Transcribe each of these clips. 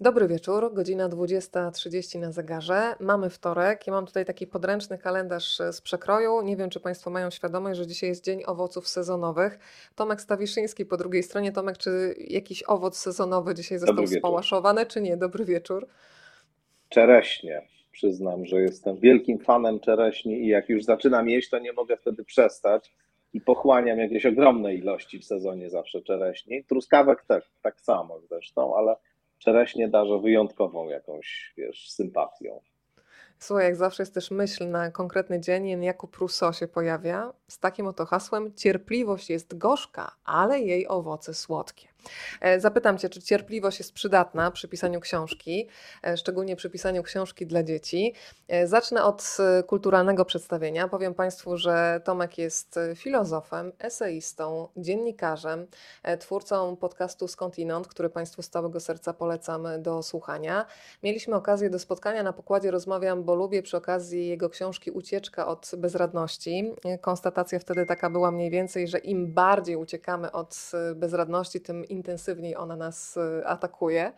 Dobry wieczór, godzina 20.30 na zegarze. Mamy wtorek. Ja mam tutaj taki podręczny kalendarz e, z przekroju. Nie wiem, czy Państwo mają świadomość, że dzisiaj jest Dzień Owoców Sezonowych. Tomek Stawiszyński po drugiej stronie. Tomek, czy jakiś owoc sezonowy dzisiaj został spałaszowany, czy nie? Dobry wieczór. Czereśnie. Przyznam, że jestem wielkim fanem czereśni i jak już zaczynam jeść, to nie mogę wtedy przestać i pochłaniam jakieś ogromne ilości w sezonie zawsze czereśni. Truskawek tak, tak samo zresztą, ale czereśnie darzę wyjątkową jakąś, wiesz, sympatią. Słuchaj, jak zawsze jest też myśl na konkretny dzień. Jakub Rousseau się pojawia z takim oto hasłem: Cierpliwość jest gorzka, ale jej owoce słodkie. E, zapytam Cię, czy cierpliwość jest przydatna przy pisaniu książki, e, szczególnie przy pisaniu książki dla dzieci. E, zacznę od kulturalnego przedstawienia. Powiem Państwu, że Tomek jest filozofem, eseistą, dziennikarzem, twórcą podcastu Skądinąd, który Państwu z całego serca polecam do słuchania. Mieliśmy okazję do spotkania na pokładzie Rozmawiam, bo lubię przy okazji jego książki Ucieczka od bezradności. Konstatacja wtedy taka była mniej więcej, że im bardziej uciekamy od bezradności, tym intensywniej ona nas y, atakuje.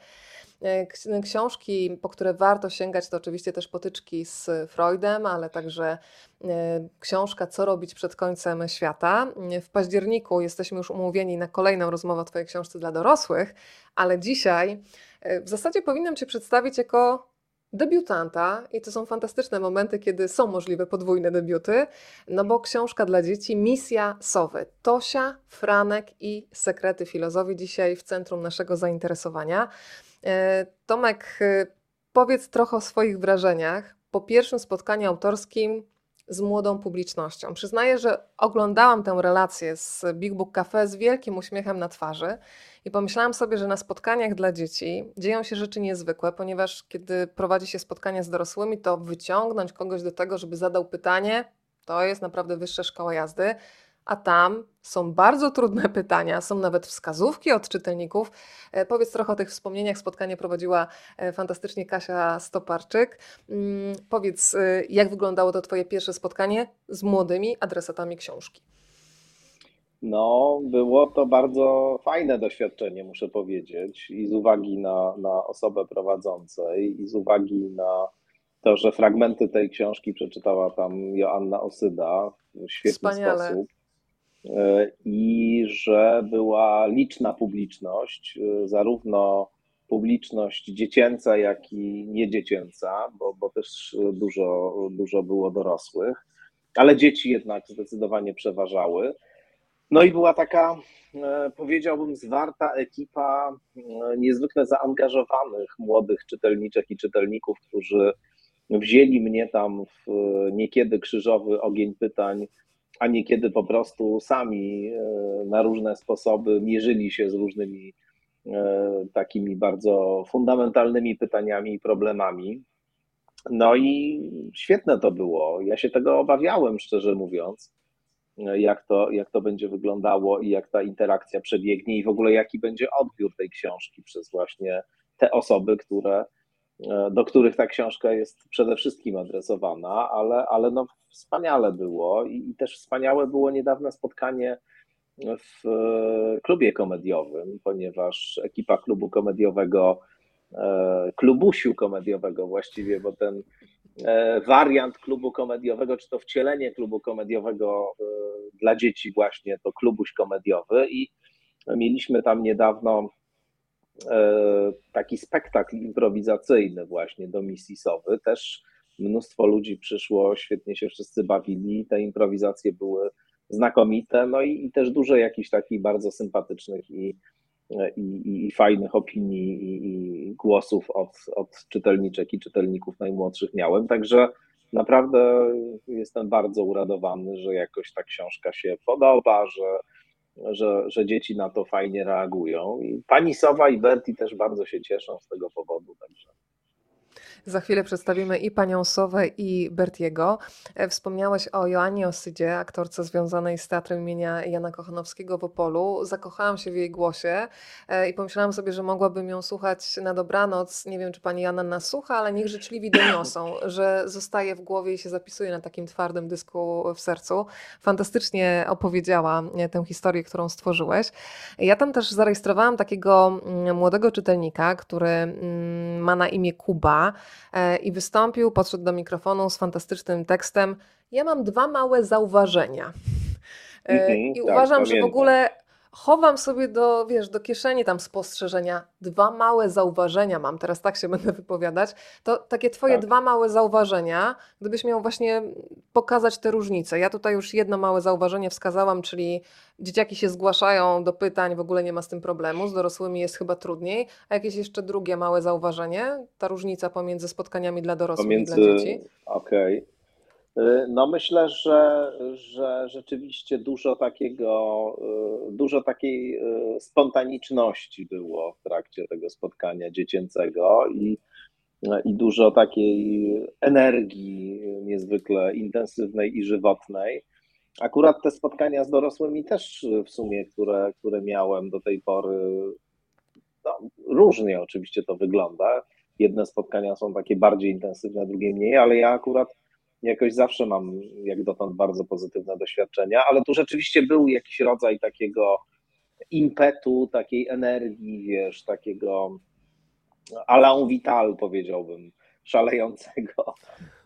E, książki, po które warto sięgać, to oczywiście też potyczki z Freudem, ale także e, książka Co robić przed końcem świata. W październiku jesteśmy już umówieni na kolejną rozmowę o Twojej książce dla dorosłych, ale dzisiaj e, w zasadzie powinnam Cię przedstawić jako debiutanta i to są fantastyczne momenty, kiedy są możliwe podwójne debiuty, no bo książka dla dzieci Misja Sowy. Tosia, Franek i Sekrety Filozofi dzisiaj w centrum naszego zainteresowania. E, Tomek, e, powiedz trochę o swoich wrażeniach po pierwszym spotkaniu autorskim z młodą publicznością. Przyznaję, że oglądałam tę relację z Big Book Cafe z wielkim uśmiechem na twarzy i pomyślałam sobie, że na spotkaniach dla dzieci dzieją się rzeczy niezwykłe, ponieważ kiedy prowadzi się spotkania z dorosłymi, to wyciągnąć kogoś do tego, żeby zadał pytanie, to jest naprawdę wyższa szkoła jazdy a tam są bardzo trudne pytania, są nawet wskazówki od czytelników. E, powiedz trochę o tych wspomnieniach. Spotkanie prowadziła e, fantastycznie Kasia Stoparczyk. Mm, powiedz, e, jak wyglądało to Twoje pierwsze spotkanie z młodymi adresatami książki? No, było to bardzo fajne doświadczenie, muszę powiedzieć, i z uwagi na, na osobę prowadzącej, i z uwagi na to, że fragmenty tej książki przeczytała tam Joanna Osyda w świetny Wspaniale. sposób i że była liczna publiczność, e, zarówno publiczność dziecięca, jak i niedziecięca, bo, bo też dużo, dużo było dorosłych, ale dzieci jednak zdecydowanie przeważały. No i była taka, e, powiedziałbym, zwarta ekipa niezwykle zaangażowanych młodych czytelniczek i czytelników, którzy wzięli mnie tam w niekiedy krzyżowy ogień pytań a niekiedy po prostu sami e, na różne sposoby mierzyli się z różnymi e, takimi bardzo fundamentalnymi pytaniami i problemami. No i świetne to było. Ja się tego obawiałem, szczerze mówiąc, jak to, jak to będzie wyglądało i jak ta interakcja przebiegnie i w ogóle jaki będzie odbiór tej książki przez właśnie te osoby, które E, do których ta książka jest przede wszystkim adresowana, ale, ale no wspaniale było i, i też wspaniałe było niedawne spotkanie w e, klubie komediowym, ponieważ ekipa klubu komediowego, e, klubusiu komediowego właściwie, bo ten wariant klubu komediowego, czy to wcielenie klubu komediowego dla dzieci właśnie, to klubuś komediowy i mieliśmy tam niedawno E, taki spektakl improwizacyjny właśnie do misji Sowy. Też mnóstwo ludzi przyszło, świetnie się wszyscy bawili, te improwizacje były znakomite, no i, i też dużo jakichś takich bardzo sympatycznych i, i, i fajnych opinii i, i, głosów od, od czytelniczek i czytelników najmłodszych miałem, także naprawdę jestem bardzo uradowany, że jakoś ta książka się podoba, że że, że dzieci na to fajnie reagują. I pani Sowa i Berti też bardzo się cieszą z tego powodu. Także. Za chwilę przedstawimy i panią Sowę, i Bertiego. E, wspomniałeś o Joannie Osydzie, aktorce związanej z teatrem imienia Jana Kochanowskiego w Opolu. Zakochałam się w jej głosie e, i pomyślałam sobie, że mogłabym ją słuchać na dobranoc. Nie wiem, czy pani Jana nas słucha, ale niech życzliwi doniosą, że zostaje w głowie i się zapisuje na takim twardym dysku w sercu. Fantastycznie opowiedziała e, tę historię, którą stworzyłeś. Ja tam też zarejestrowałam takiego mm, młodego czytelnika, który mm, ma na imię Kuba i wystąpił, podszedł do mikrofonu z fantastycznym tekstem. Ja mam dwa małe zauważenia. Mm -hmm, I tak, uważam, pamiętam. że w ogóle chowam sobie do, wiesz, do kieszeni tam spostrzeżenia. Dwa małe zauważenia mam, teraz tak się będę wypowiadać. To takie twoje tak. dwa małe zauważenia, gdybyś miał właśnie pokazać te różnice. Ja tutaj już jedno małe zauważenie wskazałam, czyli dzieciaki się zgłaszają do pytań, w ogóle nie ma z tym problemu, z dorosłymi jest chyba trudniej. A jakieś jeszcze drugie małe zauważenie? Ta różnica pomiędzy spotkaniami dla dorosłych pomiędzy, i dla dzieci? Okej. Okay. Y, no myślę, że, że rzeczywiście dużo takiego, y, dużo takiej y, spontaniczności było w trakcie tego spotkania dziecięcego i, i dużo takiej energii niezwykle intensywnej i żywotnej. Akurat te spotkania z dorosłymi też w sumie, które, które miałem do tej pory, no, różnie oczywiście to wygląda. Jedne spotkania są takie bardziej intensywne, drugie mniej, ale ja akurat jakoś zawsze mam jak dotąd bardzo pozytywne doświadczenia, ale tu rzeczywiście był jakiś rodzaj takiego impetu, takiej energii, wiesz, takiego alain vital powiedziałbym, szalejącego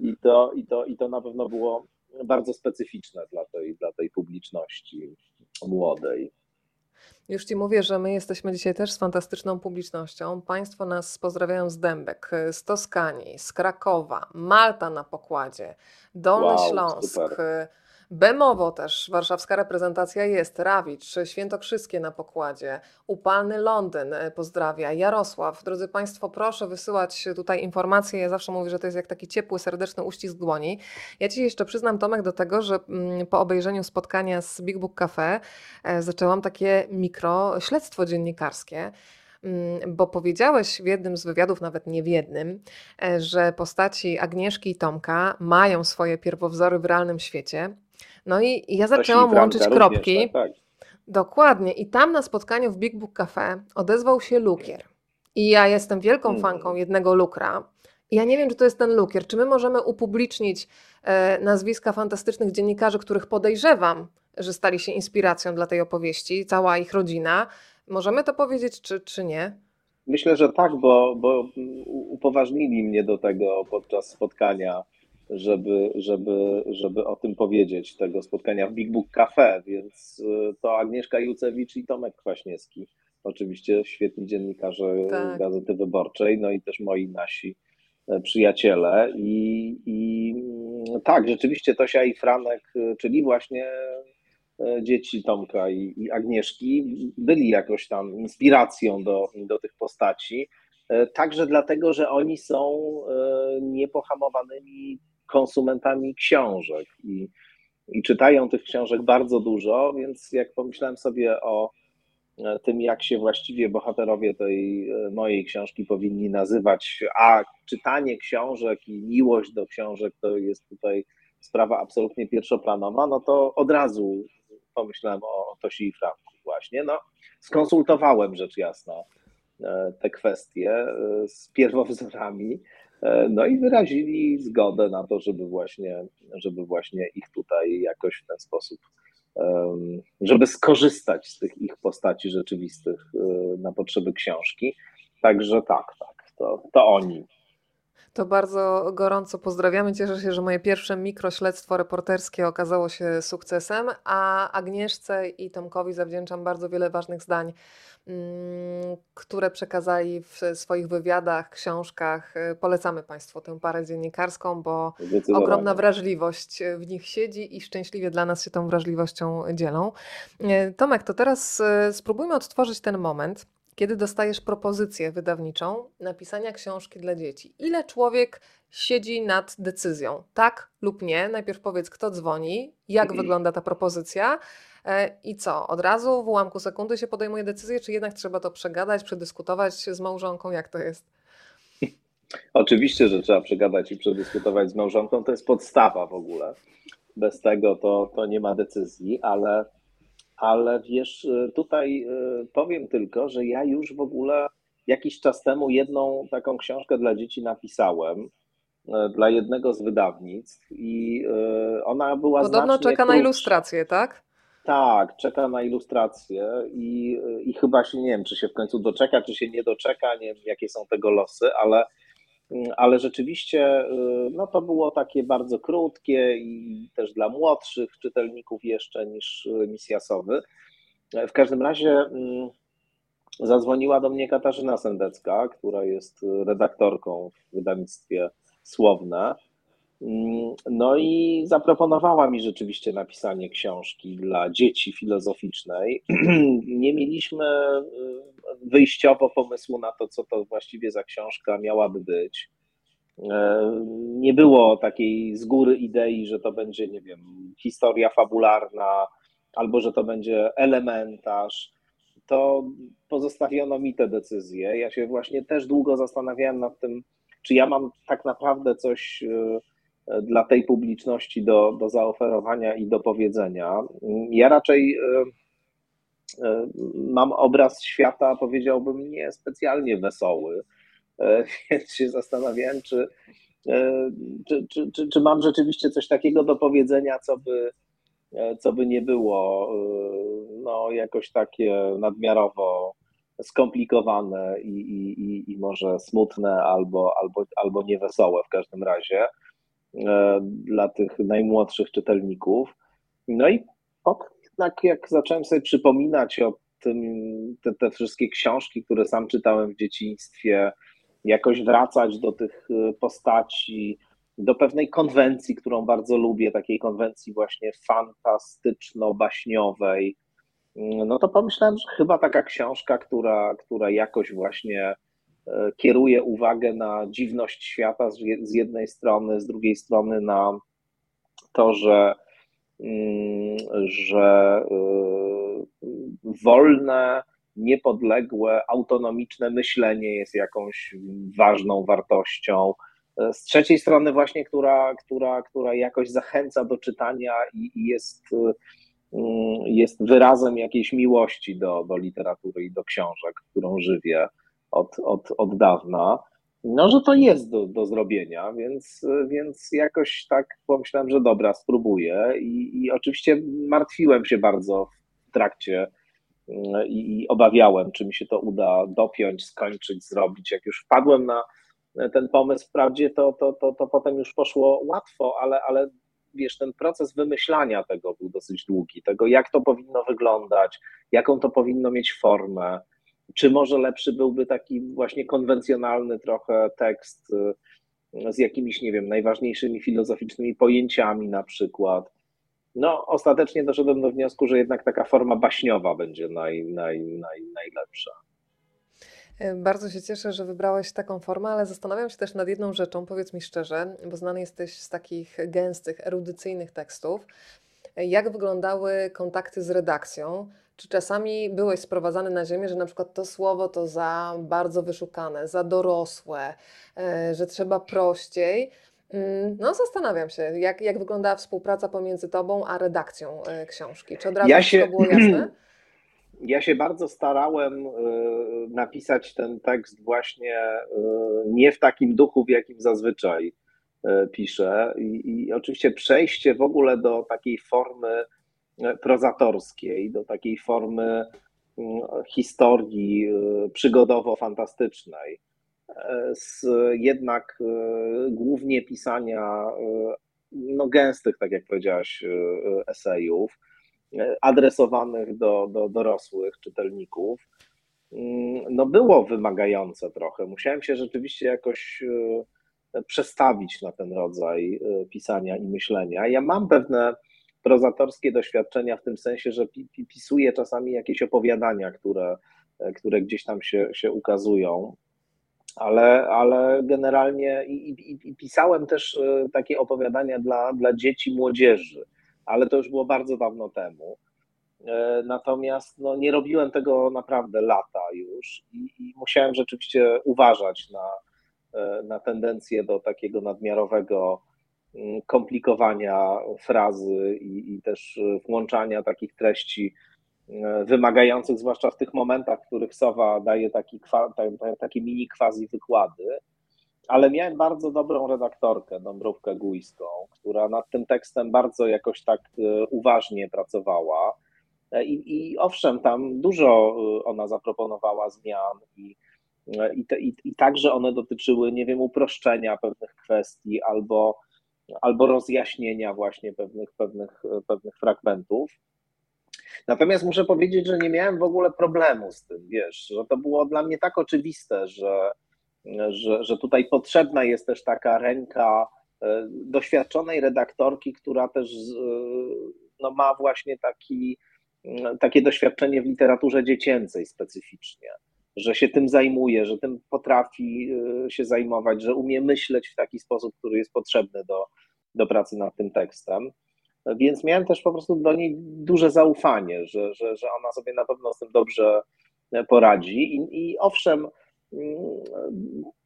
i to, i to, i to na pewno było bardzo specyficzne dla tej, dla tej publiczności młodej. Już Ci mówię, że my jesteśmy dzisiaj też z fantastyczną publicznością. Państwo nas pozdrawiają z Dębek, z Toskanii, z Krakowa, Malta na pokładzie, Dolny wow, Śląsk. Super. Bemowo też warszawska reprezentacja jest, Rawicz, Świętokrzyskie na pokładzie, Upalny Londyn e, pozdrawia, Jarosław. Drodzy Państwo, proszę wysyłać tutaj informacje. Ja zawsze mówię, że to jest jak taki ciepły, serdeczny uścisk dłoni. Ja Ci jeszcze przyznam, Tomek, do tego, że mm, po obejrzeniu spotkania z Big Book Cafe e, zaczęłam takie mikro śledztwo dziennikarskie mm, bo powiedziałeś w jednym z wywiadów, nawet nie w jednym, e, że postaci Agnieszki i Tomka mają swoje pierwowzory w realnym świecie. No i ja zaczęłam łączyć kropki. Również, tak, tak. Dokładnie. I tam na spotkaniu w Big Book Cafe odezwał się lukier. I ja jestem wielką hmm. fanką jednego lukra. I ja nie wiem, czy to jest ten lukier. Czy my możemy upublicznić e, nazwiska fantastycznych dziennikarzy, których podejrzewam, że stali się inspiracją dla tej opowieści, cała ich rodzina. Możemy to powiedzieć, czy, czy nie? Myślę, że tak, bo, bo upoważnili mnie do tego podczas spotkania żeby, żeby, żeby o tym powiedzieć, tego spotkania w Big Book Cafe, więc y, to Agnieszka Jucewicz i Tomek Kwaśniewski, oczywiście świetni dziennikarze tak. Gazety Wyborczej, no i też moi nasi e, przyjaciele i, i mm, tak, rzeczywiście Tosia i Franek, y, czyli właśnie e, dzieci Tomka i, i Agnieszki byli jakoś tam inspiracją do, do tych postaci, e, także dlatego, że oni są niepohamowanymi konsumentami książek i, i czytają tych książek bardzo dużo, więc jak pomyślałem sobie o e, tym, jak się właściwie bohaterowie tej e, mojej książki powinni nazywać, a czytanie książek i miłość do książek to jest tutaj sprawa absolutnie pierwszoplanowa, no to od razu pomyślałem o Tosi i Franku właśnie. No, skonsultowałem rzecz jasna e, te kwestie z pierwowzorami no i wyrazili zgodę na to, żeby właśnie, żeby właśnie ich tutaj jakoś w ten sposób, żeby skorzystać z tych ich postaci rzeczywistych e, na potrzeby książki. Także tak, tak, to, to oni. To bardzo gorąco pozdrawiamy. Cieszę się, że moje pierwsze mikrośledztwo reporterskie okazało się sukcesem, a Agnieszce i Tomkowi zawdzięczam bardzo wiele ważnych zdań, mm, które przekazali w swoich wywiadach, książkach. Polecamy Państwu tę parę dziennikarską, bo ogromna wrażliwość w nich siedzi i szczęśliwie dla nas się tą wrażliwością dzielą. E, Tomek, to teraz e, spróbujmy odtworzyć ten moment kiedy dostajesz propozycję wydawniczą napisania książki dla dzieci? Ile człowiek siedzi nad decyzją? Tak lub nie? Najpierw powiedz, kto dzwoni, jak mhm. wygląda ta propozycja e, i co? Od razu w ułamku sekundy się podejmuje decyzję, czy jednak trzeba to przegadać, przedyskutować z małżonką? Jak to jest? Oczywiście, że trzeba przegadać i przedyskutować z małżonką. To jest podstawa w ogóle. Bez tego to, to nie ma decyzji, ale, ale wiesz, tutaj y, powiem tylko, że ja już w ogóle jakiś czas temu jedną taką książkę dla dzieci napisałem y, dla jednego z wydawnictw i y, ona była Podobno czeka na ilustrację, tak? Tak, czeka na ilustrację i, i chyba się nie wiem, czy się w końcu doczeka, czy się nie doczeka, nie wiem jakie są tego losy, ale, ale rzeczywiście y, no to było takie bardzo krótkie i też dla młodszych czytelników jeszcze niż misja Sowy. W każdym razie mm, zadzwoniła do mnie Katarzyna Sendecka, która jest redaktorką w wydawnictwie Słowne Mm, no i zaproponowała mi rzeczywiście napisanie książki dla dzieci filozoficznej. Nie mieliśmy y, wyjściowo pomysłu na to, co to właściwie za książka miałaby być. E, nie było takiej z góry idei, że to będzie, nie wiem, historia fabularna albo że to będzie elementarz. To pozostawiono mi te decyzje. Ja się właśnie też długo zastanawiałem nad tym, czy ja mam tak naprawdę coś y, dla tej publiczności do, do zaoferowania i do powiedzenia. Ja raczej e, e, mam obraz świata, powiedziałbym, nie specjalnie wesoły, e, więc się zastanawiałem, czy, czy, czy, czy, czy mam rzeczywiście coś takiego do powiedzenia, co by, co by nie było no, jakoś takie nadmiarowo skomplikowane i, i, i może smutne albo, albo, albo niewesołe w każdym razie. E, dla tych najmłodszych czytelników. No i potem jednak jak zacząłem sobie przypominać o tym, te, te wszystkie książki, które sam czytałem w dzieciństwie, jakoś wracać do tych e, postaci, do pewnej konwencji, którą bardzo lubię, takiej konwencji właśnie fantastyczno-baśniowej, mm, no to pomyślałem, że chyba taka książka, która, która jakoś właśnie kieruje uwagę na dziwność świata z jednej strony, z drugiej strony na to, że, mm, że e, wolne, niepodległe, autonomiczne myślenie jest jakąś ważną wartością. E, z trzeciej strony, właśnie, która, która, która jakoś zachęca do czytania i, i jest, mm, jest wyrazem jakiejś miłości do, do literatury i do książek, którą żywię od, od, od dawna, no, że to jest do, do zrobienia, więc, więc jakoś tak pomyślałem, że dobra, spróbuję i, i oczywiście martwiłem się bardzo w trakcie mm, i, i obawiałem, czy mi się to uda dopiąć, skończyć, zrobić. Jak już wpadłem na ten pomysł, wprawdzie to, to, to, to potem już poszło łatwo, ale, ale wiesz, ten proces wymyślania tego był dosyć długi, tego jak to powinno wyglądać, jaką to powinno mieć formę, czy może lepszy byłby taki właśnie konwencjonalny trochę tekst y, z jakimiś, nie wiem, najważniejszymi filozoficznymi pojęciami na przykład. No, ostatecznie doszedłem do wniosku, że jednak taka forma baśniowa będzie naj, naj, naj, najlepsza. E, bardzo się cieszę, że wybrałeś taką formę, ale zastanawiam się też nad jedną rzeczą, powiedz mi szczerze, bo znany jesteś z takich gęstych, erudycyjnych tekstów. E, jak wyglądały kontakty z redakcją? Czy czasami byłeś sprowadzany na ziemię, że na przykład to słowo to za bardzo wyszukane, za dorosłe, e, że trzeba prościej? Mm, no, zastanawiam się, jak, jak wyglądała współpraca pomiędzy tobą a redakcją e, książki. Czy od razu ja się, to było jasne? Ja się bardzo starałem e, napisać ten tekst właśnie nie w takim duchu, w jakim zazwyczaj piszę. I, I oczywiście przejście w ogóle do takiej formy prozatorskiej, do takiej formy mm, historii y, przygodowo-fantastycznej, e, z jednak y, głównie pisania y, no, gęstych, tak jak powiedziałaś, esejów, adresowanych do, do dorosłych czytelników, mm, no było wymagające trochę. Musiałem się rzeczywiście jakoś przestawić na ten rodzaj pisania i myślenia. Ja mam pewne prozatorskie doświadczenia w tym sensie, że pisuję czasami jakieś opowiadania, które, które gdzieś tam się, się ukazują. Ale, ale generalnie i, i, i pisałem też e, takie opowiadania dla, dla dzieci, młodzieży, ale to już było bardzo dawno temu. E, natomiast no, nie robiłem tego naprawdę lata już i, i musiałem rzeczywiście uważać na, na tendencję do takiego nadmiarowego komplikowania frazy i, i też włączania takich treści wymagających, zwłaszcza w tych momentach, w których Sowa daje taki, takie mini quasi wykłady, ale miałem bardzo dobrą redaktorkę, Dąbrówkę Gujską, która nad tym tekstem bardzo jakoś tak e, uważnie pracowała. E, I, I, owszem, tam dużo e, ona zaproponowała zmian i, i, te, i, i także one dotyczyły, nie wiem, uproszczenia pewnych kwestii albo, albo rozjaśnienia właśnie pewnych, pewnych, pewnych fragmentów. Natomiast muszę powiedzieć, że nie miałem w ogóle problemu z tym, wiesz, że to było dla mnie tak oczywiste, że, że, że tutaj potrzebna jest też taka ręka e, doświadczonej redaktorki, która też e, no, ma właśnie taki, takie doświadczenie w literaturze dziecięcej specyficznie, że się tym zajmuje, że tym potrafi e, się zajmować, że umie myśleć w taki sposób, który jest potrzebny do, do pracy nad tym tekstem. Więc miałem też po prostu do niej duże zaufanie, że, że, że ona sobie na pewno z tym dobrze poradzi. I, i owszem,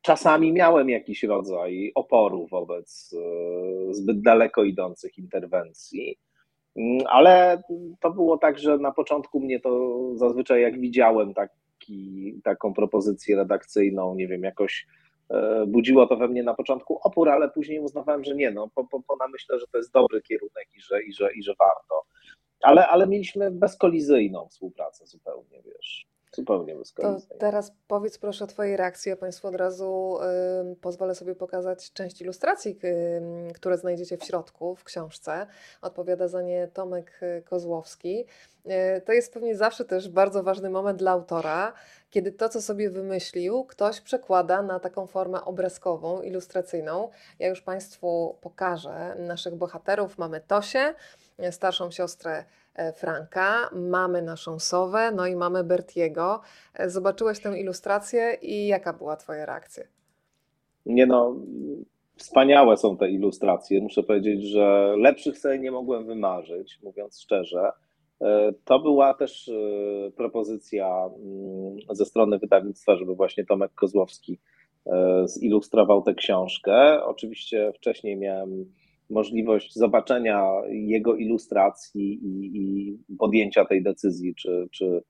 czasami miałem jakiś rodzaj oporu wobec e, zbyt daleko idących interwencji, ale to było tak, że na początku mnie to zazwyczaj jak widziałem taki, taką propozycję redakcyjną, nie wiem, jakoś e, budziło to we mnie na początku opór, ale później uznawałem, że nie, no po, po, po namyślę, że to jest dobry kierunek i że, i że, i że warto. Ale, ale mieliśmy bezkolizyjną współpracę zupełnie, wiesz. Zupełnie To teraz powiedz proszę o Twojej reakcji. Ja Państwu od razu y, pozwolę sobie pokazać część ilustracji, y, które znajdziecie w środku w książce. Odpowiada za nie Tomek y, Kozłowski. Y, to jest pewnie zawsze też bardzo ważny moment dla autora, kiedy to, co sobie wymyślił, ktoś przekłada na taką formę obrazkową, ilustracyjną. Ja już Państwu pokażę naszych bohaterów. Mamy Tosię, starszą siostrę Franka, mamy naszą Sowę, no i mamy Bertiego. E, zobaczyłeś tę ilustrację i jaka była Twoja reakcja? Nie no, wspaniałe są te ilustracje. Muszę powiedzieć, że lepszych sobie nie mogłem wymarzyć, mówiąc szczerze. E, to była też propozycja mm, ze strony wydawnictwa, żeby właśnie Tomek Kozłowski zilustrował tę książkę. Oczywiście wcześniej miałem możliwość zobaczenia jego ilustracji i, i podjęcia tej decyzji, czy, czy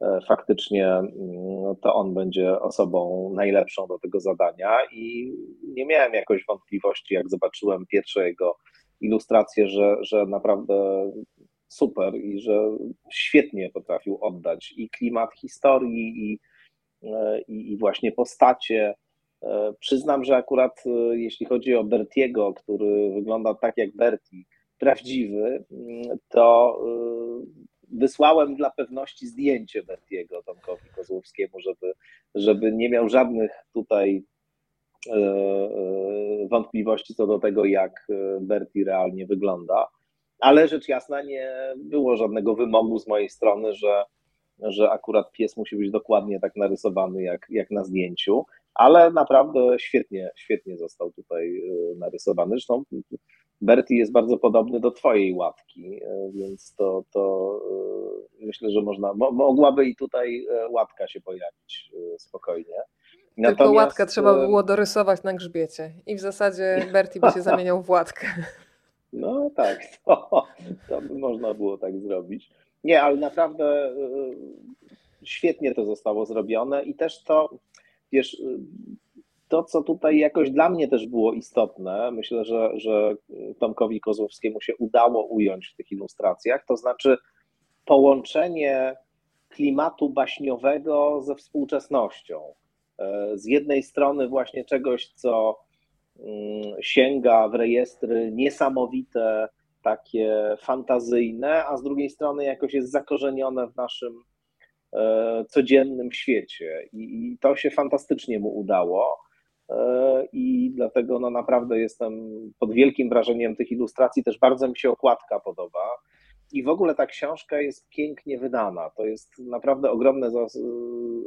e, faktycznie mm, to on będzie osobą najlepszą do tego zadania. I nie miałem jakoś wątpliwości, jak zobaczyłem pierwsze jego ilustracje, że, że naprawdę super i że świetnie potrafił oddać i klimat historii, i, e, i, i właśnie postacie przyznam, że akurat e, jeśli chodzi o Bertiego, który wygląda tak jak Berti, prawdziwy, mm, to e, wysłałem dla pewności zdjęcie Bertiego Tomkowi Kozłowskiemu, żeby, żeby nie miał żadnych tutaj wątpliwości co do tego, jak Berti realnie wygląda. Ale rzecz jasna, nie było żadnego wymogu z mojej strony, że, że akurat pies musi być dokładnie tak narysowany jak, jak na zdjęciu ale naprawdę świetnie, świetnie został tutaj e, narysowany. Zresztą Bertie jest bardzo podobny do twojej łatki, e, więc to, to e, myślę, że można, mogłaby i tutaj łatka się pojawić spokojnie. Natomiast... Tylko łatkę trzeba by było dorysować na grzbiecie i w zasadzie Bertie by się zamieniał w łatkę. No tak, to, to by można było tak zrobić. Nie, ale naprawdę świetnie to zostało zrobione i też to wiesz, to, co tutaj jakoś dla mnie też było istotne, myślę, że, że Tomkowi Kozłowskiemu się udało ująć w tych ilustracjach, to znaczy połączenie klimatu baśniowego ze współczesnością. E, z jednej strony właśnie czegoś, co mm, sięga w rejestry niesamowite, takie fantazyjne, a z drugiej strony jakoś jest zakorzenione w naszym codziennym świecie. I, to się fantastycznie mu udało e, i dlatego no naprawdę jestem pod wielkim wrażeniem tych ilustracji, też bardzo mi się okładka podoba. I w ogóle ta książka jest pięknie wydana, to jest naprawdę ogromne,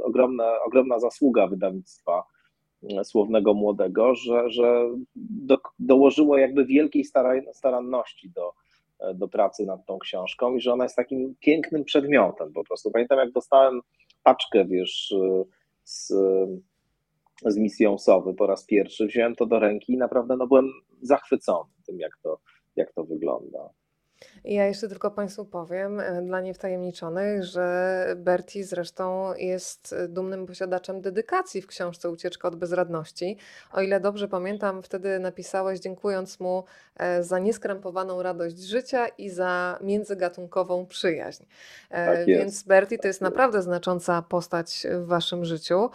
ogromna, ogromna zasługa wydawnictwa e, Słownego Młodego, że, że do, dołożyło jakby wielkiej staranności do, E, do pracy nad tą książką i że ona jest takim pięknym przedmiotem po prostu. Pamiętam, jak dostałem paczkę, wiesz, e, z, z misją Sowy po raz pierwszy, wziąłem to do ręki i naprawdę no, byłem zachwycony tym, jak to, jak to wygląda. Ja jeszcze tylko Państwu powiem, e, dla niewtajemniczonych, że Berti zresztą jest dumnym posiadaczem dedykacji w książce Ucieczka od bezradności. O ile dobrze pamiętam, wtedy napisałeś, dziękując mu e, za nieskrępowaną radość życia i za międzygatunkową przyjaźń. E, tak Więc Berti to jest naprawdę znacząca postać w Waszym życiu.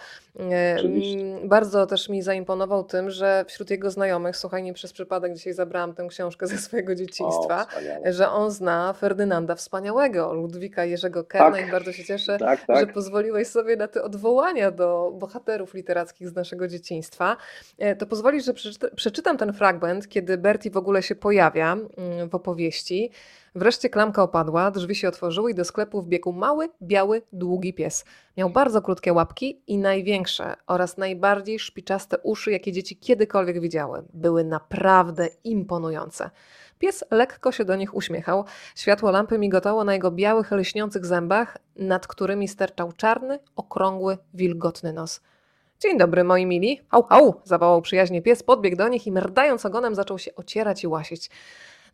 Oczywiście. Bardzo też mi zaimponował tym, że wśród jego znajomych, słuchaj, nie przez przypadek dzisiaj zabrałam tę książkę ze swojego dzieciństwa, o, że on zna Ferdynanda Wspaniałego, Ludwika Jerzego Kerna tak. i bardzo się cieszę, tak, tak. że pozwoliłeś sobie na te odwołania do bohaterów literackich z naszego dzieciństwa. E, to pozwolisz, że przeczytam ten fragment, kiedy Bertie w ogóle się pojawia mm, w opowieści. Wreszcie klamka opadła, drzwi się otworzyły i do sklepu wbiegł mały, biały, długi pies. Miał bardzo krótkie łapki i największe oraz najbardziej szpiczaste uszy, jakie dzieci kiedykolwiek widziały. Były naprawdę imponujące. Pies lekko się do nich uśmiechał. Światło lampy migotało na jego białych, lśniących zębach, nad którymi sterczał czarny, okrągły, wilgotny nos. Dzień dobry, moi mili. Au, au! zawołał przyjaźnie pies, podbiegł do nich i merdając ogonem zaczął się ocierać i łasić.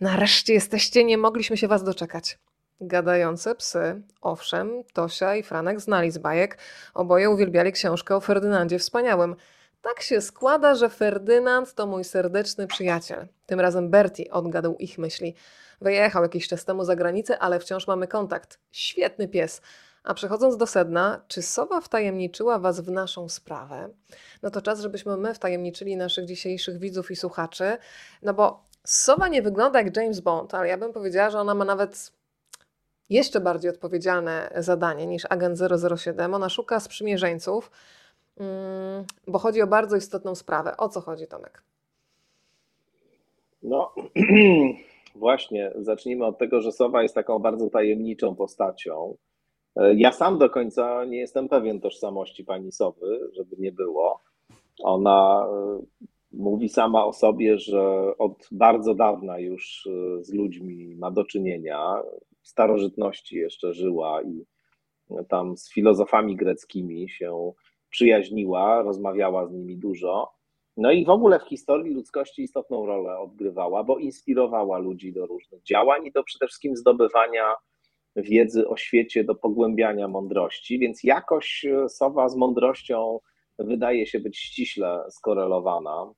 Nareszcie jesteście, nie mogliśmy się was doczekać. Gadające psy, owszem, Tosia i Franek znali z bajek, oboje uwielbiali książkę o Ferdynandzie Wspaniałym – tak się składa, że Ferdynand to mój serdeczny przyjaciel. Tym razem Bertie odgadł ich myśli. Wyjechał jakiś czas temu za granicę, ale wciąż mamy kontakt. Świetny pies. A przechodząc do sedna, czy Sowa wtajemniczyła Was w naszą sprawę? No to czas, żebyśmy my wtajemniczyli naszych dzisiejszych widzów i słuchaczy. No bo Sowa nie wygląda jak James Bond, ale ja bym powiedziała, że ona ma nawet jeszcze bardziej odpowiedzialne zadanie niż agent 007. Ona szuka sprzymierzeńców, bo chodzi o bardzo istotną sprawę. O co chodzi, Tomek? No, właśnie, zacznijmy od tego, że Sowa jest taką bardzo tajemniczą postacią. E, ja sam do końca nie jestem pewien tożsamości pani Sowy, żeby nie było. Ona e, mówi sama o sobie, że od bardzo dawna już e, z ludźmi ma do czynienia. W starożytności jeszcze żyła i tam z filozofami greckimi się przyjaźniła, rozmawiała z nimi dużo. No i w ogóle w historii ludzkości istotną rolę odgrywała, bo inspirowała ludzi do różnych działań i do przede wszystkim zdobywania wiedzy o świecie, do pogłębiania mądrości, więc jakoś e, Sowa z mądrością wydaje się być ściśle skorelowana.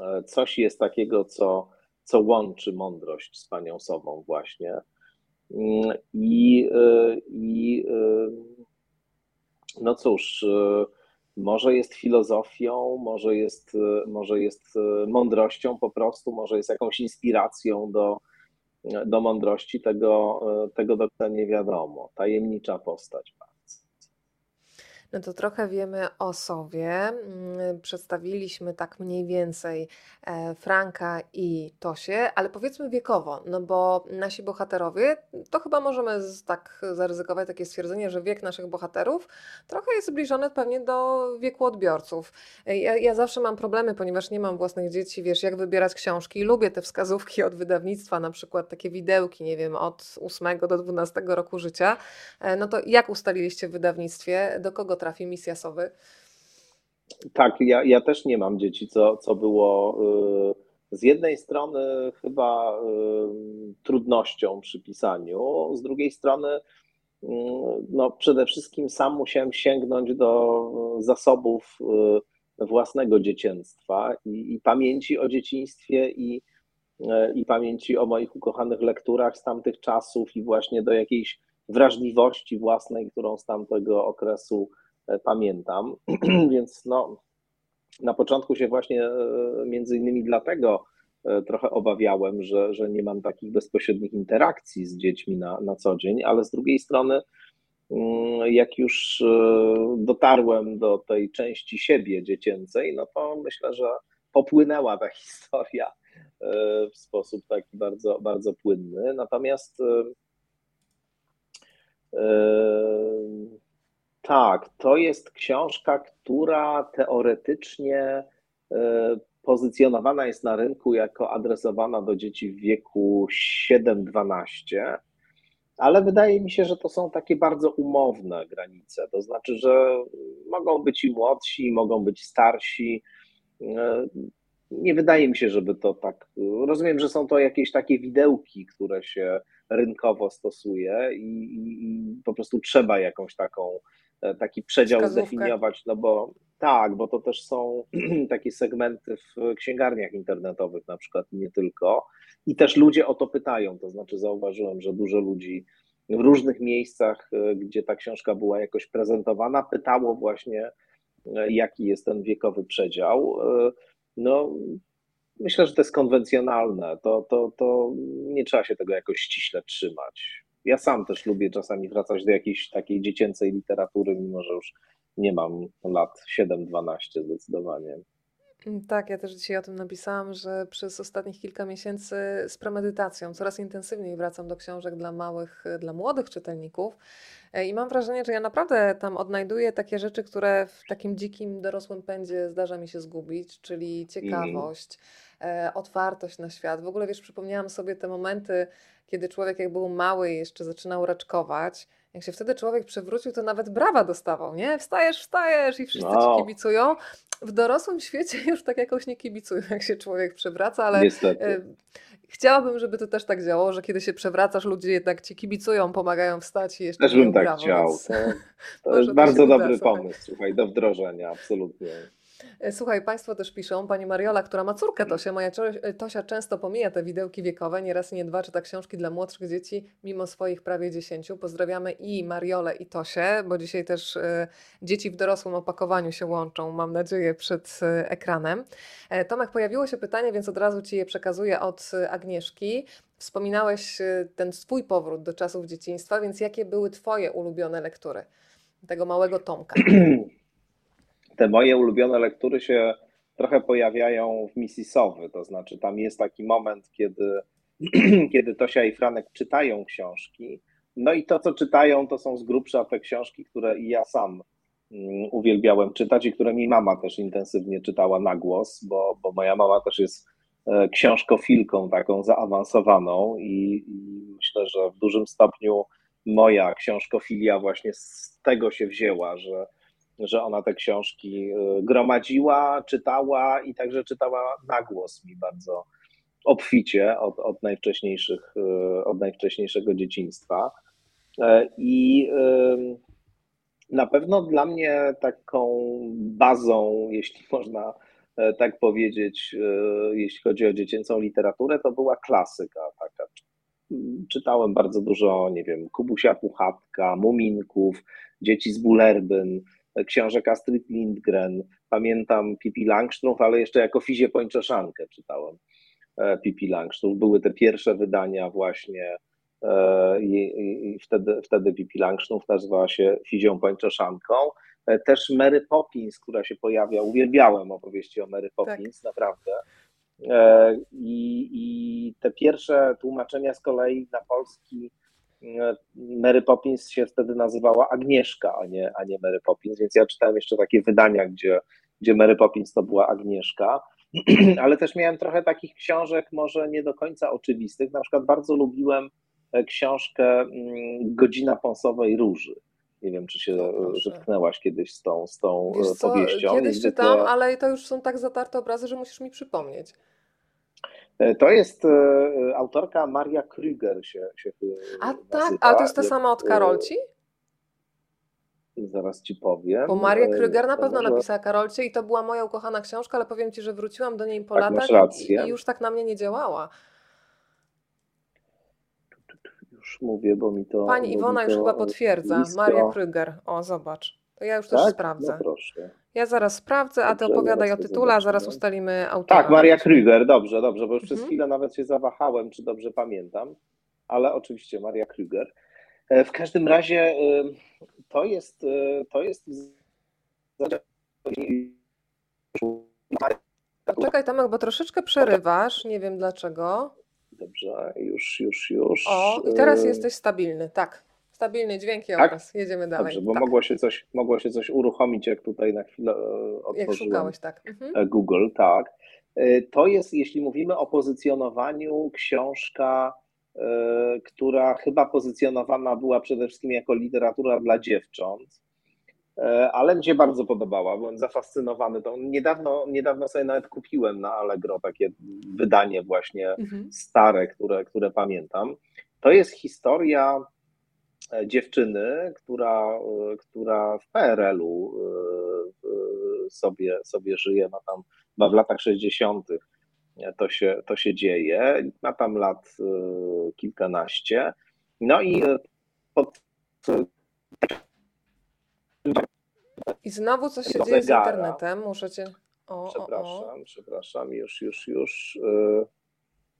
E, coś jest takiego, co, co łączy mądrość z panią Sową właśnie. Mm, I, e, i no cóż, e, może jest filozofią, może jest, e, może jest e, mądrością po prostu, może jest jakąś inspiracją do, do mądrości, tego, tego do końca nie wiadomo. Tajemnicza postać. No to trochę wiemy o sobie. Mm, przedstawiliśmy tak mniej więcej e, Franka i Tosię, ale powiedzmy wiekowo, no bo nasi bohaterowie, to chyba możemy tak zaryzykować takie stwierdzenie, że wiek naszych bohaterów trochę jest zbliżony pewnie do wieku odbiorców. E, ja, ja zawsze mam problemy, ponieważ nie mam własnych dzieci, wiesz, jak wybierać książki. Lubię te wskazówki od wydawnictwa, na przykład takie widełki, nie wiem, od 8 do 12 roku życia. E, no to jak ustaliliście w wydawnictwie, do kogo trafi misja Sowy? Tak, ja, ja też nie mam dzieci, co, co było y, z jednej strony chyba y, trudnością przy pisaniu, z drugiej strony y, no, przede wszystkim sam musiałem sięgnąć do zasobów własnego dzieciństwa i, i pamięci o dzieciństwie i, i pamięci o moich ukochanych lekturach z tamtych czasów i właśnie do jakiejś wrażliwości własnej, którą z tamtego okresu pamiętam. Więc no, na początku się właśnie e, między innymi dlatego e, trochę obawiałem, że, że nie mam takich bezpośrednich interakcji z dziećmi na, na co dzień, ale z drugiej strony, mm, jak już dotarłem do tej części siebie dziecięcej, no to myślę, że popłynęła ta historia w sposób taki bardzo, bardzo płynny. Natomiast tak, to jest książka, która teoretycznie e, pozycjonowana jest na rynku jako adresowana do dzieci w wieku 7-12. ale wydaje mi się, że to są takie bardzo umowne granice. To znaczy, że mogą być i młodsi, mogą być starsi. Nie wydaje mi się, żeby to tak. Rozumiem, że są to jakieś takie widełki, które się rynkowo stosuje i, i, i po prostu trzeba jakąś taką E, taki przedział Wskazówkę. zdefiniować, no bo tak, bo to też są takie segmenty w księgarniach internetowych na przykład, nie tylko. I też ludzie o to pytają, to znaczy zauważyłem, że dużo ludzi w różnych miejscach, e, gdzie ta książka była jakoś prezentowana, pytało właśnie, e, jaki jest ten wiekowy przedział. No, myślę, że to jest konwencjonalne. To, to, to nie trzeba się tego jakoś ściśle trzymać. Ja sam też lubię czasami wracać do jakiejś takiej dziecięcej literatury, mimo że już nie mam lat 7-12 zdecydowanie. Mm, tak, ja też dzisiaj o tym napisałam, że przez ostatnich kilka miesięcy z premedytacją coraz intensywniej wracam do książek dla małych, dla młodych czytelników. E, I mam wrażenie, że ja naprawdę tam odnajduję takie rzeczy, które w takim dzikim, dorosłym pędzie zdarza mi się zgubić, czyli ciekawość, mm. otwartość na świat. W ogóle wiesz, przypomniałam sobie te momenty, kiedy człowiek jak był mały i jeszcze zaczynał raczkować, jak się wtedy człowiek przewrócił, to nawet brawa dostawał, nie? Wstajesz, wstajesz i wszyscy no. ci kibicują. W dorosłym świecie już tak jakoś nie kibicują, jak się człowiek przewraca, ale Niestety. Chciałabym, żeby to też tak działało, że kiedy się przewracasz, ludzie jednak ci kibicują, pomagają wstać i jeszcze Też bym tak brawo, chciał. To, to jest bardzo dobry pomysł, słuchaj, do wdrożenia, absolutnie. E, słuchaj, Państwo też piszą, Pani Mariola, która ma córkę Tosię, moja e, Tosia często pomija te widełki wiekowe, nie raz i nie dwa czyta książki dla młodszych dzieci, mimo swoich prawie dziesięciu. Pozdrawiamy i Mariolę i Tosię, bo dzisiaj też y, dzieci w dorosłym opakowaniu się łączą, mam nadzieję, przed ekranem. E, Tomek, pojawiło się pytanie, więc od razu Ci je przekazuję od Agnieszki. Wspominałeś ten swój powrót do czasów dzieciństwa, więc jakie były Twoje ulubione lektury tego małego Tomka? te moje ulubione lektury się trochę pojawiają w Mississowy, to znaczy tam jest taki moment, kiedy, kiedy Tosia i Franek czytają książki, no i to, co czytają, to są z grubsza te książki, które i ja sam mm, uwielbiałem czytać i które mi mama też intensywnie czytała na głos, bo, bo moja mama też jest e, książkofilką taką zaawansowaną i, i myślę, że w dużym stopniu moja książkofilia właśnie z tego się wzięła, że że ona te książki y, gromadziła, czytała i także czytała na głos mi bardzo obficie od, od, najwcześniejszych, y, od najwcześniejszego dzieciństwa. E, I na pewno dla mnie taką bazą, jeśli można e, tak powiedzieć, e, jeśli chodzi o dziecięcą literaturę, to była klasyka taka. Czytałem bardzo dużo, nie wiem, Kubusia Puchatka, Muminków, Dzieci z Bulerbyn, książek Astrid Lindgren, pamiętam Pippi Langstrumpf, ale jeszcze jako Fizie Pończoszankę czytałem e, Pippi Langstrumpf. Były te pierwsze wydania właśnie e, i, i wtedy, wtedy Pippi Langstrumpf nazywała się Fizią Pończoszanką. E, też Mary Poppins, która się pojawia, uwielbiałem opowieści o Mary Poppins, tak. naprawdę. I, I te pierwsze tłumaczenia z kolei na polski Mary Poppins się wtedy nazywała Agnieszka, a nie, a nie Mary Poppins, więc ja czytałem jeszcze takie wydania, gdzie, gdzie Mary Poppins to była Agnieszka, ale też miałem trochę takich książek, może nie do końca oczywistych. Na przykład bardzo lubiłem e, książkę mm, Godzina Pąsowej Róży. Nie wiem, czy się zetknęłaś kiedyś z tą, z tą Wiesz e, powieścią. Co, kiedyś czytam, ale to już są tak zatarte obrazy, że musisz mi przypomnieć. E, to jest e, autorka Maria Krüger się, się A tak, a to jest ta sama od Karolci? Zaraz ci powiem. Bo Maria e, Krüger na pewno może... napisała Karolcie i to była moja ukochana książka, ale powiem ci, że wróciłam do niej po tak, latach i, i już tak na mnie nie działała. Już mówię, bo mi to. Pani Iwona już chyba potwierdza. Blisko. Maria Krüger. O, zobacz. To ja już tak? też sprawdzę. No proszę. Ja zaraz sprawdzę, a ty opowiadaj o tytule, a zaraz ustalimy autora. Tak, Maria Krüger, dobrze, dobrze, bo już mhm. przez chwilę nawet się zawahałem, czy dobrze pamiętam, ale oczywiście Maria Krüger. E, w każdym razie e, to jest, e, to jest Czekaj Tomek, bo troszeczkę przerywasz, nie wiem dlaczego. Dobrze, już, już, już. O, i teraz jesteś stabilny, tak. Stabilny dźwięk i tak? obraz. Jedziemy dalej. Dobrze, bo tak. mogło, się coś, mogło się coś uruchomić, jak tutaj na chwilę e, otworzyłem jak szukałeś, tak. Mhm. E, Google, tak. E, to jest, jeśli mówimy o pozycjonowaniu, książka która chyba pozycjonowana była przede wszystkim jako literatura dla dziewcząt, ale mi się bardzo podobała, byłem zafascynowany. To niedawno, niedawno sobie nawet kupiłem na Allegro takie wydanie właśnie mhm. stare, które, które pamiętam. To jest historia dziewczyny, która, e, która w PRL-u e, sobie, sobie żyje, ma tam chyba w latach 60. To się, to się dzieje, ma tam lat kilkanaście. No i pod i znowu coś się dzieje z internetem, muszę cię... O, przepraszam, o, o. przepraszam, już, już, już.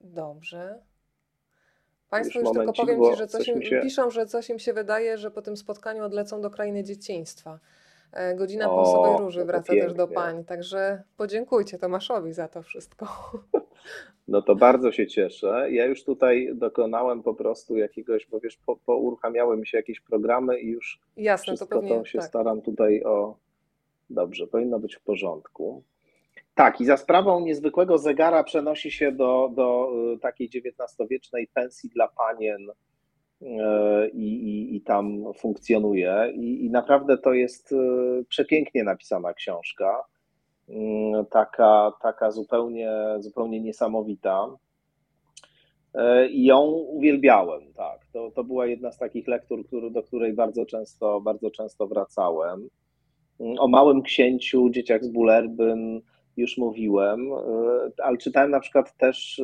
Dobrze. Państwo już, już tylko powiem Ci, że coś, im, się... piszą, że coś im się wydaje, że po tym spotkaniu odlecą do krainy dzieciństwa. E, godzina o, Pulsowej Róży wraca też do pań, także podziękujcie Tomaszowi za to wszystko. No to bardzo się cieszę. Ja już tutaj dokonałem po prostu jakiegoś, bo wiesz, po, pouruchamiały mi się jakieś programy i już Jasne, wszystko to, pewnie, to się tak. staram tutaj o... Dobrze, powinno być w porządku. Tak, i za sprawą niezwykłego zegara przenosi się do, do y, takiej XIX-wiecznej pensji dla panien y, i, i, i tam funkcjonuje. I, I, naprawdę to jest y, przepięknie napisana książka, taka, taka zupełnie, zupełnie niesamowita. I ją uwielbiałem, tak. To, to była jedna z takich lektur, który, do której bardzo często, bardzo często wracałem. O Małym Księciu, Dzieciach z Bulerbyn, już mówiłem, e, ale czytałem na przykład też e,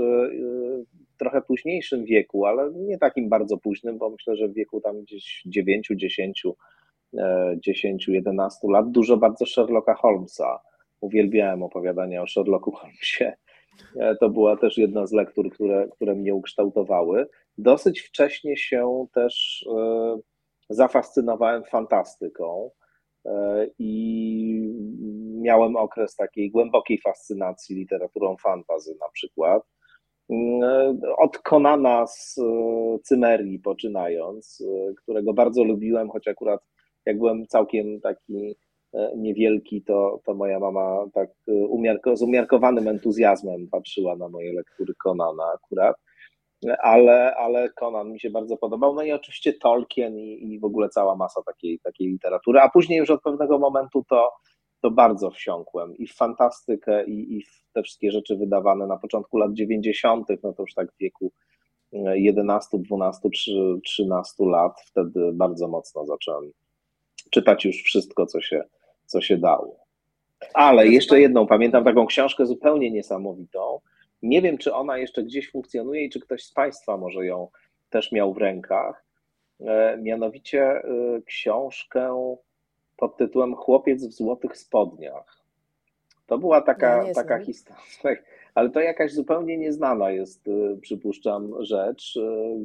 w trochę późniejszym wieku, ale nie takim bardzo późnym, bo myślę, że w wieku tam gdzieś 9, 10, 10, 11 lat, dużo bardzo Sherlocka Holmesa. Uwielbiałem opowiadania o Sherlocku Holmesie. E, to była też jedna z lektur, które, które mnie ukształtowały. Dosyć wcześnie się też zafascynowałem fantastyką. E, i miałem okres takiej głębokiej fascynacji literaturą fantazy na przykład. Od Konana z e, Cymerii poczynając, e, którego bardzo lubiłem, choć akurat jak byłem całkiem taki niewielki, to, to moja mama tak umiarko, z umiarkowanym entuzjazmem patrzyła na moje lektury Konana akurat ale, ale Conan mi się bardzo podobał. No i oczywiście Tolkien i, i w ogóle cała masa takiej, takiej literatury. A później już od pewnego momentu to, to bardzo wsiąkłem i w fantastykę, i, i w te wszystkie rzeczy wydawane na początku lat 90., no to już tak w wieku 11, 12, 13 lat, wtedy bardzo mocno zacząłem czytać już wszystko, co się, co się dało. Ale jeszcze jedną, pamiętam taką książkę zupełnie niesamowitą, nie wiem, czy ona jeszcze gdzieś funkcjonuje i czy ktoś z Państwa może ją też miał w rękach. E, mianowicie e, książkę pod tytułem Chłopiec w złotych spodniach. To była taka, ja taka historia, ale to jakaś zupełnie nieznana jest, e, przypuszczam, rzecz,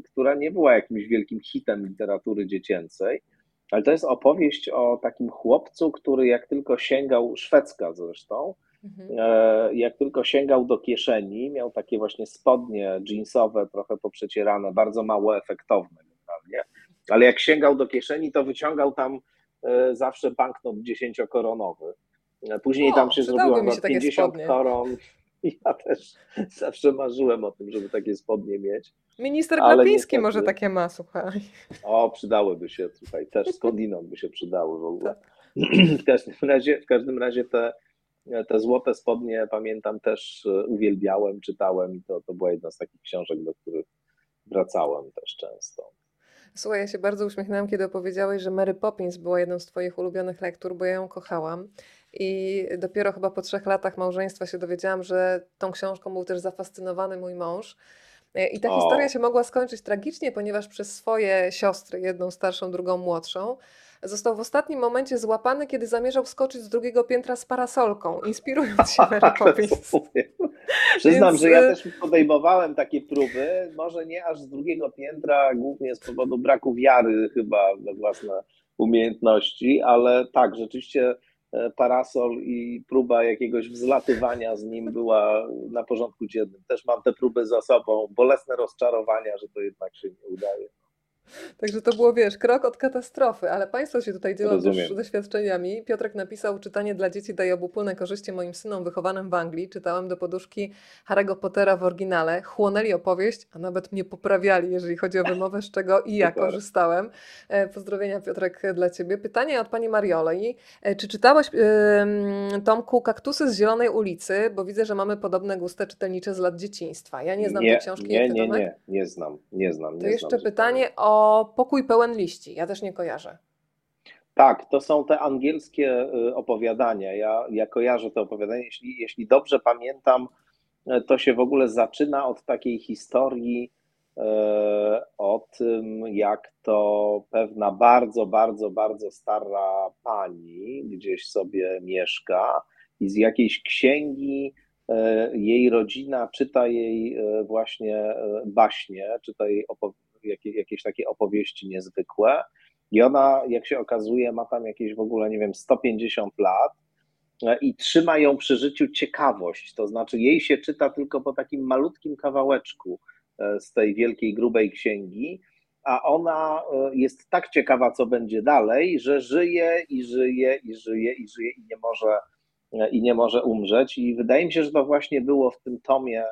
która nie była jakimś wielkim hitem literatury dziecięcej, ale to jest opowieść o takim chłopcu, który jak tylko sięgał, szwedzka zresztą, Mhm. E, jak tylko sięgał do kieszeni, miał takie właśnie spodnie jeansowe, trochę poprzecierane, bardzo mało efektowne generalnie, ale jak sięgał do kieszeni, to wyciągał tam e, zawsze banknot dziesięciokoronowy. E, później o, tam się zrobiło na 50 koron. Ja też zawsze marzyłem o tym, żeby takie spodnie mieć. Minister Glapiński może takie ma, słuchaj. O, przydałyby się, tutaj też skądinąd by się przydały w ogóle. Tak. W każdym razie, w każdym razie te, te złote spodnie pamiętam też e, uwielbiałem, czytałem i to, to była jedna z takich książek, do których wracałem też często. Słuchaj, ja się bardzo uśmiechnęłam, kiedy opowiedziałeś, że Mary Poppins była jedną z Twoich ulubionych lektur, bo ja ją kochałam. I dopiero chyba po trzech latach małżeństwa się dowiedziałam, że tą książką był też zafascynowany mój mąż. I ta o. historia się mogła skończyć tragicznie, ponieważ przez swoje siostry, jedną starszą, drugą młodszą, został w ostatnim momencie złapany, kiedy zamierzał skoczyć z drugiego piętra z parasolką, inspirując się Mary Poppins. Przyznam, Więc... że ja y, też podejmowałem takie próby, może nie aż z drugiego piętra, głównie z powodu braku wiary chyba we własne umiejętności, ale tak, rzeczywiście e, parasol i próba jakiegoś wzlatywania z nim była na porządku dziennym. Też mam te próby za sobą, bolesne rozczarowania, że to jednak się nie udaje. Także to było, wiesz, krok od katastrofy, ale Państwo się tutaj dzielą Rozumiem. też doświadczeniami. Piotrek napisał, czytanie dla dzieci daje obopólne korzyści moim synom wychowanym w Anglii. Czytałem do poduszki Harry'ego Pottera w oryginale, chłonęli opowieść, a nawet mnie poprawiali, jeżeli chodzi o wymowę, z czego i ja korzystałem. E, pozdrowienia Piotrek dla Ciebie. Pytanie od Pani Marioli. E, czy czytałeś, yy, Tomku, Kaktusy z Zielonej ulicy? Bo widzę, że mamy podobne gusty czytelnicze z lat dzieciństwa. Ja nie znam nie, tej książki. Nie, nie, nie, nie znam, nie znam. Nie to jeszcze pytanie o pokój pełen liści. Ja też nie kojarzę. Tak, to są te angielskie y, opowiadania. Ja, ja kojarzę te opowiadania. Jeśli, jeśli dobrze pamiętam, y, to się w ogóle zaczyna od takiej historii y, o tym, jak to pewna bardzo, bardzo, bardzo stara pani gdzieś sobie mieszka i z jakiejś księgi jej rodzina czyta jej właśnie baśnie, czyta jej jakieś takie opowieści niezwykłe. I ona, jak się okazuje, ma tam jakieś w ogóle, nie wiem, 150 lat e, i trzyma ją przy życiu ciekawość. To znaczy, jej się czyta tylko po takim malutkim kawałeczku e, z tej wielkiej, grubej księgi, a ona e, jest tak ciekawa, co będzie dalej, że żyje i żyje i żyje i żyje i nie może, i nie może umrzeć. I wydaje mi się, że to właśnie było w tym tomie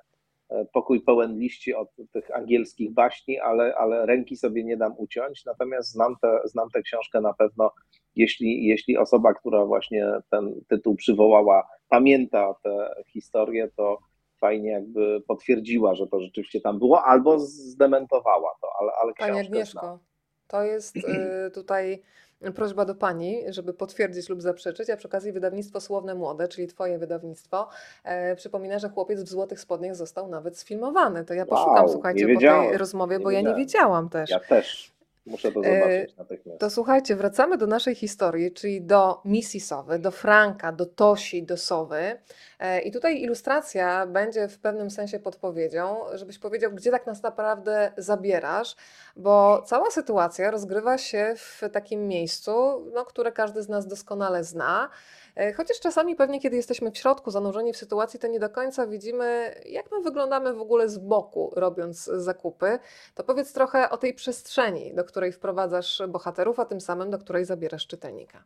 pokój pełen liści od tych angielskich baśni, ale, ale ręki sobie nie dam uciąć. Natomiast znam, te, znam tę książkę na pewno, jeśli, jeśli osoba, która właśnie ten tytuł przywołała, pamięta tę historię, to fajnie jakby potwierdziła, że to rzeczywiście tam było, albo zdementowała to, ale, ale Pani Agnieszko, znam. to jest y, tutaj prośba do Pani, żeby potwierdzić lub zaprzeczyć, a przy okazji wydawnictwo Słowne Młode, czyli Twoje wydawnictwo, e, przypomina, że chłopiec w Złotych Spodniach został nawet sfilmowany. To ja poszukam, wow, słuchajcie, po tej rozmowie, nie bo wiedziałem. ja nie wiedziałam też. Ja też. Muszę to e, zobaczyć natychmiast. To słuchajcie, wracamy do naszej historii, czyli do Missy Sowy, do Franka, do Tosi, do Sowy. E, I tutaj ilustracja będzie w pewnym sensie podpowiedzią, żebyś powiedział, gdzie tak nas naprawdę zabierasz, bo cała sytuacja rozgrywa się w takim miejscu, no, które każdy z nas doskonale zna. E, chociaż czasami pewnie, kiedy jesteśmy w środku, zanurzeni w sytuacji, to nie do końca widzimy, jak my wyglądamy w ogóle z boku, robiąc zakupy. To powiedz trochę o tej przestrzeni, do której wprowadzasz bohaterów, a tym samym do której zabierasz czytelnika.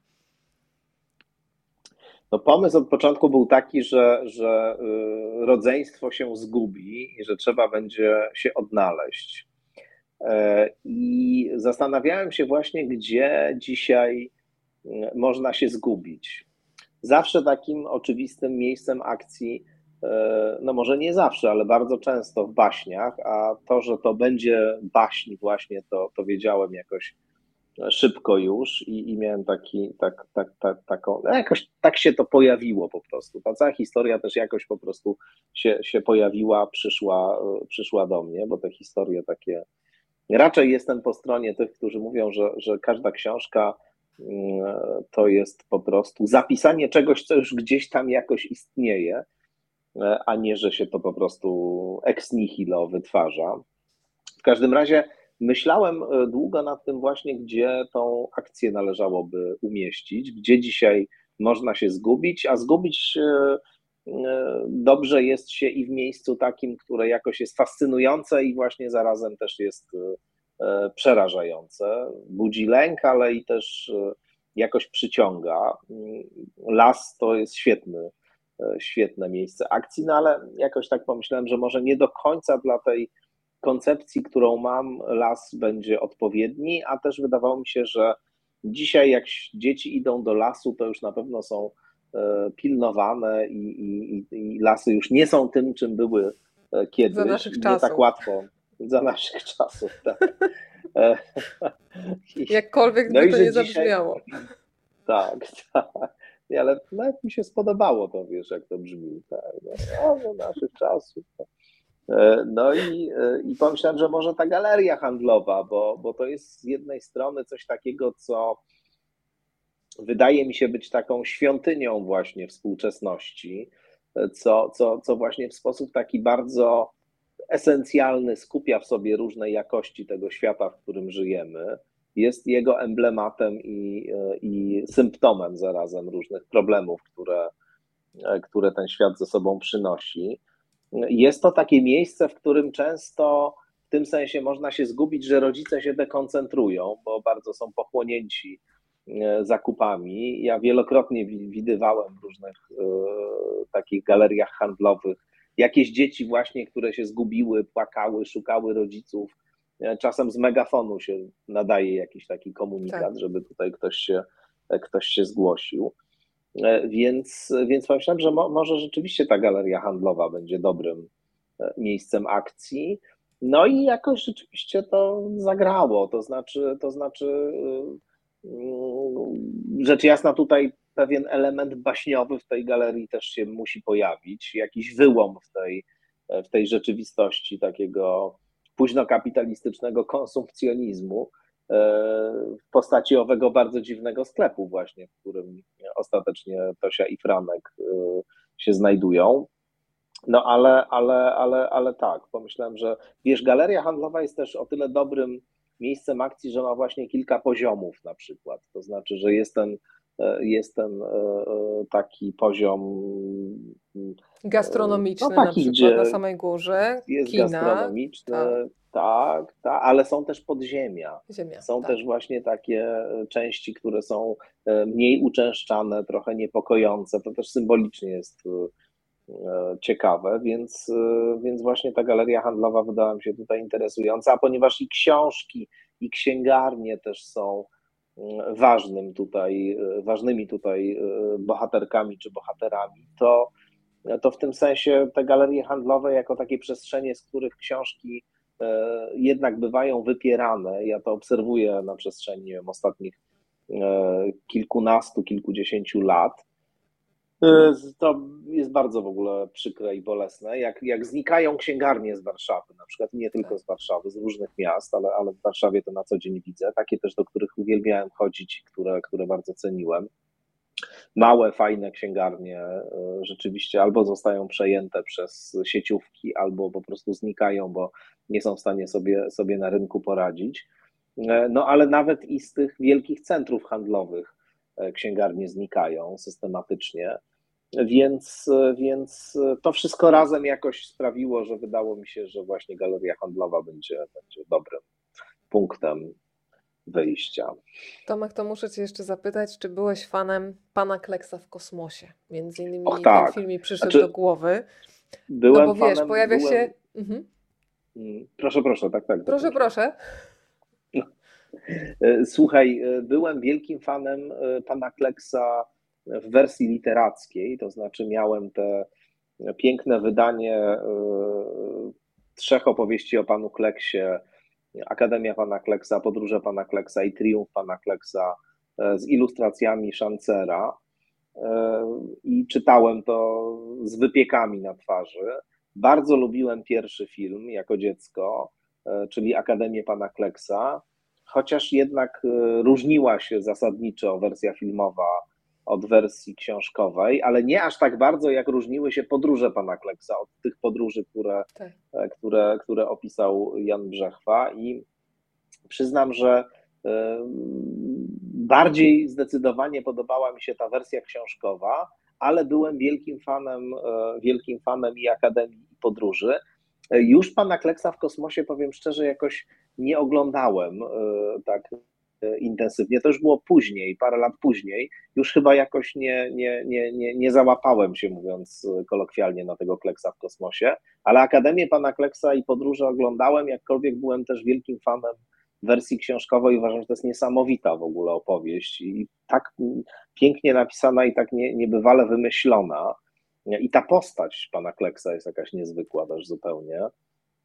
No pomysł od początku był taki, że, że y, rodzeństwo się zgubi i że trzeba będzie się odnaleźć. E, I zastanawiałem się właśnie, gdzie dzisiaj y, można się zgubić zawsze takim oczywistym miejscem akcji, e, no może nie zawsze, ale bardzo często w baśniach, a to, że to będzie baśń właśnie, to, to wiedziałem jakoś szybko już i, i miałem taki, tak, tak, tak, taką, no jakoś tak się to pojawiło po prostu. Ta cała historia też jakoś po prostu się, się pojawiła, przyszła, przyszła do mnie, bo te historie takie, raczej jestem po stronie tych, którzy mówią, że, że każda książka to jest po prostu zapisanie czegoś, co już gdzieś tam jakoś istnieje, a nie, że się to po prostu ex nihilo wytwarza. W każdym razie myślałem e, długo nad tym właśnie, gdzie tą akcję należałoby umieścić, gdzie dzisiaj można się zgubić, a zgubić e, e, dobrze jest się i w miejscu takim, które jakoś jest fascynujące i właśnie zarazem też jest przerażające, budzi lęk, ale i też jakoś przyciąga. Las to jest świetny, świetne miejsce akcji, no ale jakoś tak pomyślałem, że może nie do końca dla tej koncepcji, którą mam, las będzie odpowiedni, a też wydawało mi się, że dzisiaj jak dzieci idą do lasu, to już na pewno są pilnowane i, i, i lasy już nie są tym, czym były kiedyś. Za naszych nie czasów. tak łatwo za naszych czasów, tak. E, Jakkolwiek no by to nie zabrzmiało. Tak, tak. Ale nawet mi się spodobało to, wiesz, jak to brzmi. Tak. No, za naszych czasów. Tak. E, no i, e, i pomyślałem, że może ta galeria handlowa, bo, bo to jest z jednej strony coś takiego, co wydaje mi się być taką świątynią właśnie współczesności, co, co, co właśnie w sposób taki bardzo esencjalny, skupia w sobie różne jakości tego świata, w którym żyjemy, jest jego emblematem i, i symptomem zarazem różnych problemów, które, które ten świat ze sobą przynosi. Jest to takie miejsce, w którym często w tym sensie można się zgubić, że rodzice się dekoncentrują, bo bardzo są pochłonięci e, zakupami. Ja wielokrotnie widywałem w różnych e, takich galeriach handlowych jakieś dzieci właśnie, które się zgubiły, płakały, szukały rodziców. E, czasem z megafonu się nadaje jakiś taki komunikat, tak. żeby tutaj ktoś się, ktoś się zgłosił. Więc, więc pomyślałem, że mo, może rzeczywiście ta galeria handlowa będzie dobrym miejscem akcji. No i jakoś rzeczywiście to zagrało. To znaczy, to znaczy, y, rzecz jasna, tutaj pewien element baśniowy w tej galerii też się musi pojawić, jakiś wyłom w tej, w tej rzeczywistości takiego późnokapitalistycznego konsumpcjonizmu e, w postaci owego bardzo dziwnego sklepu właśnie, w którym ostatecznie Tosia i Franek y, się znajdują. No ale, ale, ale, ale tak, pomyślałem, że wiesz, galeria handlowa jest też o tyle dobrym miejscem akcji, że ma właśnie kilka poziomów na przykład. To znaczy, że jest ten, e, jest ten e, e, taki poziom gastronomiczny no, taki, na przykład na samej górze, jest kina, gastronomiczny, tak. tak, tak, ale są też podziemia. Ziemia, są tak. też właśnie takie części, które są mniej uczęszczane, trochę niepokojące. To też symbolicznie jest E, ciekawe, więc, e, więc właśnie ta galeria handlowa wydała mi się tutaj interesująca, a ponieważ i książki, i księgarnie też są mm, ważnym tutaj, e, ważnymi tutaj bohaterkami czy bohaterami, to, to w tym sensie te galerie handlowe jako takie przestrzenie, z których książki jednak bywają wypierane, ja to obserwuję na przestrzeni wiem, ostatnich kilkunastu, kilkudziesięciu lat, E, to jest bardzo w ogóle przykre i bolesne. Jak, jak znikają księgarnie z Warszawy, na przykład nie tylko z Warszawy, z różnych miast, ale, ale w Warszawie to na co dzień widzę, takie też, do których uwielbiałem chodzić, które, które bardzo ceniłem. Małe, fajne księgarnie e, rzeczywiście albo zostają przejęte przez sieciówki, albo po prostu znikają, bo nie są w stanie sobie, sobie na rynku poradzić. E, no ale nawet i z tych wielkich centrów handlowych księgarnie znikają systematycznie. Więc, więc to wszystko razem jakoś sprawiło, że wydało mi się, że właśnie galeria handlowa będzie, będzie dobrym punktem wyjścia. Tomek, to muszę Cię jeszcze zapytać, czy byłeś fanem pana Kleksa w kosmosie? Między innymi Och, tak. ten film mi przyszedł znaczy, do głowy. Byłem no bo wiesz, fanem, pojawia byłem... się. Mhm. Mm, proszę, proszę, tak, tak. Proszę, proszę. E, słuchaj, e, byłem wielkim fanem e, pana Kleksa w wersji literackiej, to znaczy miałem te piękne wydanie trzech opowieści o panu Kleksie, Akademia pana Kleksa, Podróże pana Kleksa i Triumf pana Kleksa z ilustracjami Szancera i czytałem to z wypiekami na twarzy. Bardzo lubiłem pierwszy film jako dziecko, czyli Akademię pana Kleksa chociaż jednak e, różniła się zasadniczo wersja filmowa od wersji książkowej, ale nie aż tak bardzo, jak różniły się podróże pana Kleksa od tych podróży, które, tak. E, które, które opisał Jan Brzechwa. I przyznam, że e, bardziej zdecydowanie podobała mi się ta wersja książkowa, ale byłem wielkim fanem, wielkim fanem i Akademii i Podróży. Już pana Kleksa w kosmosie, powiem szczerze, jakoś nie oglądałem e, tak e, intensywnie. To już było później, parę lat później. Już chyba jakoś nie, nie, nie, nie, nie załapałem się, mówiąc kolokwialnie, na tego Kleksa w kosmosie, ale Akademię Pana Kleksa i podróże oglądałem, jakkolwiek byłem też wielkim fanem wersji książkowej. Uważam, że to jest niesamowita w ogóle opowieść i tak pięknie napisana i tak nie, niebywale wymyślona. I ta postać Pana Kleksa jest jakaś niezwykła też zupełnie.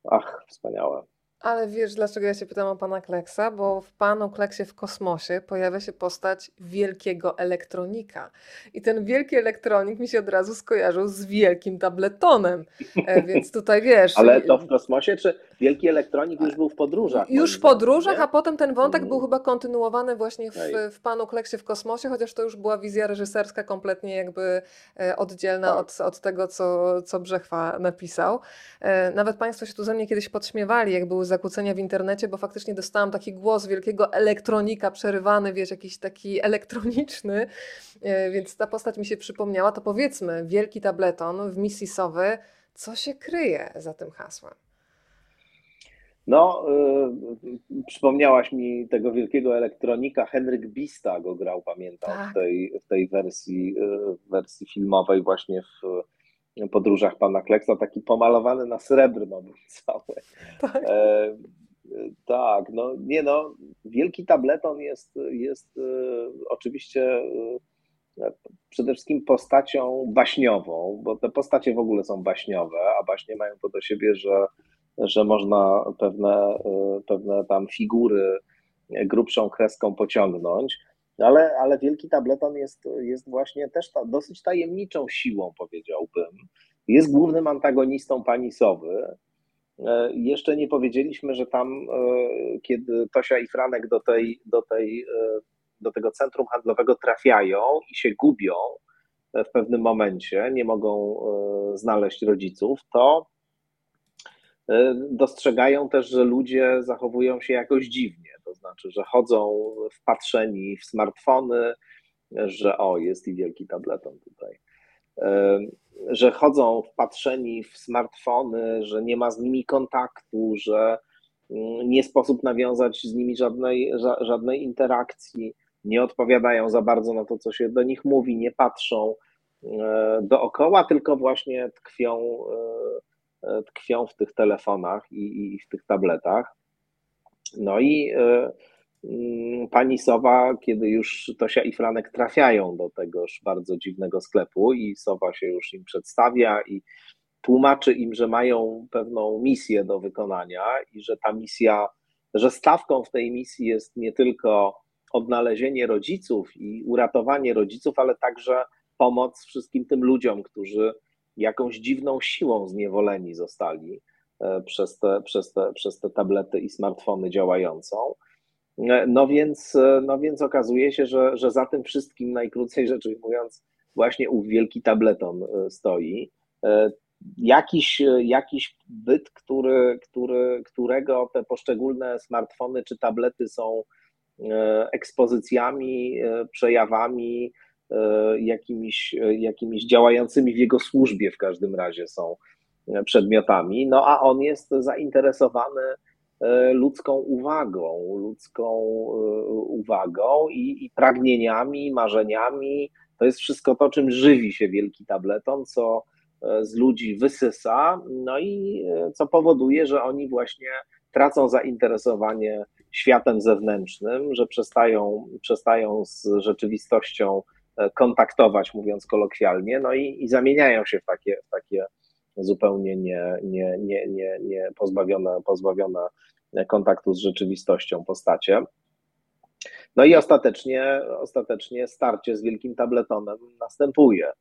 Ach, wspaniałe. Ale wiesz, dlaczego ja się pytam o pana Kleksa? Bo w panu Kleksie w kosmosie pojawia się postać wielkiego elektronika. I ten wielki elektronik mi się od razu skojarzył z wielkim tabletonem. E, więc tutaj wiesz. Ale to w kosmosie, czy wielki elektronik już był w podróżach? Już w podróżach, a potem ten wątek był mm. chyba kontynuowany właśnie w, w panu Kleksie w kosmosie, chociaż to już była wizja reżyserska kompletnie jakby e, oddzielna tak. od, od tego, co, co Brzechwa napisał. E, nawet Państwo się tu ze mnie kiedyś podśmiewali, jak były zakłócenia w internecie, bo faktycznie dostałam taki głos wielkiego elektronika przerywany, wiesz, jakiś taki elektroniczny, e, więc ta postać mi się przypomniała. To powiedzmy, wielki tableton w misji Sowy, co się kryje za tym hasłem? No, y, przypomniałaś mi tego wielkiego elektronika. Henryk Bista go grał, pamiętam, tak. w, tej, w tej wersji, y, wersji filmowej, właśnie w podróżach pana Kleksa, taki pomalowany na srebrno był cały. Tak. E, tak, no nie no, wielki tableton jest, jest y, oczywiście y, przede wszystkim postacią baśniową, bo te postacie w ogóle są baśniowe, a baśnie mają to do siebie, że że można pewne, y, pewne tam figury grubszą kreską pociągnąć, ale, ale wielki tableton jest, jest właśnie też ta, dosyć tajemniczą siłą, powiedziałbym. Jest głównym antagonistą Panisowy. E, jeszcze nie powiedzieliśmy, że tam, e, kiedy Tosia i Franek do, tej, do, tej, e, do tego centrum handlowego trafiają i się gubią w pewnym momencie, nie mogą znaleźć rodziców, to dostrzegają też, że ludzie zachowują się jakoś dziwnie, to znaczy, że chodzą wpatrzeni w smartfony, że o, jest i wielki tableton tutaj, e, że chodzą wpatrzeni w smartfony, że nie ma z nimi kontaktu, że mm, nie sposób nawiązać z nimi żadnej, żadnej interakcji, nie odpowiadają za bardzo na to, co się do nich mówi, nie patrzą e, dookoła, tylko właśnie tkwią E, tkwią w tych telefonach i, i w tych tabletach. No i e, mm, pani Sowa, kiedy już Tosia i Franek trafiają do tegoż bardzo dziwnego sklepu i Sowa się już im przedstawia i tłumaczy im, że mają pewną misję do wykonania i że ta misja, że stawką w tej misji jest nie tylko odnalezienie rodziców i uratowanie rodziców, ale także pomoc wszystkim tym ludziom, którzy jakąś dziwną siłą zniewoleni zostali e, przez te, przez te, przez te tablety i smartfony działającą. E, no więc, e, no więc okazuje się, że, że za tym wszystkim, najkrócej rzecz ujmując, właśnie ów wielki tableton stoi. Jakiś, jakiś byt, który, który, którego te poszczególne smartfony czy tablety są ekspozycjami, przejawami, jakimiś, e, jakimiś działającymi w jego służbie w każdym razie są e, przedmiotami, no a on jest zainteresowany ludzką uwagą, ludzką uwagą i, i pragnieniami, marzeniami. To jest wszystko to, czym żywi się wielki tableton, co z ludzi wysysa, no i co powoduje, że oni właśnie tracą zainteresowanie światem zewnętrznym, że przestają, przestają z rzeczywistością E, kontaktować, mówiąc kolokwialnie, no i, i zamieniają się w takie, w takie zupełnie nie, nie, nie, nie, nie pozbawione, pozbawione kontaktu z rzeczywistością postacie. No i ostatecznie, ostatecznie starcie z wielkim tabletonem następuje.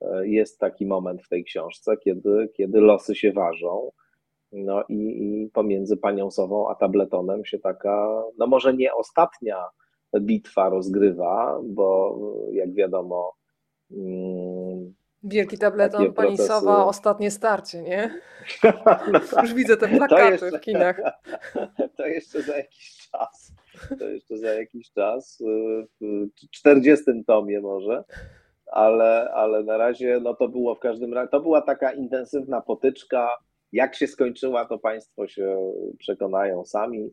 E, jest taki moment w tej książce, kiedy, kiedy losy się ważą. No i, i pomiędzy panią Sową a tabletonem się taka, no może nie ostatnia bitwa rozgrywa, bo jak wiadomo. Mm, Wielki tableton Panisowa, procesy... ostatnie starcie, nie? Już widzę te plakaty jeszcze, w kinach. To jeszcze za jakiś czas. To jeszcze za jakiś czas. W 40 tomie może. Ale, ale na razie no to było w każdym razie, to była taka intensywna potyczka. Jak się skończyła, to Państwo się przekonają sami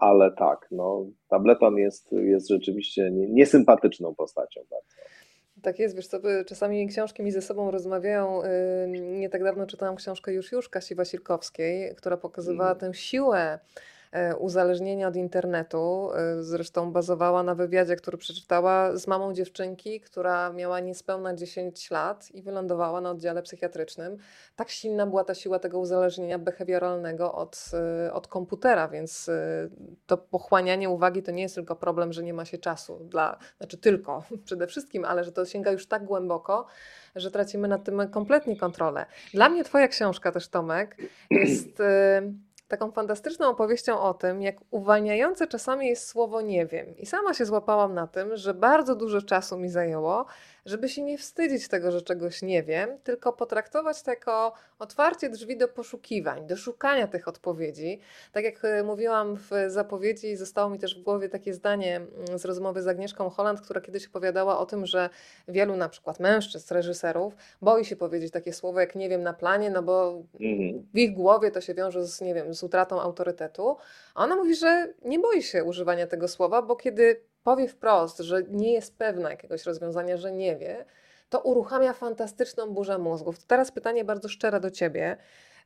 ale tak, no, tableton jest, jest rzeczywiście niesympatyczną postacią bardzo. Tak jest, wiesz co, czasami książki mi ze sobą rozmawiają. Nie tak dawno czytałam książkę Już Już Kasi Wasilkowskiej, która pokazywała mm. tę siłę uzależnienia od internetu. E, zresztą bazowała na wywiadzie, który przeczytała z mamą dziewczynki, która miała niespełna 10 lat i wylądowała na oddziale psychiatrycznym. Tak silna była ta siła tego uzależnienia behawioralnego od, e, od komputera, więc to pochłanianie uwagi to nie jest tylko problem, że nie ma się czasu dla, znaczy tylko przede wszystkim, ale że to sięga już tak głęboko, że tracimy nad tym kompletnie kontrolę. Dla mnie Twoja książka też, Tomek, jest taką fantastyczną opowieścią o tym, jak uwalniające czasami jest słowo nie wiem. I sama się złapałam na tym, że bardzo dużo czasu mi zajęło, żeby się nie wstydzić tego, że czegoś nie wiem, tylko potraktować to jako otwarcie drzwi do poszukiwań, do szukania tych odpowiedzi. Tak jak e, mówiłam w zapowiedzi, zostało mi też w głowie takie zdanie mm, z rozmowy z Agnieszką Holland, która kiedyś opowiadała o tym, że wielu na przykład mężczyzn, reżyserów boi się powiedzieć takie słowo jak nie wiem na planie, no bo mhm. w ich głowie to się wiąże z, nie wiem, z utratą autorytetu. A ona mówi, że nie boi się używania tego słowa, bo kiedy powie wprost, że nie jest pewna jakiegoś rozwiązania, że nie wie, to uruchamia fantastyczną burzę mózgów. To teraz pytanie bardzo szczere do ciebie.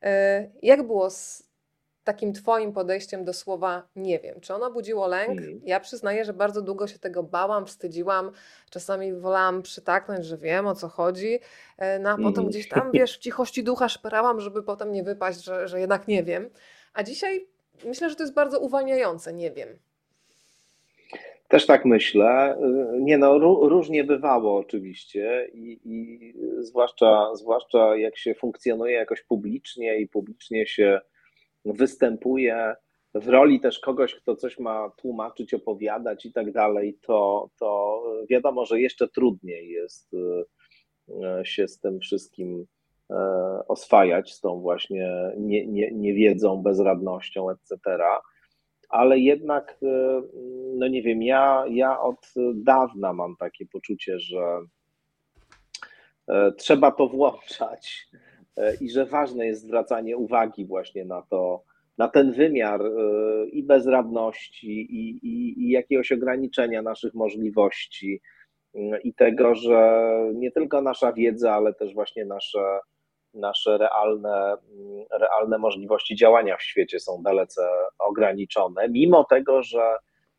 E, jak było z takim Twoim podejściem do słowa nie wiem? Czy ono budziło lęk? Mhm. Ja przyznaję, że bardzo długo się tego bałam, wstydziłam. Czasami wolałam przytaknąć, że wiem o co chodzi. E, no a potem mhm. gdzieś tam, wiesz, w cichości ducha szperałam, żeby potem nie wypaść, że, że jednak nie wiem. A dzisiaj myślę, że to jest bardzo uwalniające, nie wiem. Też tak myślę. Nie no, różnie bywało oczywiście i, i zwłaszcza, zwłaszcza jak się funkcjonuje jakoś publicznie i publicznie się występuje w roli też kogoś, kto coś ma tłumaczyć, opowiadać i tak dalej, to, to wiadomo, że jeszcze trudniej jest e, się z tym wszystkim oswajać, z tą właśnie nie, nie, niewiedzą, bezradnością, etc ale jednak, e, no nie wiem, ja, ja od dawna mam takie poczucie, że e, trzeba to włączać e, i że ważne jest zwracanie uwagi właśnie na to, na ten wymiar i bezradności, i, i, i jakiegoś ograniczenia naszych możliwości, i tego, że nie tylko nasza wiedza, ale też właśnie nasze nasze realne, realne możliwości działania w świecie są dalece ograniczone, mimo tego, że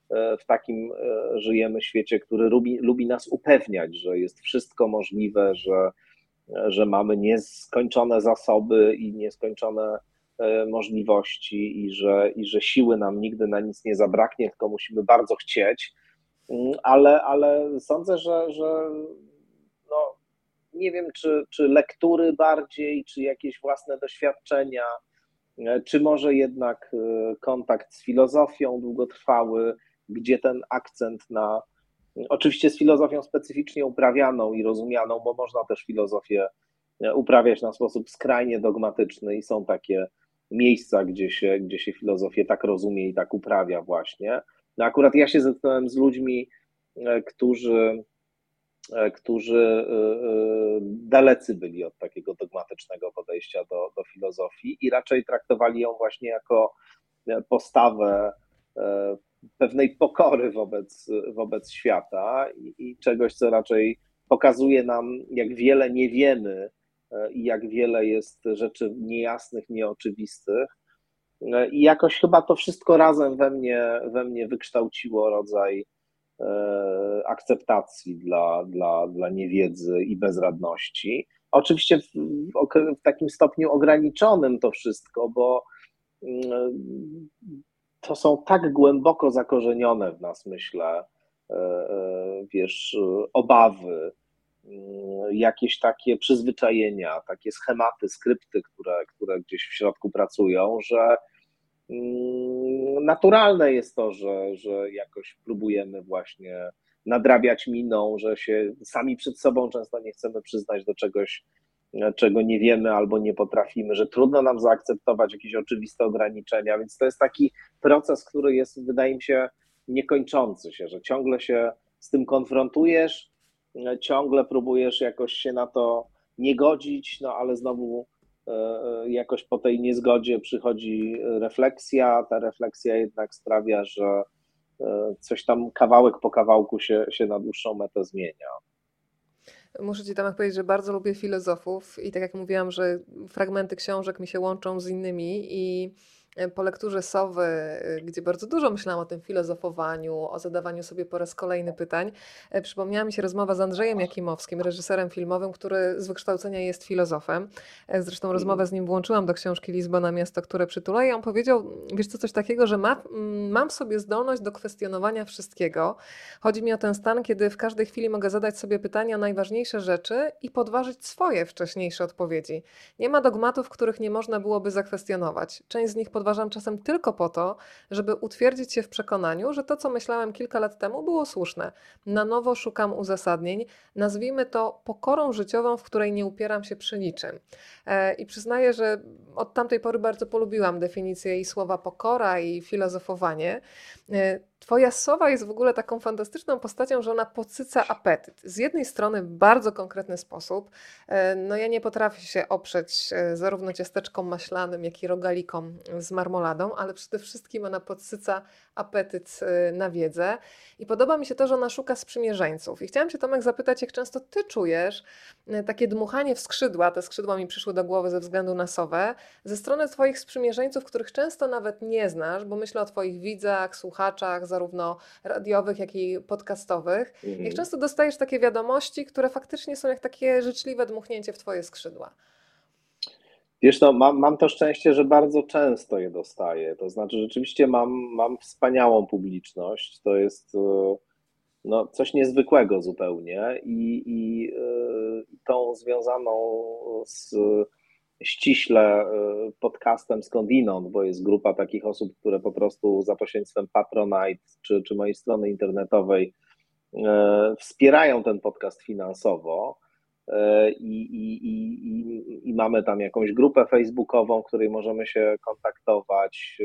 e, w takim e, żyjemy świecie, który lubi, lubi nas upewniać, że jest wszystko możliwe, że, że mamy nieskończone zasoby i nieskończone e, możliwości i że, i że siły nam nigdy na nic nie zabraknie, tylko musimy bardzo chcieć. Mm, ale, ale sądzę, że, że nie wiem, czy, czy lektury bardziej, czy jakieś własne doświadczenia, e, czy może jednak e, kontakt z filozofią długotrwały, gdzie ten akcent na. Oczywiście z filozofią specyficznie uprawianą i rozumianą, bo można też filozofię e, uprawiać na sposób skrajnie dogmatyczny i są takie miejsca, gdzie się, gdzie się filozofię tak rozumie i tak uprawia właśnie. No akurat ja się zetknąłem z ludźmi, którzy którzy e, e, dalecy byli od takiego dogmatycznego podejścia do, do filozofii i raczej traktowali ją właśnie jako postawę pewnej pokory wobec, wobec świata i, i czegoś, co raczej pokazuje nam, jak wiele nie wiemy i jak wiele jest rzeczy niejasnych, nieoczywistych. I jakoś chyba to wszystko razem we mnie, we mnie wykształciło rodzaj E, akceptacji dla, dla, dla niewiedzy i bezradności. Oczywiście w, w takim stopniu ograniczonym to wszystko, bo mm, to są tak głęboko zakorzenione w nas, myślę, e, e, wiesz, obawy, mm, jakieś takie przyzwyczajenia, takie schematy, skrypty, które, które gdzieś w środku pracują, że naturalne jest to, że, że jakoś próbujemy właśnie nadrabiać miną, że się sami przed sobą często nie chcemy przyznać do czegoś, czego nie wiemy albo nie potrafimy, że trudno nam zaakceptować jakieś oczywiste ograniczenia, więc to jest taki proces, który jest, wydaje mi się, niekończący się, że ciągle się z tym konfrontujesz, ciągle próbujesz jakoś się na to nie godzić, no ale znowu E, e, jakoś po tej niezgodzie przychodzi refleksja. Ta refleksja jednak sprawia, że e, coś tam kawałek po kawałku się, się na dłuższą metę zmienia. Muszę Ci tam powiedzieć, że bardzo lubię filozofów i tak jak mówiłam, że fragmenty książek mi się łączą z innymi i E, po lekturze Sowy, e, gdzie bardzo dużo myślałam o tym filozofowaniu, o zadawaniu sobie po raz kolejny pytań, e, przypomniała mi się rozmowa z Andrzejem Jakimowskim, reżyserem filmowym, który z wykształcenia jest filozofem. Zresztą mhm. rozmowę z nim włączyłam do książki Lizbona, miasto, które przytula i on powiedział, wiesz co, coś takiego, że ma, mam w sobie zdolność do kwestionowania wszystkiego. Chodzi mi o ten stan, kiedy w każdej chwili mogę zadać sobie pytania o najważniejsze rzeczy i podważyć swoje wcześniejsze odpowiedzi. Nie ma dogmatów, których nie można byłoby zakwestionować. Część z nich pod podważam czasem tylko po to, żeby utwierdzić się w przekonaniu, że to, co myślałem kilka lat temu, było słuszne. Na nowo szukam uzasadnień. Nazwijmy to pokorą życiową, w której nie upieram się przy niczym. E, I przyznaję, że od tamtej pory bardzo polubiłam definicję i słowa pokora i filozofowanie. Twoja sowa jest w ogóle taką fantastyczną postacią, że ona podsyca apetyt. Z jednej strony w bardzo konkretny sposób. E, no ja nie potrafię się oprzeć e, zarówno ciasteczkom maślanym, jak i rogalikom z marmoladą, ale przede wszystkim ona podsyca apetyt e, na wiedzę. I podoba mi się to, że ona szuka sprzymierzeńców. I chciałam Cię Tomek zapytać, jak często Ty czujesz takie dmuchanie w skrzydła, te skrzydła mi przyszły do głowy ze względu na sowę, ze strony Twoich sprzymierzeńców, których często nawet nie znasz, bo myślę o Twoich widzach, słuchaczach, zarówno radiowych, jak i podcastowych. Mhm. Jak często dostajesz takie wiadomości, które faktycznie są jak takie życzliwe dmuchnięcie w Twoje skrzydła? Wiesz, no, mam, mam to szczęście, że bardzo często je dostaję. To znaczy, rzeczywiście mam, mam wspaniałą publiczność. To jest e, no, coś niezwykłego zupełnie i, i, i e, tą związaną z ściśle e, podcastem skądinąd, bo jest grupa takich osób, które po prostu za pośrednictwem Patronite czy, czy mojej strony internetowej e, wspierają ten podcast finansowo. E, I, i, i, i, mamy tam jakąś grupę facebookową, w której możemy się kontaktować.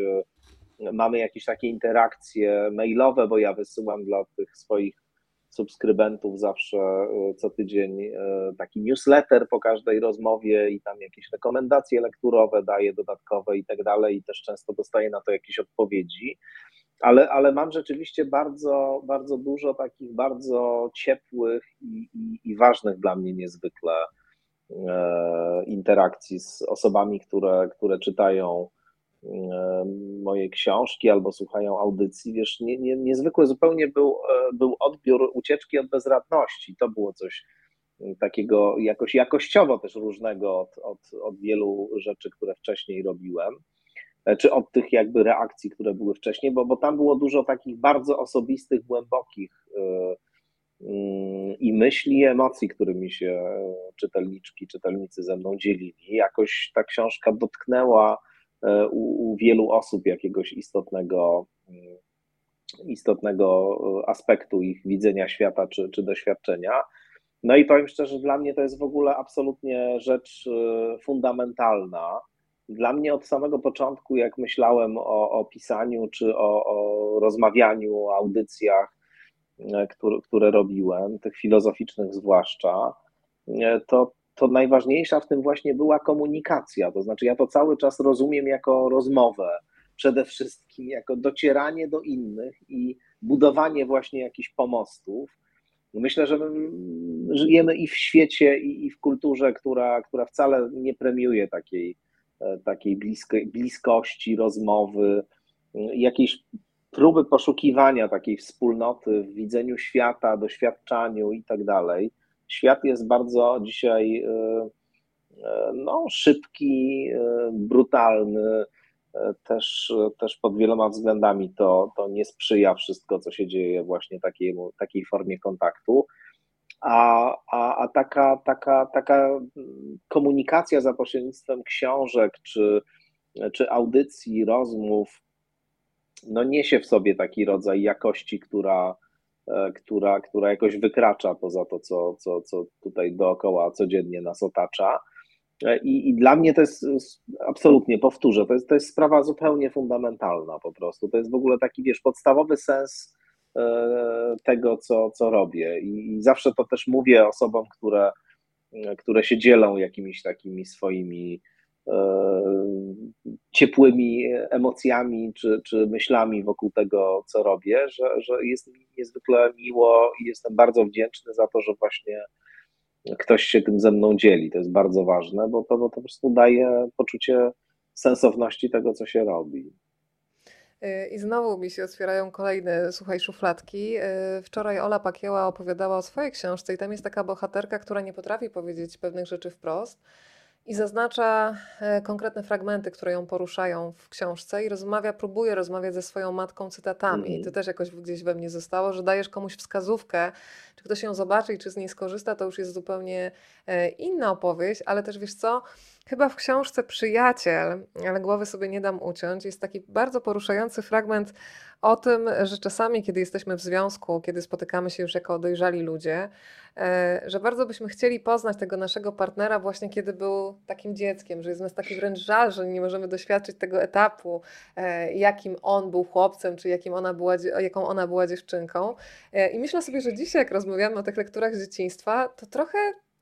Mamy jakieś takie interakcje mailowe, bo ja wysyłam dla tych swoich subskrybentów zawsze e, co tydzień e, taki newsletter po każdej rozmowie i tam jakieś rekomendacje lekturowe daję dodatkowe i tak dalej i też często dostaję na to jakieś odpowiedzi. Ale, ale mam rzeczywiście bardzo, bardzo dużo takich bardzo ciepłych i, i, i ważnych dla mnie niezwykle e, interakcji z osobami, które, które czytają moje książki albo słuchają audycji, wiesz, nie, nie, niezwykły zupełnie był, e, był odbiór ucieczki od bezradności. To było coś mm, takiego jakoś jakościowo też różnego od, od, od wielu rzeczy, które wcześniej robiłem, e, czy od tych jakby reakcji, które były wcześniej, bo, bo tam było dużo takich bardzo osobistych, głębokich e, mm, i myśli, i emocji, którymi się czytelniczki, czytelnicy ze mną dzielili. Jakoś ta książka dotknęła E, u, u wielu osób jakiegoś istotnego, mm, istotnego e, aspektu ich widzenia świata czy, czy doświadczenia. No i powiem szczerze, dla mnie to jest w ogóle absolutnie rzecz e, fundamentalna. Dla mnie od samego początku, jak myślałem o, o pisaniu czy o, o rozmawianiu, o audycjach, które, które robiłem, tych filozoficznych zwłaszcza, to, to najważniejsza w tym właśnie była komunikacja. To znaczy, ja to cały czas rozumiem jako rozmowę, przede wszystkim jako docieranie do innych i budowanie właśnie jakichś pomostów. Myślę, że żyjemy i w świecie, i w kulturze, która, która wcale nie premiuje takiej, e, takiej bliskości, rozmowy, jakiejś próby poszukiwania takiej wspólnoty w widzeniu świata, doświadczaniu i tak dalej świat jest bardzo dzisiaj e, e, no, szybki, e, brutalny, też, też pod wieloma względami to, to nie sprzyja wszystko, co się dzieje właśnie takiemu, takiej formie kontaktu. A, a, a taka, taka, taka komunikacja za pośrednictwem książek czy, czy audycji, rozmów, no niesie w sobie taki rodzaj jakości, która, która, która jakoś wykracza poza to, co, co, co tutaj dookoła codziennie nas otacza. E, I, I dla mnie to jest absolutnie, powtórzę, to jest, to jest sprawa zupełnie fundamentalna po prostu. To jest w ogóle taki, wiesz, podstawowy sens e, tego, co, co robię. I, I zawsze to też mówię osobom, które, które się dzielą jakimiś takimi swoimi ciepłymi emocjami czy, czy myślami wokół tego, co robię, że, że jest mi niezwykle miło i jestem bardzo wdzięczny za to, że właśnie ktoś się tym ze mną dzieli. To jest bardzo ważne, bo to, bo to po prostu daje poczucie sensowności tego, co się robi. Y, I znowu mi się otwierają kolejne, słuchaj, szufladki. Y, wczoraj Ola Pakieła opowiadała o swojej książce i tam jest taka bohaterka, która nie potrafi powiedzieć pewnych rzeczy wprost i zaznacza e, konkretne fragmenty, które ją poruszają w książce i rozmawia, próbuje rozmawiać ze swoją matką cytatami. Mm. To też jakoś gdzieś we mnie zostało, że dajesz komuś wskazówkę, czy ktoś ją zobaczy i czy z niej skorzysta, to już jest zupełnie e, inna opowieść, ale też wiesz co, Chyba w książce Przyjaciel, ale głowy sobie nie dam uciąć, jest taki bardzo poruszający fragment o tym, że czasami, kiedy jesteśmy w związku, kiedy spotykamy się już jako dojrzali ludzie, e, że bardzo byśmy chcieli poznać tego naszego partnera właśnie kiedy był takim dzieckiem, że jest nas taki wręcz żal, że nie możemy doświadczyć tego etapu, e, jakim on był chłopcem, czy jakim ona była, jaką ona była dziewczynką. E, I myślę sobie, że dzisiaj, jak rozmawiamy o tych lekturach z dzieciństwa, to trochę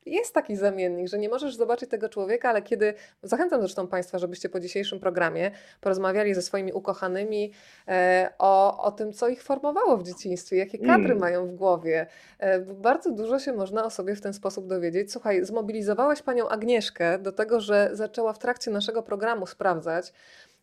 jest taki zamiennik, że nie możesz zobaczyć tego człowieka, ale kiedy, zachęcam zresztą Państwa, żebyście po dzisiejszym programie porozmawiali ze swoimi ukochanymi e, o, o tym, co ich formowało w dzieciństwie, jakie kadry mm. mają w głowie. E, bardzo dużo się można o sobie w ten sposób dowiedzieć. Słuchaj, zmobilizowałeś Panią Agnieszkę do tego, że zaczęła w trakcie naszego programu sprawdzać,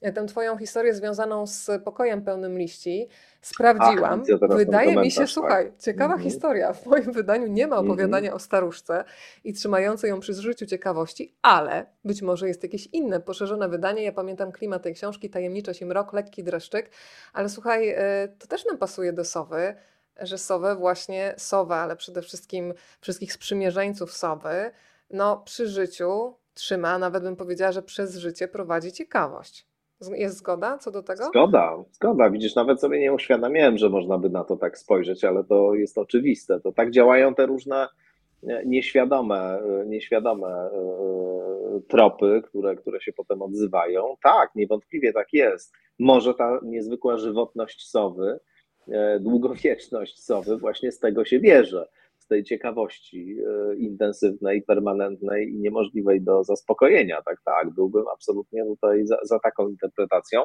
tę Twoją historię związaną z pokojem pełnym liści. Sprawdziłam. Ach, Wydaje mi się, tak. słuchaj, ciekawa mm -hmm. historia. W moim wydaniu nie ma mhm. opowiadania mm -hmm. o staruszce i trzymającej ją przy zżyciu ciekawości, ale być może jest jakieś inne, poszerzone wydanie. Ja pamiętam klimat tej książki, tajemniczość i mrok, lekki dreszczyk, ale słuchaj, e, to też nam pasuje do Sowy że Sowę właśnie, Sowę, ale przede wszystkim wszystkich sprzymierzeńców Sowy, no przy życiu trzyma, nawet bym powiedziała, że przez życie prowadzi ciekawość. Jest zgoda co do tego? Zgoda, zgoda. Widzisz, nawet sobie nie uświadamiałem, że można by na to tak spojrzeć, ale to jest oczywiste. To tak działają te różne e, nieświadome, e, nieświadome e, tropy, które, które się potem odzywają. Tak, niewątpliwie tak jest. Może ta niezwykła żywotność sowy, długowieczność sowy właśnie z tego się bierze tej ciekawości e, intensywnej, permanentnej i niemożliwej do zaspokojenia. Tak, tak, byłbym absolutnie tutaj za, za taką interpretacją.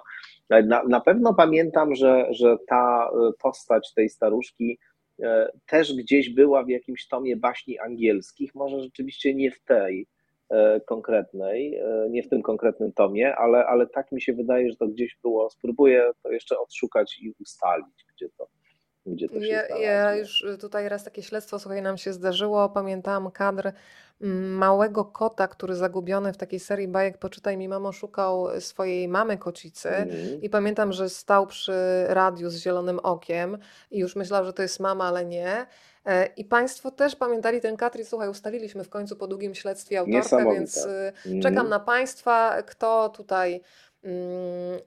Na, na pewno pamiętam, że, że ta e, postać tej staruszki e, też gdzieś była w jakimś tomie baśni angielskich, może rzeczywiście nie w tej konkretnej, nie w tym konkretnym tomie, ale, ale tak mi się wydaje, że to gdzieś było. Spróbuję to jeszcze odszukać i ustalić, gdzie to, gdzie to się ja, ja już tutaj raz takie śledztwo, słuchaj, nam się zdarzyło. Pamiętałam kadr mm, małego kota, który zagubiony w takiej serii bajek Poczytaj mi mamo szukał swojej mamy kocicy mm. i pamiętam, że stał przy radiu z zielonym okiem i już myślał, że to jest mama, ale nie. E, I Państwo też pamiętali ten kadr i słuchaj, ustaliliśmy w końcu po długim śledztwie autorkę, więc mm. czekam na Państwa, kto tutaj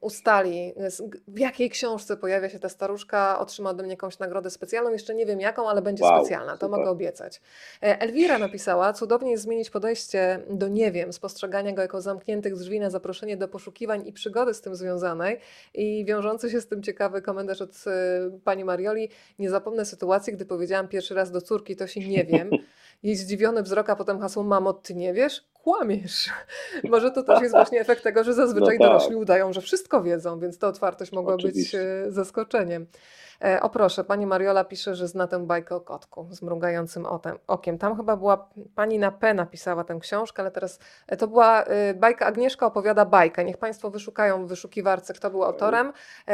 ustali, w jakiej książce pojawia się ta staruszka, otrzyma ode mnie jakąś nagrodę specjalną. Jeszcze nie wiem jaką, ale będzie wow, specjalna, to super. mogę obiecać. E, Elwira napisała, cudownie jest zmienić podejście do nie wiem, spostrzegania go jako zamkniętych drzwi na zaproszenie do poszukiwań i przygody z tym związanej. I wiążący się z tym ciekawy komentarz od e, pani Marioli. Nie zapomnę sytuacji, gdy powiedziałam pierwszy raz do córki, to się nie wiem. Jej zdziwiony wzrok, a potem hasło, mamo, ty nie wiesz? kłamiesz. Może to też jest właśnie efekt tego, że zazwyczaj no tak. dorośli udają, że wszystko wiedzą, więc ta otwartość mogła Oczywiście. być e, zaskoczeniem. E, o proszę, pani Mariola pisze, że zna tę bajkę o kotku z mrugającym okiem. Tam chyba była, pani na P napisała tę książkę, ale teraz e, to była e, bajka, Agnieszka opowiada bajkę. Niech państwo wyszukają w wyszukiwarce, kto był autorem,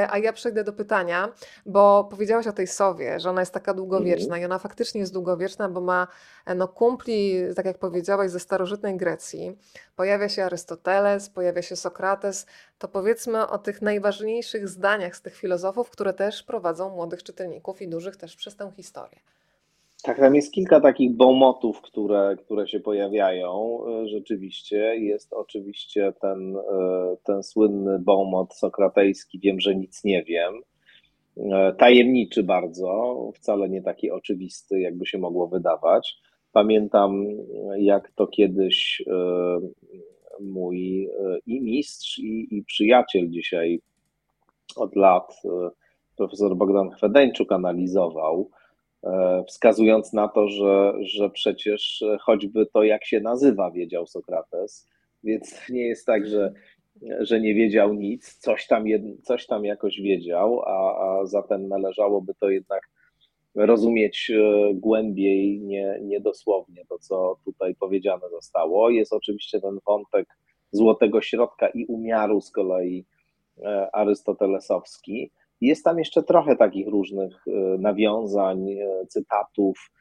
a ja przejdę do pytania, bo powiedziałaś o tej sowie, że ona jest taka długowieczna mhm. i ona faktycznie jest długowieczna, bo ma no, kumpli, tak jak powiedziałaś, ze starożytnej Grecji. Pojawia się Arystoteles, pojawia się Sokrates, to powiedzmy o tych najważniejszych zdaniach z tych filozofów, które też prowadzą młodych czytelników i dużych też przez tę historię. Tak, tam jest kilka takich bomotów, które, które się pojawiają. E, rzeczywiście jest oczywiście ten, e, ten słynny bomot sokratejski, wiem, że nic nie wiem. E, tajemniczy bardzo, wcale nie taki oczywisty, jakby się mogło wydawać. Pamiętam, jak to kiedyś mój i mistrz, i, i przyjaciel dzisiaj od lat profesor Bogdan Chwedeńczuk analizował, e, wskazując na to, że, że przecież choćby to, jak się nazywa, wiedział Sokrates, więc nie jest tak, że, że nie wiedział nic, coś tam, coś tam jakoś wiedział, a, a zatem należałoby to jednak rozumieć e, głębiej, nie, nie dosłownie to, co tutaj powiedziane zostało. Jest oczywiście ten wątek złotego środka i umiaru z kolei e, arystotelesowski, jest tam jeszcze trochę takich różnych e, nawiązań, cytatów,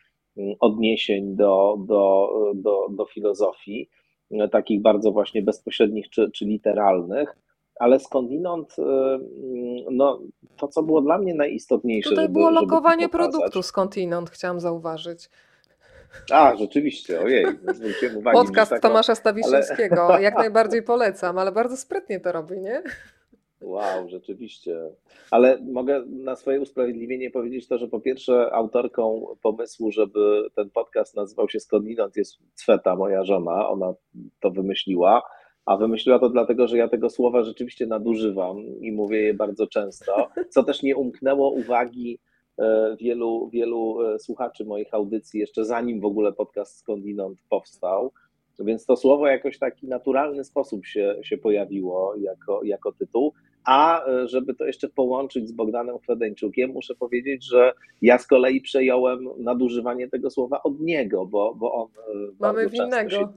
odniesień do, do, do, do filozofii, takich bardzo właśnie bezpośrednich czy, czy literalnych, ale skądinąd no, to, co było dla mnie najistotniejsze. Tutaj żeby, było lokowanie produktu skądinąd, chciałam zauważyć. A, rzeczywiście, ojej. Uwagi, Podcast taką, Tomasza Stawiszyńskiego, ale... jak najbardziej polecam, ale bardzo sprytnie to robi, nie? Wow, rzeczywiście. Ale mogę na swoje usprawiedliwienie powiedzieć to, że po pierwsze autorką pomysłu, żeby ten podcast nazywał się Skądinąd jest Cweta, moja żona, ona to wymyśliła, a wymyśliła to dlatego, że ja tego słowa rzeczywiście nadużywam i mówię je bardzo często, co też nie umknęło uwagi e, wielu, wielu e, słuchaczy moich audycji, jeszcze zanim w ogóle podcast Skądinąd powstał. Więc to słowo jakoś taki naturalny sposób się, się pojawiło jako, jako tytuł. A e, żeby to jeszcze połączyć z Bogdanem Chwedeńczukiem, muszę powiedzieć, że ja z kolei przejąłem nadużywanie tego słowa od niego, bo, bo on. Mamy winnego. Się...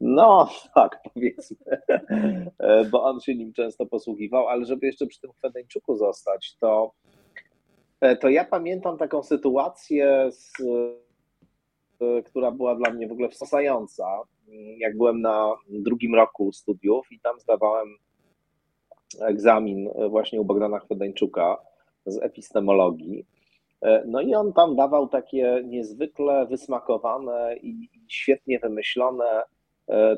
No, tak, powiedzmy, e, bo on się nim często posługiwał, ale żeby jeszcze przy tym Chwedeńczuku zostać, to, e, to ja pamiętam taką sytuację, z, która była dla mnie w ogóle wstrząsająca. Jak byłem na drugim roku studiów i tam zdawałem egzamin właśnie u Bogdana Chwedeńczuka z epistemologii. E, no i on tam dawał takie niezwykle wysmakowane i świetnie wymyślone e,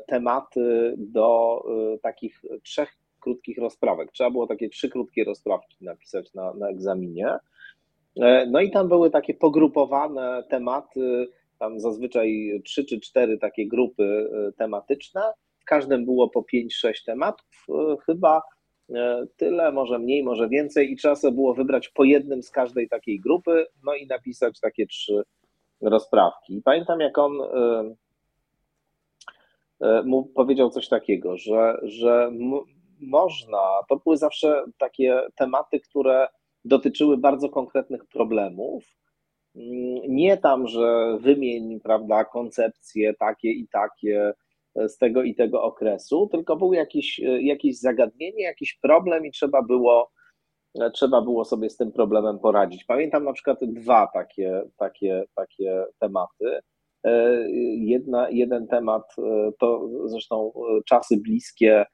tematy do e, takich trzech krótkich rozprawek. Trzeba było takie trzy krótkie rozprawki napisać na, na egzaminie. No i tam były takie pogrupowane tematy, tam zazwyczaj trzy czy cztery takie grupy tematyczne. W każdym było po pięć, sześć tematów. Chyba E, tyle, może mniej, może więcej i trzeba sobie było wybrać po jednym z każdej takiej grupy, no i napisać takie trzy rozprawki. I pamiętam, jak on e, e, mu powiedział coś takiego, że, że można, to były zawsze takie tematy, które dotyczyły bardzo konkretnych problemów. Mm, nie tam, że wymień, prawda, koncepcje takie i takie, z tego i tego okresu, tylko był jakiś, jakieś zagadnienie, jakiś problem i trzeba było, trzeba było sobie z tym problemem poradzić. Pamiętam na przykład dwa takie, takie, takie tematy. Jedna, jeden temat to zresztą czasy bliskie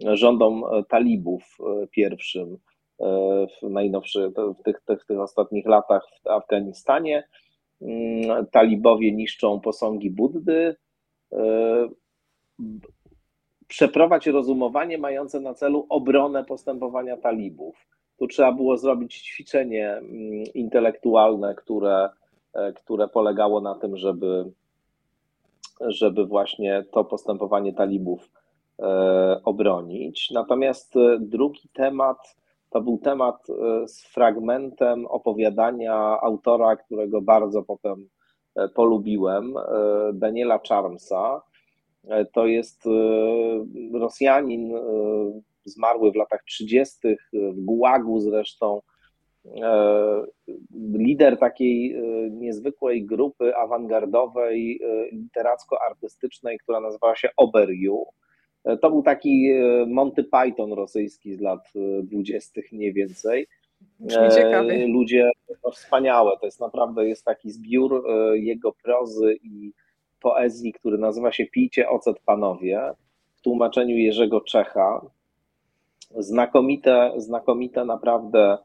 rządom talibów pierwszym w najnowszy, w tych, tych, tych ostatnich latach w Afganistanie. Talibowie niszczą posągi Buddy, przeprowadź rozumowanie mające na celu obronę postępowania talibów. Tu trzeba było zrobić ćwiczenie mm, intelektualne, które, e, które polegało na tym, żeby, żeby właśnie to postępowanie talibów e, obronić. Natomiast e, drugi temat to był temat z fragmentem opowiadania autora, którego bardzo potem polubiłem, Daniela Charmsa E, to jest e, Rosjanin, e, zmarły w latach 30., w Gułagu zresztą, lider takiej niezwykłej grupy awangardowej, literacko-artystycznej, która nazywała się Oberiu. To był taki Monty Python rosyjski z lat dwudziestych mniej więcej. Ludzie no, wspaniałe, to jest naprawdę jest taki zbiór jego prozy i poezji, który nazywa się Pijcie ocet panowie, w tłumaczeniu Jerzego Czecha. Znakomite, znakomite naprawdę e,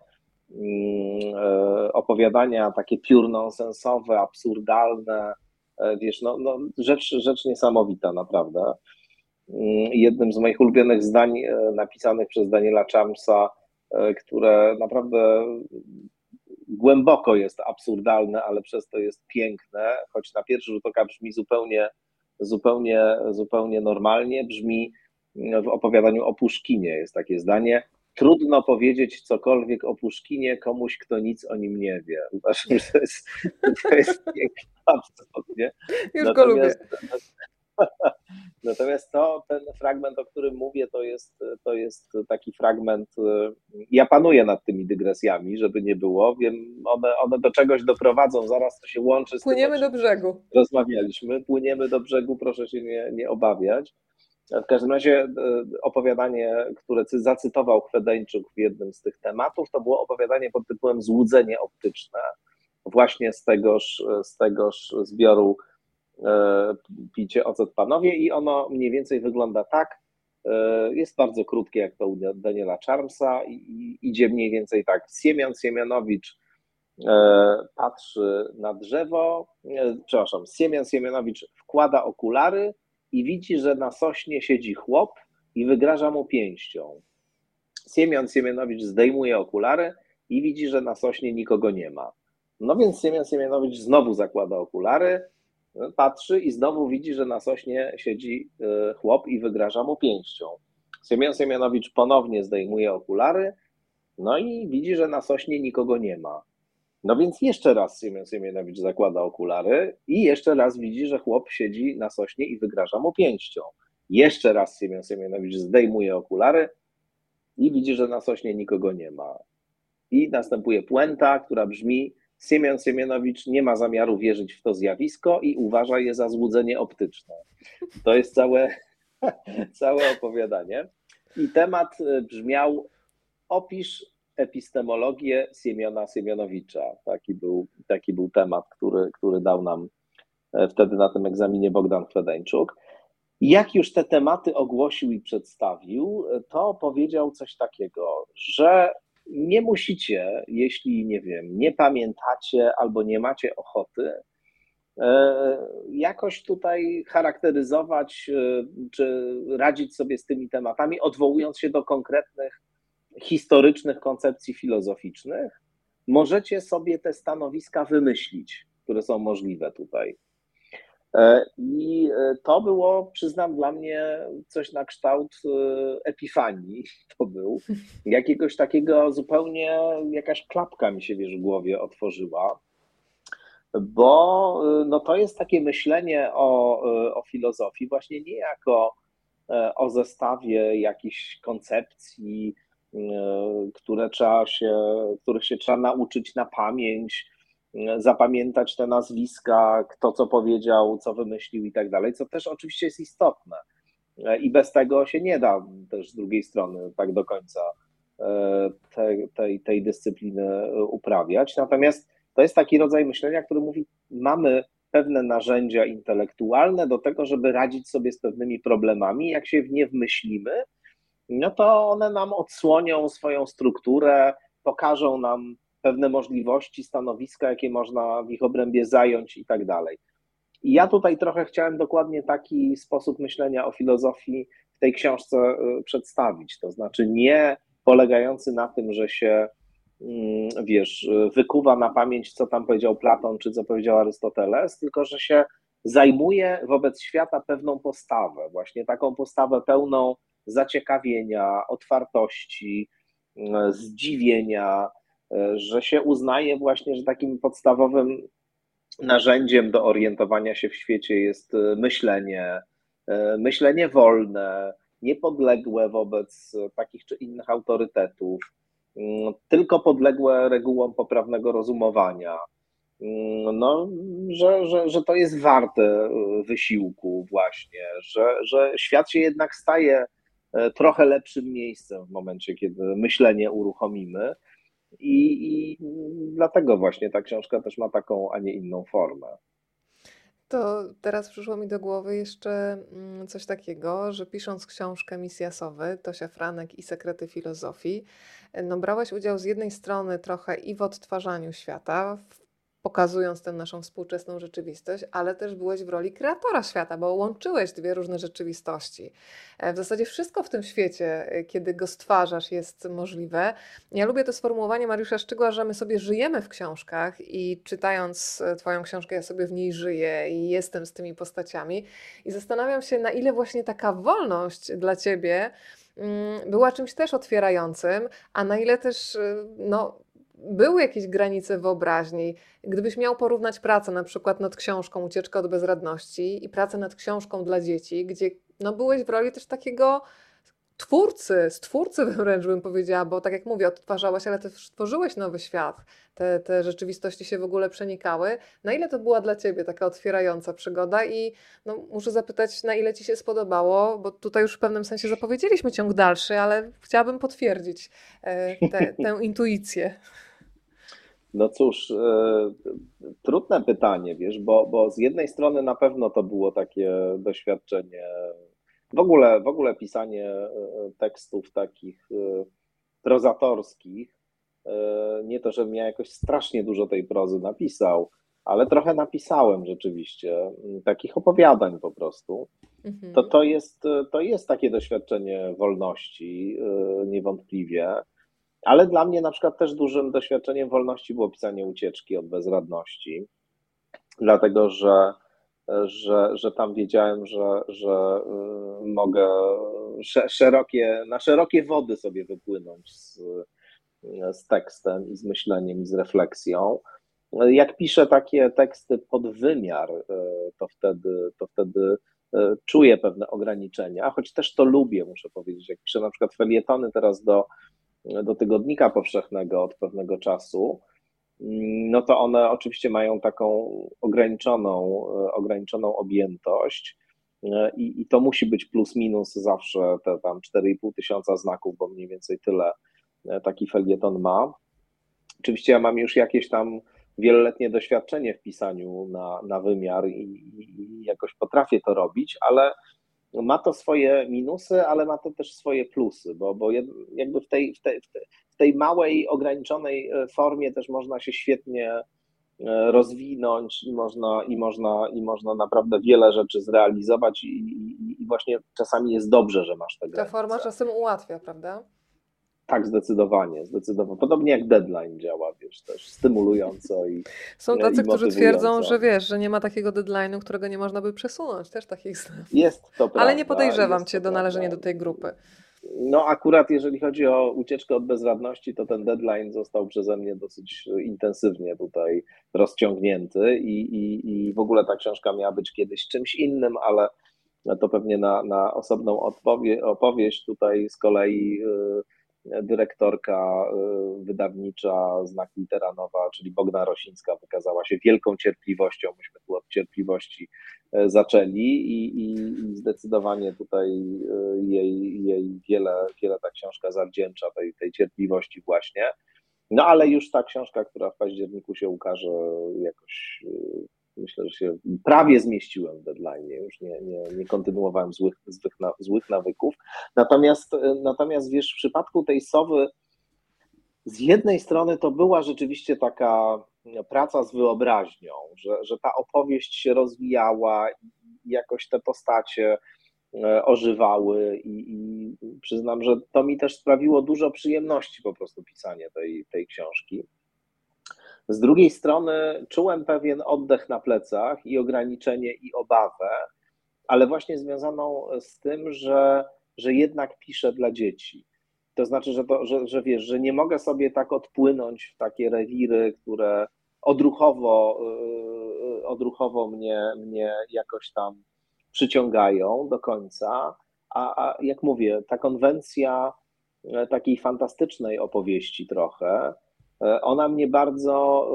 opowiadania, takie pure nonsensowe, absurdalne, e, wiesz, no, no rzecz, rzecz niesamowita naprawdę. Mm, jednym z moich ulubionych zdań e, napisanych przez Daniela Chamsa, które naprawdę głęboko jest absurdalne, ale przez to jest piękne, choć na pierwszy rzut oka brzmi zupełnie, zupełnie, zupełnie normalnie, brzmi w opowiadaniu o Puszkinie. Jest takie zdanie, trudno powiedzieć cokolwiek o Puszkinie komuś, kto nic o nim nie wie. Uważam, że to jest, to jest piękne absolutnie. Już Natomiast, go lubię. Natomiast to, ten fragment, o którym mówię, to jest, to jest taki fragment. Ja panuję nad tymi dygresjami, żeby nie było. Wiem, one, one do czegoś doprowadzą, zaraz to się łączy z Płyniemy tym, do brzegu. Rozmawialiśmy, płyniemy do brzegu, proszę się nie, nie obawiać. W każdym razie e, opowiadanie, które zacytował Chwedeńczuk w jednym z tych tematów, to było opowiadanie pod tytułem Złudzenie optyczne, właśnie z tegoż, z tegoż zbioru E, picie ocet panowie i ono mniej więcej wygląda tak, e, jest bardzo krótkie jak to u Daniela Charmsa i idzie mniej więcej tak, Siemian Siemianowicz patrzy na drzewo, przepraszam, Siemian Siemianowicz wkłada okulary i widzi, że na sośnie siedzi chłop i wygraża mu pięścią. Siemian Siemianowicz zdejmuje okulary i widzi, że na sośnie nikogo nie ma. No więc Siemian Siemianowicz znowu zakłada okulary, patrzy i znowu widzi, że na sośnie siedzi e, chłop i wygraża mu pięścią. Siemian Siemianowicz ponownie zdejmuje okulary, no i widzi, że na sośnie nikogo nie ma. No więc jeszcze raz Siemian Siemianowicz zakłada okulary i jeszcze raz widzi, że chłop siedzi na sośnie i wygraża mu pięścią. Jeszcze raz Siemian Siemianowicz zdejmuje okulary i widzi, że na sośnie nikogo nie ma. I następuje puenta, która brzmi: Siemian Siemianowicz nie ma zamiaru wierzyć w to zjawisko i uważa je za złudzenie optyczne. To jest całe, całe opowiadanie. I temat e, brzmiał: opisz epistemologię Siemiona Siemianowicza. Taki był, taki był temat, który, który dał nam e, wtedy na tym egzaminie Bogdan Chwedeńczuk. Jak już te tematy ogłosił i przedstawił, to powiedział coś takiego, że nie musicie, jeśli nie wiem, nie pamiętacie albo nie macie ochoty, e, jakoś tutaj charakteryzować e, czy radzić sobie z tymi tematami, odwołując się do konkretnych historycznych koncepcji filozoficznych. Możecie sobie te stanowiska wymyślić, które są możliwe tutaj. E, I e, to było, przyznam, dla mnie coś na kształt e, epifanii. To był jakiegoś takiego zupełnie, jakaś klapka mi się wiesz, w głowie otworzyła, bo no, to jest takie myślenie o, o filozofii, właśnie nie jako o zestawie jakichś koncepcji, które trzeba się, których się trzeba nauczyć na pamięć, zapamiętać te nazwiska, kto co powiedział, co wymyślił i tak dalej, co też oczywiście jest istotne. I bez tego się nie da też z drugiej strony tak do końca e, tej, tej, tej dyscypliny uprawiać. Natomiast to jest taki rodzaj myślenia, który mówi, mamy pewne narzędzia intelektualne do tego, żeby radzić sobie z pewnymi problemami. Jak się w nie wmyślimy, no to one nam odsłonią swoją strukturę, pokażą nam pewne możliwości, stanowiska, jakie można w ich obrębie zająć i tak dalej. I ja tutaj trochę chciałem dokładnie taki sposób myślenia o filozofii w tej książce y, przedstawić. To znaczy nie polegający na tym, że się mm, wiesz, wykuwa na pamięć, co tam powiedział Platon, czy co powiedział Arystoteles, tylko że się zajmuje wobec świata pewną postawę, właśnie taką postawę pełną zaciekawienia, otwartości, mm, zdziwienia, E, że się uznaje właśnie, że takim podstawowym narzędziem do orientowania się w świecie jest e, myślenie, e, myślenie wolne, niepodległe wobec takich czy innych autorytetów, mm, tylko podległe regułom poprawnego rozumowania. Mm, no, że, że, że to jest warte wysiłku, właśnie, że, że świat się jednak staje trochę lepszym miejscem w momencie, kiedy myślenie uruchomimy. I, I dlatego właśnie ta książka też ma taką, a nie inną formę. To teraz przyszło mi do głowy jeszcze mm, coś takiego, że pisząc książkę Misja Sowy, Tosia Franek i Sekrety Filozofii, no brałeś udział z jednej strony trochę i w odtwarzaniu świata, w pokazując tę naszą współczesną rzeczywistość, ale też byłeś w roli kreatora świata, bo łączyłeś dwie różne rzeczywistości. E, w zasadzie wszystko w tym świecie, e, kiedy go stwarzasz, jest możliwe. Ja lubię to sformułowanie Mariusza Szczygła, że my sobie żyjemy w książkach i czytając e, Twoją książkę, ja sobie w niej żyję i jestem z tymi postaciami. I zastanawiam się, na ile właśnie taka wolność dla Ciebie mm, była czymś też otwierającym, a na ile też no, były jakieś granice wyobraźni. Gdybyś miał porównać pracę na przykład nad książką Ucieczka od bezradności i pracę nad książką dla dzieci, gdzie no, byłeś w roli też takiego twórcy, stwórcy wręcz bym powiedziała, bo tak jak mówię, odtwarzałeś, ale też tworzyłeś nowy świat. Te, te rzeczywistości się w ogóle przenikały. Na ile to była dla Ciebie taka otwierająca przygoda i no, muszę zapytać, na ile Ci się spodobało, bo tutaj już w pewnym sensie zapowiedzieliśmy ciąg dalszy, ale chciałabym potwierdzić e, te, tę intuicję. No cóż, e, trudne pytanie, wiesz, bo, bo z jednej strony na pewno to było takie doświadczenie, w ogóle, w ogóle pisanie e, tekstów takich e, prozatorskich, Nie to, żebym ja jakoś strasznie dużo tej prozy napisał, ale trochę napisałem rzeczywiście, takich opowiadań po prostu. Mhm. To, to, jest, to jest takie doświadczenie wolności, niewątpliwie. Ale dla mnie na przykład też dużym doświadczeniem wolności było pisanie ucieczki od bezradności, dlatego że, że, że tam wiedziałem, że, że y, mogę szerokie, na szerokie wody sobie wypłynąć z, z tekstem i z myśleniem i z refleksją. Jak piszę takie teksty pod wymiar, y, to wtedy, to wtedy y, czuję pewne ograniczenia, choć też to lubię, muszę powiedzieć. Jak piszę na przykład felietony teraz do do tygodnika powszechnego od pewnego czasu, no to one oczywiście mają taką ograniczoną, ograniczoną objętość. I, I to musi być plus minus zawsze te tam 4,5 tysiąca znaków, bo mniej więcej tyle taki felieton ma. Oczywiście ja mam już jakieś tam wieloletnie doświadczenie w pisaniu na, na wymiar i, i jakoś potrafię to robić, ale ma to swoje minusy, ale ma to też swoje plusy, bo, bo jakby w tej, w, tej, w tej małej, ograniczonej e, formie też można się świetnie e, rozwinąć i można, i można, i można naprawdę wiele rzeczy zrealizować i, i, i właśnie czasami jest dobrze, że masz te granice. Ta forma czasem ułatwia, prawda? Tak, zdecydowanie, zdecydowanie. Podobnie jak deadline działa, wiesz, też stymulująco i Są tacy, i którzy twierdzą, że wiesz, że nie ma takiego deadline'u, którego nie można by przesunąć, też takich znam. Jest to prawda. Ale nie podejrzewam cię do należenia do tej grupy. No akurat jeżeli chodzi o ucieczkę od bezradności, to ten deadline został przeze mnie dosyć intensywnie tutaj rozciągnięty i, i, i w ogóle ta książka miała być kiedyś czymś innym, ale to pewnie na, na osobną odpowie, opowieść tutaj z kolei yy, dyrektorka y, wydawnicza Znak Litera Nowa, czyli Bogna Rosińska, wykazała się wielką cierpliwością. Myśmy tu od cierpliwości e, zaczęli i, i zdecydowanie tutaj y, jej, jej wiele, wiele ta książka zawdzięcza tej, tej cierpliwości właśnie. No ale już ta książka, która w październiku się ukaże, jakoś y, myślę, że się prawie zmieściłem w deadline, już nie, nie, nie kontynuowałem złych, złych, złych nawyków. Natomiast, natomiast wiesz, w przypadku tej sowy, z jednej strony to była rzeczywiście taka praca z wyobraźnią, że, że ta opowieść się rozwijała i jakoś te postacie e, ożywały i, i przyznam, że to mi też sprawiło dużo przyjemności po prostu pisanie tej, tej książki. Z drugiej strony czułem pewien oddech na plecach i ograniczenie i obawę, ale właśnie związaną z tym, że, że jednak piszę dla dzieci. To znaczy, że, to, że, że wiesz, że nie mogę sobie tak odpłynąć w takie rewiry, które odruchowo, yy, odruchowo mnie, mnie jakoś tam przyciągają do końca. A, a jak mówię, ta konwencja e, takiej fantastycznej opowieści trochę, ona mnie bardzo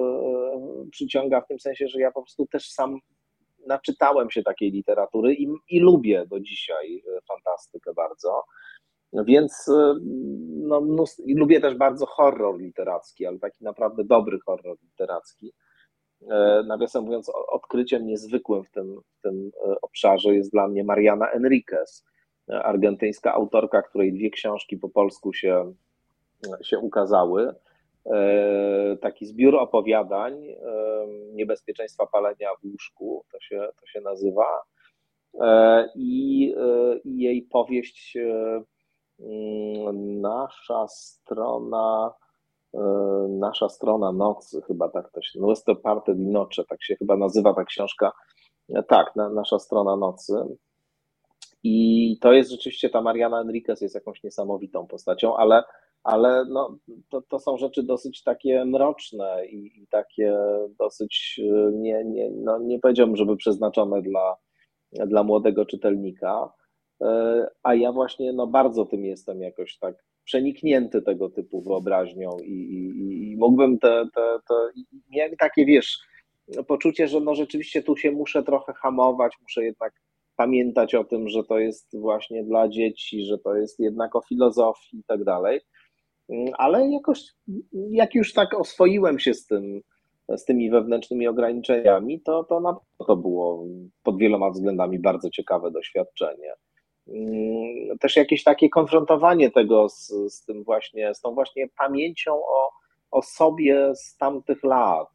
e, przyciąga w tym sensie, że ja po prostu też sam naczytałem się takiej literatury i, i lubię do dzisiaj e, fantastykę bardzo. Więc no, mnóstwo, lubię też bardzo horror literacki, ale taki naprawdę dobry horror literacki. Nawiasem mówiąc, odkryciem niezwykłym w tym, w tym obszarze jest dla mnie Mariana Enriquez, argentyńska autorka, której dwie książki po polsku się, się ukazały. E, taki zbiór opowiadań e, niebezpieczeństwa palenia w łóżku, to się, to się nazywa. E, I, jej powieść mm, Nasza strona Nasza strona nocy, chyba tak to się, Nuestro parte di noche, tak się chyba nazywa ta książka. Tak, na, Nasza strona nocy. I to jest rzeczywiście, ta Mariana Enriquez jest jakąś niesamowitą postacią, ale ale no, to, to są rzeczy dosyć takie mroczne i, i takie dosyć y, nie, nie, no, nie powiedziałbym, żeby przeznaczone dla, dla młodego czytelnika. Y, a ja właśnie no, bardzo tym jestem jakoś tak przeniknięty tego typu wyobraźnią i, i, i mógłbym te, te, te miałem takie, wiesz, poczucie, że no rzeczywiście tu się muszę trochę hamować, muszę jednak pamiętać o tym, że to jest właśnie dla dzieci, że to jest jednak o filozofii i tak dalej. Ale jakoś, jak już tak oswoiłem się z tym, z tymi wewnętrznymi ograniczeniami, to, to na to było pod wieloma względami bardzo ciekawe doświadczenie. Też jakieś takie konfrontowanie tego z, z tym właśnie, z tą właśnie pamięcią o, o sobie z tamtych lat,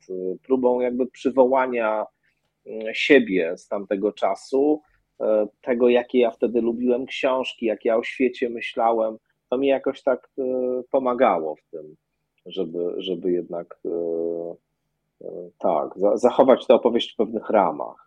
próbą jakby przywołania siebie z tamtego czasu, tego, jakie ja wtedy lubiłem książki, jak ja o świecie myślałem, to mi jakoś tak pomagało w tym, żeby, żeby jednak tak, zachować tę opowieść w pewnych ramach.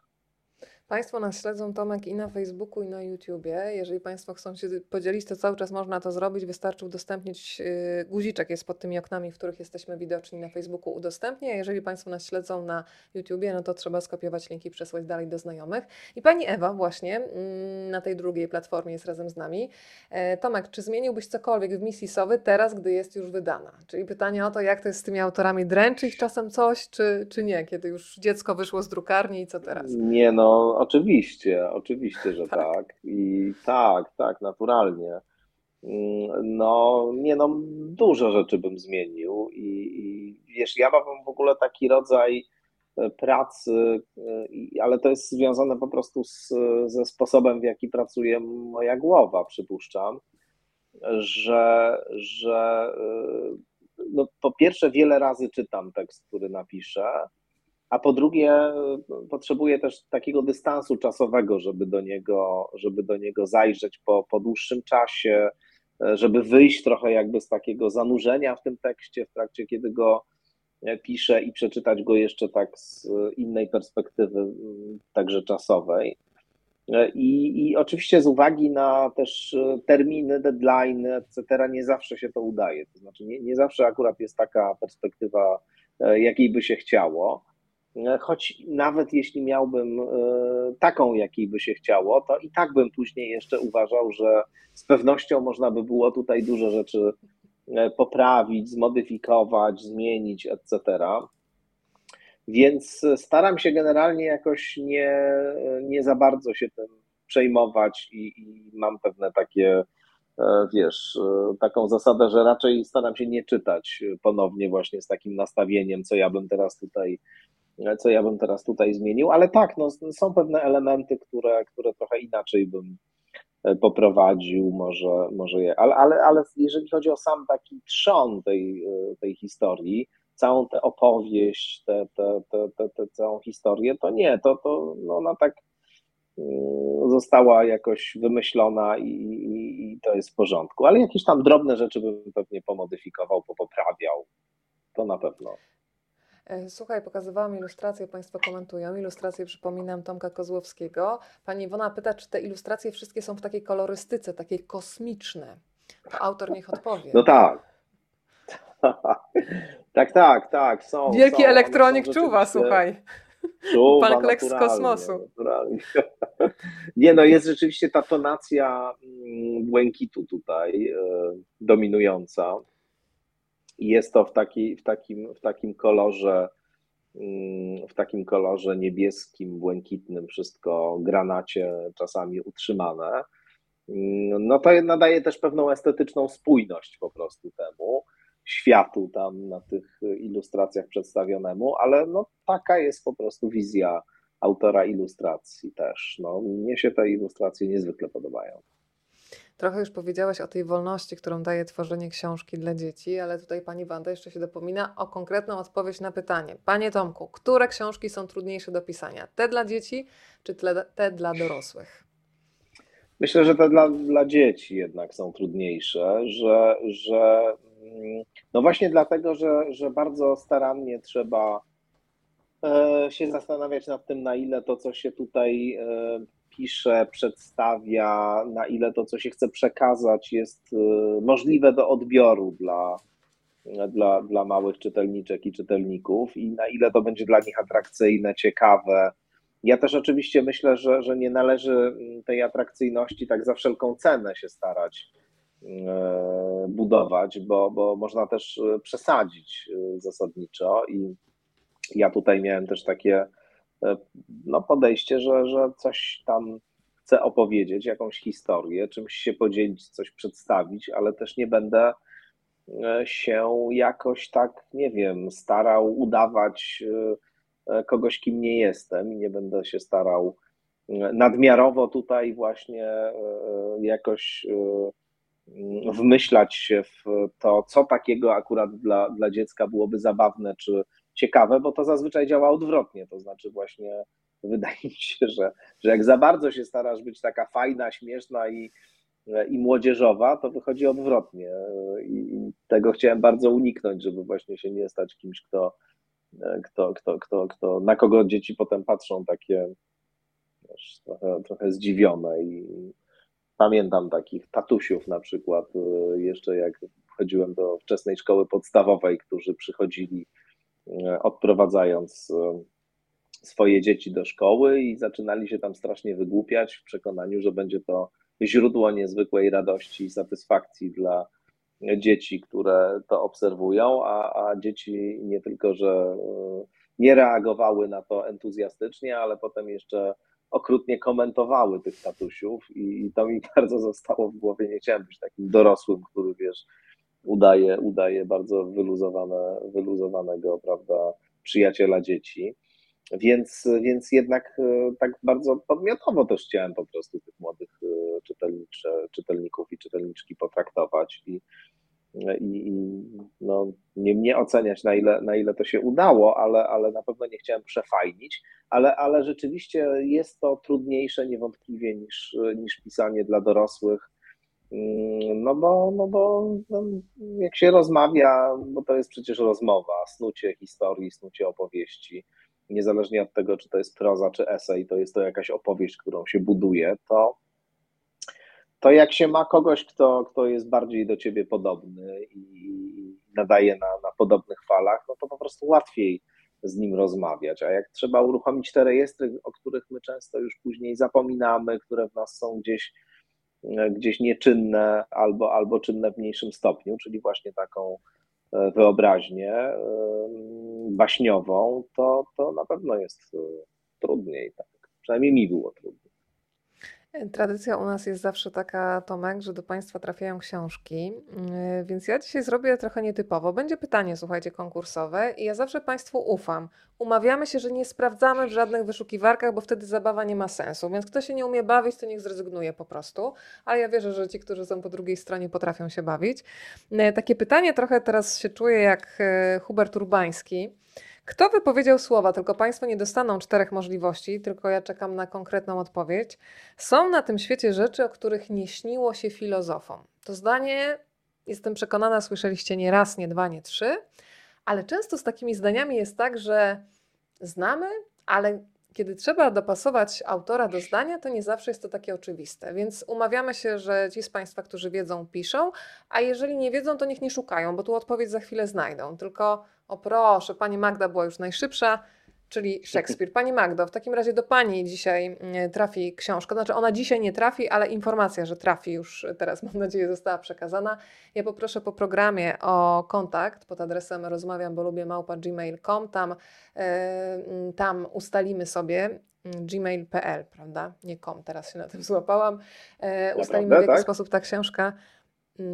Państwo nas śledzą, Tomek, i na Facebooku, i na YouTubie. Jeżeli Państwo chcą się podzielić, to cały czas można to zrobić. Wystarczy udostępnić, y, guziczek jest pod tymi oknami, w których jesteśmy widoczni na Facebooku, udostępnię. Jeżeli Państwo nas śledzą na YouTubie, no to trzeba skopiować linki, przesłać dalej do znajomych. I Pani Ewa właśnie mm, na tej drugiej platformie jest razem z nami. E, Tomek, czy zmieniłbyś cokolwiek w misji Sowy teraz, gdy jest już wydana? Czyli pytanie o to, jak to jest z tymi autorami, dręczy ich czasem coś, czy, czy nie, kiedy już dziecko wyszło z drukarni i co teraz? Nie no, Oczywiście, oczywiście, że tak. tak. I tak, tak, naturalnie. Mm, no, nie no, dużo rzeczy bym zmienił i, i wiesz, ja mam w ogóle taki rodzaj e, pracy, e, ale to jest związane po prostu z, ze sposobem, w jaki pracuje moja głowa, przypuszczam, że, że e, no, po pierwsze wiele razy czytam tekst, który napiszę, a po drugie potrzebuję też takiego dystansu czasowego, żeby do niego, żeby do niego zajrzeć po, po dłuższym czasie, żeby wyjść trochę jakby z takiego zanurzenia w tym tekście w trakcie, kiedy go piszę i przeczytać go jeszcze tak z innej perspektywy, także czasowej. I, I oczywiście z uwagi na też terminy, deadline, etc., nie zawsze się to udaje. To znaczy, nie, nie zawsze akurat jest taka perspektywa, jakiej by się chciało. E, choć nawet jeśli miałbym e, taką, jakiej by się chciało, to i tak bym później jeszcze uważał, że z pewnością można by było tutaj dużo rzeczy e, poprawić, zmodyfikować, zmienić, etc. Więc staram się generalnie jakoś nie, nie za bardzo się tym przejmować i, i mam pewne takie, wiesz, taką zasadę, że raczej staram się nie czytać ponownie właśnie z takim nastawieniem, co ja bym teraz tutaj co ja bym teraz tutaj zmienił, ale tak, no, są pewne elementy, które, które trochę inaczej bym e, poprowadził, może, może je, ale, ale, ale jeżeli chodzi o sam taki trzon tej, e, tej historii, całą tę opowieść, tę te, te, całą historię, to nie, to, to no ona tak mm, została jakoś wymyślona i, i, i, to jest w porządku, ale jakieś tam drobne rzeczy bym pewnie pomodyfikował, popoprawiał, to na pewno. E, słuchaj, pokazywałam ilustracje, Państwo komentują. Ilustracje przypominam Tomka Kozłowskiego. Pani Iwona pyta, czy te ilustracje wszystkie są w takiej kolorystyce, takiej kosmiczne. To autor niech odpowie. No tak. tak, tak, tak. Są, Wielki są, elektronik są czuwa, słuchaj. Czuwa, Pan Kleks z kosmosu. Naturalnie. Nie no, jest rzeczywiście ta tonacja mm, błękitu tutaj e, dominująca. I jest to w, taki, w, takim, w takim kolorze mm, w takim kolorze niebieskim, błękitnym, wszystko granacie czasami utrzymane. Mm, no to nadaje też pewną estetyczną spójność po prostu temu światu tam na tych ilustracjach przedstawionemu, ale no taka jest po prostu wizja autora ilustracji też. No, mnie się te ilustracje niezwykle podobają. Trochę już powiedziałaś o tej wolności, którą daje tworzenie książki dla dzieci, ale tutaj pani Wanda jeszcze się dopomina o konkretną odpowiedź na pytanie. Panie Tomku, które książki są trudniejsze do pisania? Te dla dzieci czy te dla dorosłych? Myślę, że te dla, dla dzieci jednak są trudniejsze, że, że mm, no właśnie dlatego, że, że bardzo starannie trzeba e, się zastanawiać nad tym, na ile to, co się tutaj e, pisze, przedstawia, na ile to, co się chce przekazać, jest y, możliwe do odbioru dla, dla, dla małych czytelniczek i czytelników i na ile to będzie dla nich atrakcyjne, ciekawe. Ja też oczywiście myślę, że, że nie należy mm, tej atrakcyjności tak za wszelką cenę się starać y, budować, bo, bo można też y, przesadzić zasadniczo i ja tutaj miałem też takie no, podejście, że, że coś tam chcę opowiedzieć, jakąś historię, czymś się podzielić, coś przedstawić, ale też nie będę e, się jakoś tak, nie wiem, starał udawać e, e, kogoś, kim nie jestem i nie będę się starał nadmiarowo tutaj właśnie jakoś wmyślać się w to, co takiego akurat dla, dla dziecka byłoby zabawne czy ciekawe, bo to zazwyczaj działa odwrotnie. To znaczy, właśnie wydaje mi się, że, że jak za bardzo się starasz być taka fajna, śmieszna i, i młodzieżowa, to wychodzi odwrotnie. I tego chciałem bardzo uniknąć, żeby właśnie się nie stać kimś, kto, kto, kto, kto, kto na kogo dzieci potem patrzą takie wiesz, trochę, trochę zdziwione i pamiętam takich tatusiów na przykład, y, jeszcze jak chodziłem do wczesnej szkoły podstawowej, którzy przychodzili odprowadzając y, swoje dzieci do szkoły i zaczynali się tam strasznie wygłupiać w przekonaniu, że będzie to źródło niezwykłej radości i satysfakcji dla dzieci, które to obserwują, a, a dzieci nie tylko, że nie reagowały na to entuzjastycznie, ale potem jeszcze okrutnie komentowały tych tatusiów i, i to mi bardzo zostało w głowie. Nie chciałem być takim dorosłym, który wiesz, udaje, udaje bardzo wyluzowane, wyluzowanego, prawda, przyjaciela dzieci. Więc, więc jednak e, tak bardzo podmiotowo też chciałem po prostu tych młodych e, czytelników i czytelniczki potraktować i, i, no, nie mnie oceniać, na ile, na ile to się udało, ale, ale na pewno nie chciałem przefajnić, ale, ale rzeczywiście jest to trudniejsze niewątpliwie niż, niż pisanie dla dorosłych. Mm, no bo, no bo no, jak się rozmawia, bo to jest przecież rozmowa, snucie historii, snucie opowieści, niezależnie od tego, czy to jest proza, czy esej, to jest to jakaś opowieść, którą się buduje, to, to jak się ma kogoś, kto, kto jest bardziej do ciebie podobny i nadaje na, na podobnych falach, no to po prostu łatwiej z nim rozmawiać. A jak trzeba uruchomić te rejestry, o których my często już później zapominamy, które w nas są gdzieś, gdzieś nieczynne albo, albo czynne w mniejszym stopniu, czyli właśnie taką e, wyobraźnię e, baśniową, to, to na pewno jest e, trudniej. Tak. Przynajmniej mi było trudniej. Tradycja u nas jest zawsze taka, Tomek, że do Państwa trafiają książki, yy, więc ja dzisiaj zrobię trochę nietypowo. Będzie pytanie, słuchajcie, konkursowe i ja zawsze Państwu ufam. Umawiamy się, że nie sprawdzamy w żadnych wyszukiwarkach, bo wtedy zabawa nie ma sensu, więc kto się nie umie bawić, to niech zrezygnuje po prostu. Ale ja wierzę, że ci, którzy są po drugiej stronie, potrafią się bawić. Yy, takie pytanie trochę teraz się czuję jak yy, Hubert Urbański. Kto wypowiedział słowa, tylko Państwo nie dostaną czterech możliwości, tylko ja czekam na konkretną odpowiedź. Są na tym świecie rzeczy, o których nie śniło się filozofom. To zdanie, jestem przekonana, słyszeliście nie raz, nie dwa, nie trzy, ale często z takimi zdaniami jest tak, że znamy, ale kiedy trzeba dopasować autora do zdania, to nie zawsze jest to takie oczywiste. Więc umawiamy się, że ci z Państwa, którzy wiedzą, piszą, a jeżeli nie wiedzą, to niech nie szukają, bo tu odpowiedź za chwilę znajdą. Tylko o proszę, pani Magda była już najszybsza, czyli Szekspir. Pani Magdo, w takim razie do pani dzisiaj mm, trafi książka. Znaczy, ona dzisiaj nie trafi, ale informacja, że trafi już teraz, mam nadzieję, została przekazana. Ja poproszę po programie o kontakt pod adresem rozmawiam, bo lubię małpa gmail.com. Tam, yy, tam ustalimy sobie mm, gmail.pl, prawda? Nie com, teraz się na tym złapałam. Yy, ustalimy w jaki tak? sposób ta książka. Yy,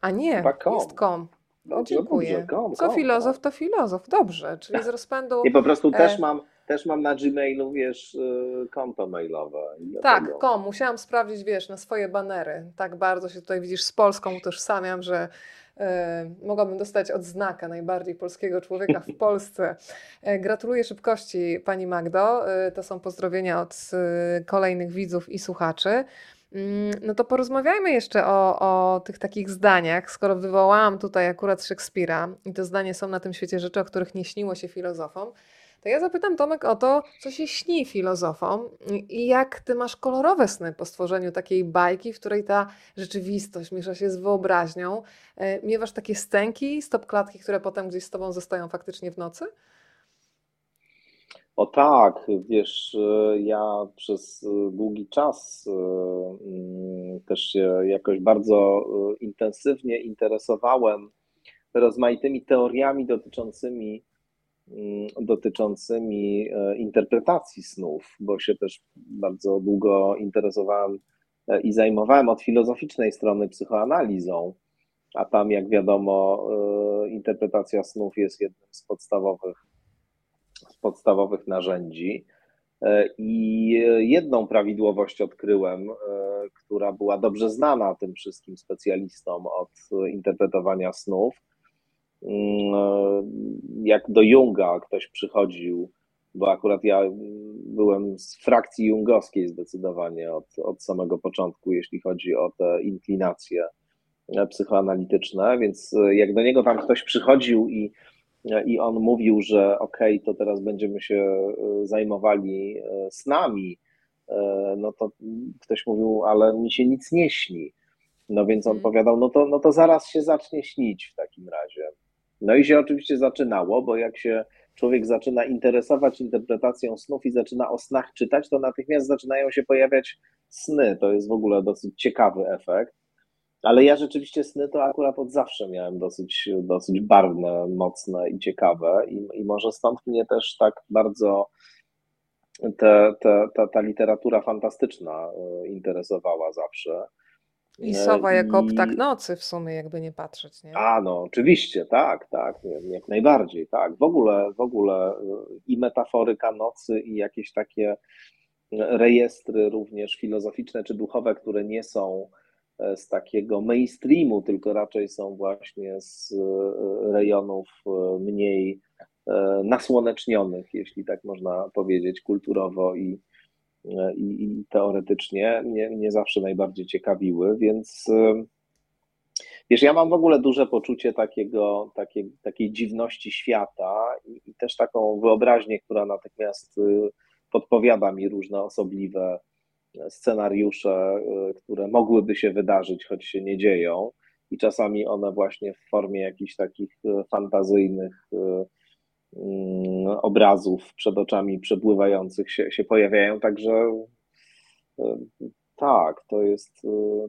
a nie, jest com. Dobrze, Dziękuję. Dobrze, kom, Co filozof, to filozof. Dobrze, czyli z rozpędu... I po prostu e... też mam też mam na Gmailu, wiesz, y, konto mailowe. Tak, kom. Musiałam sprawdzić, wiesz, na swoje banery. Tak bardzo się tutaj, widzisz, z Polską utożsamiam, że y, mogłabym dostać odznakę najbardziej polskiego człowieka w Polsce. E, gratuluję szybkości Pani Magdo. E, to są pozdrowienia od kolejnych widzów i słuchaczy. Mm, no to porozmawiajmy jeszcze o, o tych takich zdaniach. Skoro wywołałam tutaj akurat Szekspira i te zdania są na tym świecie rzeczy, o których nie śniło się filozofom, to ja zapytam Tomek o to, co się śni filozofom i jak ty masz kolorowe sny po stworzeniu takiej bajki, w której ta rzeczywistość miesza się z wyobraźnią. E, miewasz takie stęki, stopklatki, które potem gdzieś z tobą zostają faktycznie w nocy? O tak, wiesz, ja przez długi czas e, mm, też się jakoś bardzo e, intensywnie interesowałem rozmaitymi teoriami dotyczącymi, mm, dotyczącymi e, interpretacji snów, bo się też bardzo długo interesowałem i zajmowałem od filozoficznej strony psychoanalizą, a tam, jak wiadomo, interpretacja snów jest jednym z podstawowych podstawowych narzędzi. I jedną prawidłowość odkryłem, która była dobrze znana tym wszystkim specjalistom od interpretowania snów. Mm, jak do Junga ktoś przychodził, bo akurat ja byłem z frakcji jungowskiej zdecydowanie od, od samego początku, jeśli chodzi o te inklinacje psychoanalityczne, więc jak do niego tam ktoś przychodził i, i on mówił, że okej, okay, to teraz będziemy się e, zajmowali e, snami, e, no to ktoś mówił, ale mi się nic nie śni. No więc on mm. powiadał, no to, no to zaraz się zacznie śnić w takim razie. No i się oczywiście zaczynało, bo jak się człowiek zaczyna interesować interpretacją snów i zaczyna o snach czytać, to natychmiast zaczynają się pojawiać sny. To jest w ogóle dosyć ciekawy efekt. Ale ja rzeczywiście sny to akurat od zawsze miałem dosyć, dosyć barwne, mocne i ciekawe. I, i może stąd mnie też tak bardzo te, te, ta, ta literatura fantastyczna e, interesowała zawsze. I sowa jako I... ptak nocy w sumie, jakby nie patrzeć, nie? A, no oczywiście, tak, tak, jak najbardziej, tak. W ogóle, w ogóle i metaforyka nocy i jakieś takie rejestry również filozoficzne czy duchowe, które nie są z takiego mainstreamu, tylko raczej są właśnie z e, rejonów e, mniej nasłonecznionych, jeśli tak można powiedzieć, kulturowo i, i, i teoretycznie. Nie, nie zawsze najbardziej ciekawiły, więc wiesz, ja mam w ogóle duże poczucie takiego, takiej, takiej dziwności świata i, i też taką wyobraźnię, która natychmiast y, podpowiada mi różne osobliwe scenariusze, y, które mogłyby się wydarzyć, choć się nie dzieją. I czasami one właśnie w formie jakichś takich y, fantazyjnych Mm, obrazów przed oczami przepływających się, się pojawiają, także tak, to jest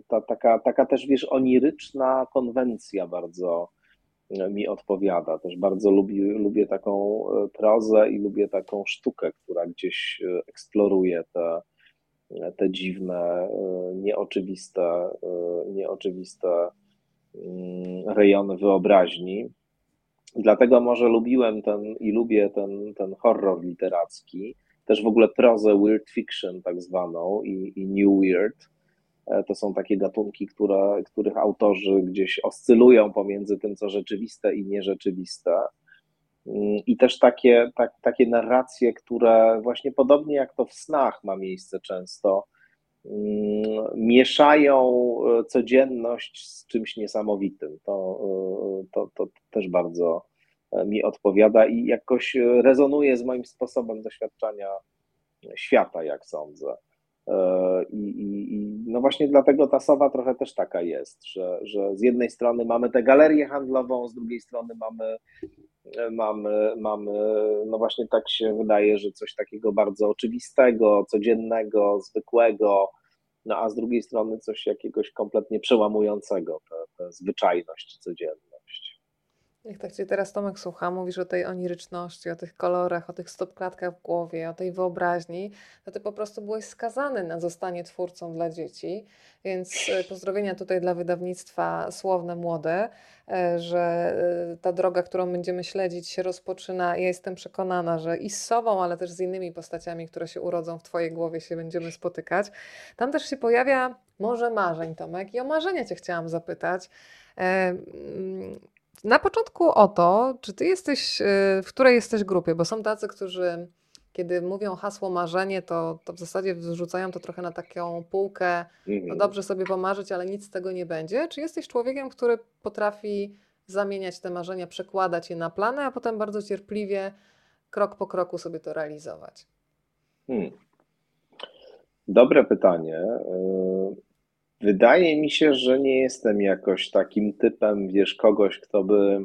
ta, taka, taka też, wiesz, oniryczna konwencja bardzo mi odpowiada. Też bardzo lubię, lubię taką prozę i lubię taką sztukę, która gdzieś eksploruje te, te dziwne, nieoczywiste, nieoczywiste mm, rejony wyobraźni. Dlatego może lubiłem ten i lubię ten, ten horror literacki, też w ogóle prozę weird fiction tak zwaną i, i new weird. E, to są takie gatunki, które, których autorzy gdzieś oscylują pomiędzy tym, co rzeczywiste i nierzeczywiste. Mm, I też takie, tak, takie narracje, które właśnie podobnie jak to w snach ma miejsce często, mm, mieszają e, codzienność z czymś niesamowitym. To, e, to, to też bardzo mi odpowiada i jakoś rezonuje z moim sposobem doświadczania świata, jak sądzę. E, i, I, no właśnie dlatego ta sowa trochę też taka jest, że, że z jednej strony mamy tę galerię handlową, z drugiej strony mamy, mamy, mamy, no właśnie tak się wydaje, że coś takiego bardzo oczywistego, codziennego, zwykłego, no a z drugiej strony coś jakiegoś kompletnie przełamującego, tę zwyczajność codzienną. Jak tak Cię teraz Tomek słucha, mówisz o tej oniryczności, o tych kolorach, o tych stopklatkach w głowie, o tej wyobraźni, to Ty po prostu byłeś skazany na zostanie twórcą dla dzieci, więc e, pozdrowienia tutaj dla wydawnictwa Słowne Młode, e, że e, ta droga, którą będziemy śledzić się rozpoczyna. Ja jestem przekonana, że i z sobą, ale też z innymi postaciami, które się urodzą w Twojej głowie się będziemy spotykać. Tam też się pojawia może marzeń, Tomek, i o marzenia Cię chciałam zapytać. Na początku o to, czy ty jesteś, y, w której jesteś grupie, bo są tacy, którzy kiedy mówią hasło marzenie, to, to w zasadzie wrzucają to trochę na taką półkę, no mhm. dobrze sobie pomarzyć, ale nic z tego nie będzie. Czy jesteś człowiekiem, który potrafi zamieniać te marzenia, przekładać je na plany, a potem bardzo cierpliwie, krok po kroku sobie to realizować? Hmm. Dobre pytanie. Wydaje mi się, że nie jestem jakoś takim typem, wiesz, kogoś, kto by,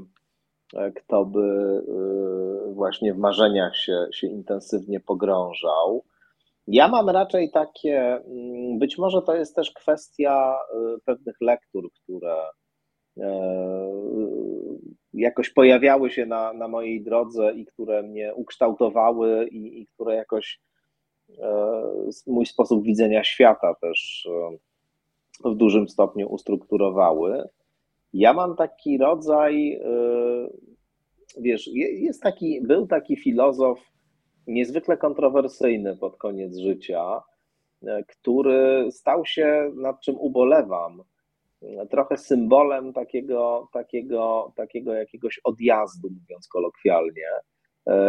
kto by y, właśnie w marzeniach się, się intensywnie pogrążał. Ja mam raczej takie, mm, być może to jest też kwestia y, pewnych lektur, które jakoś pojawiały się na, na mojej drodze i które mnie ukształtowały i, i które jakoś mój sposób widzenia świata też w dużym stopniu ustrukturowały. Ja mam taki rodzaj, y, wiesz, jest taki, był taki filozof niezwykle kontrowersyjny pod koniec życia, który stał się, nad czym ubolewam, trochę symbolem takiego, takiego, takiego jakiegoś odjazdu, mówiąc kolokwialnie,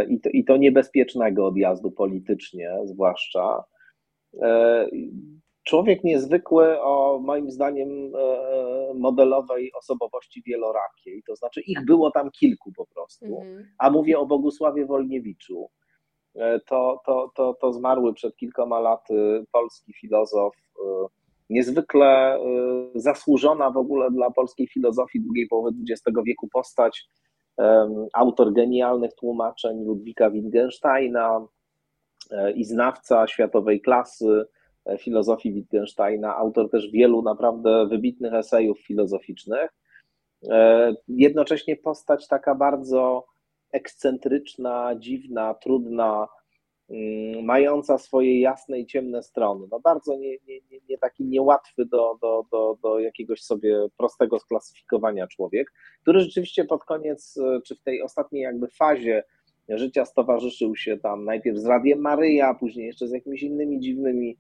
i to, i to niebezpiecznego odjazdu politycznie, zwłaszcza. Człowiek niezwykły o moim zdaniem modelowej osobowości wielorakiej, to znaczy ich było tam kilku po prostu, mhm. a mówię o Bogusławie Wolniewiczu, to, to, to, to zmarły przed kilkoma laty polski filozof, niezwykle zasłużona w ogóle dla polskiej filozofii drugiej połowy XX wieku postać, autor genialnych tłumaczeń Ludwika Wittgensteina e, i znawca światowej klasy. e, filozofii Wittgensteina, autor też wielu naprawdę wybitnych esejów filozoficznych. E, jednocześnie postać taka bardzo ekscentryczna, dziwna, trudna, mm, mająca swoje jasne i ciemne strony. No bardzo nie, nie, nie taki niełatwy do, do, do, do jakiegoś sobie prostego sklasyfikowania człowiek, który rzeczywiście pod koniec, czy w tej ostatniej jakby fazie życia stowarzyszył się tam najpierw z Radiem Maryja, później jeszcze z jakimiś innymi dziwnymi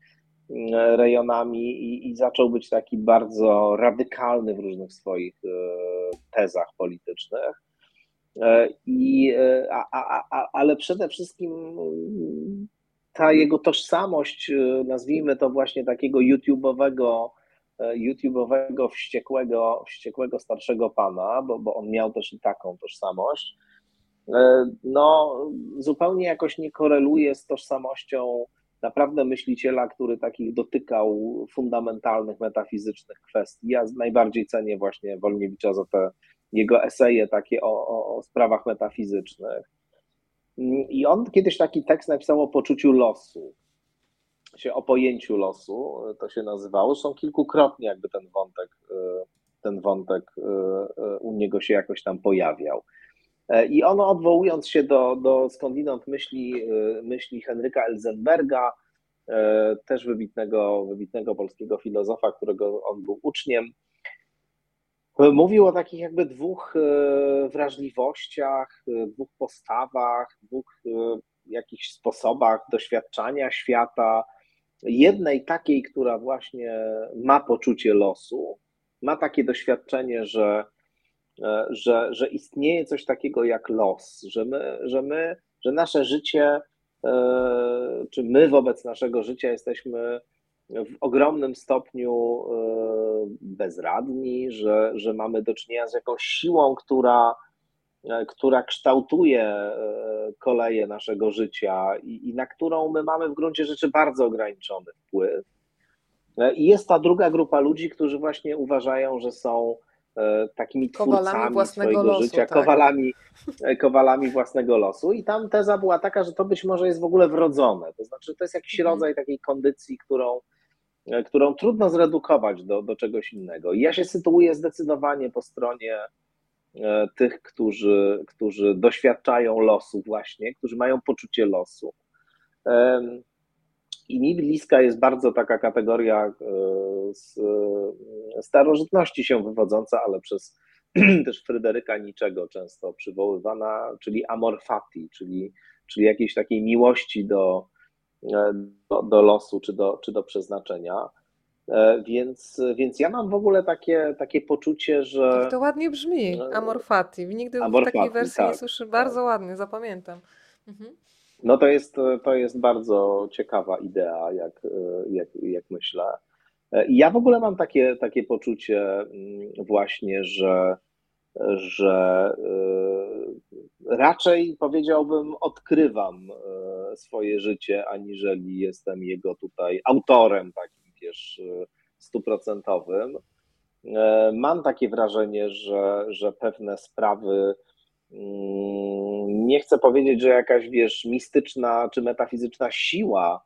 rejonami i, i zaczął być taki bardzo radykalny w różnych swoich e, tezach politycznych. E, I, e, a, a, a, ale przede wszystkim mm, ta jego tożsamość, e, nazwijmy to właśnie takiego YouTube'owego, YouTube'owego wściekłego, wściekłego starszego pana, bo, bo on miał też i taką tożsamość, no zupełnie jakoś nie koreluje z tożsamością naprawdę myśliciela, który takich dotykał fundamentalnych, metafizycznych kwestii. Ja najbardziej cenię właśnie Wolniewicza za te jego eseje takie o, o, o sprawach metafizycznych. I on kiedyś taki tekst napisał o poczuciu losu, się o pojęciu losu, to się nazywało. Zresztą kilkukrotnie jakby ten wątek, ten wątek u niego się jakoś tam pojawiał. I ono odwołując się do, do skądinąd myśli, myśli Henryka Elzenberga, też wybitnego, wybitnego polskiego filozofa, którego on był uczniem, Mówił o takich jakby dwóch e, wrażliwościach, e, dwóch postawach, dwóch e, jakichś sposobach doświadczania świata. Jednej takiej, która właśnie ma poczucie losu, ma takie doświadczenie, że, że, że istnieje coś takiego jak los, że my, że my, że nasze życie, czy my wobec naszego życia jesteśmy w ogromnym stopniu e, bezradni, że, że mamy do czynienia z jakąś siłą, która, e, która kształtuje e, koleje naszego życia i, i na którą my mamy w gruncie rzeczy bardzo ograniczony wpływ. I jest ta druga grupa ludzi, którzy właśnie uważają, że są takimi twórcami kowalami swojego losu, życia, tak. kowalami, kowalami własnego losu. I tam teza była taka, że to być może jest w ogóle wrodzone. To znaczy, to jest jakiś mhm. rodzaj takiej kondycji, którą E, którą trudno zredukować do, do czegoś innego. I ja się sytuuję zdecydowanie po stronie e, tych, którzy, którzy doświadczają losu właśnie, którzy mają poczucie losu. I mi bliska jest bardzo taka kategoria e, z starożytności się wywodząca, ale przez też Fryderyka Niczego często przywoływana, czyli amor fati, czyli, czyli jakiejś takiej miłości do, E, do, do losu czy do, czy do przeznaczenia. E, więc, więc ja mam w ogóle takie, takie poczucie, że. Tak to ładnie brzmi, e, Amorfati. Nigdy Amor w takiej fati, wersji tak, nie. Bardzo tak. ładnie, zapamiętam. Mhm. No to jest, to jest bardzo ciekawa idea, jak, jak, jak myślę. Ja w ogóle mam takie, takie poczucie mm, właśnie, że że y, raczej powiedziałbym, odkrywam y, swoje życie, aniżeli jestem jego tutaj autorem takim, wiesz, stuprocentowym. Y, mam takie wrażenie, że, że pewne sprawy, nie chcę powiedzieć, że jakaś, wiesz, mistyczna czy metafizyczna siła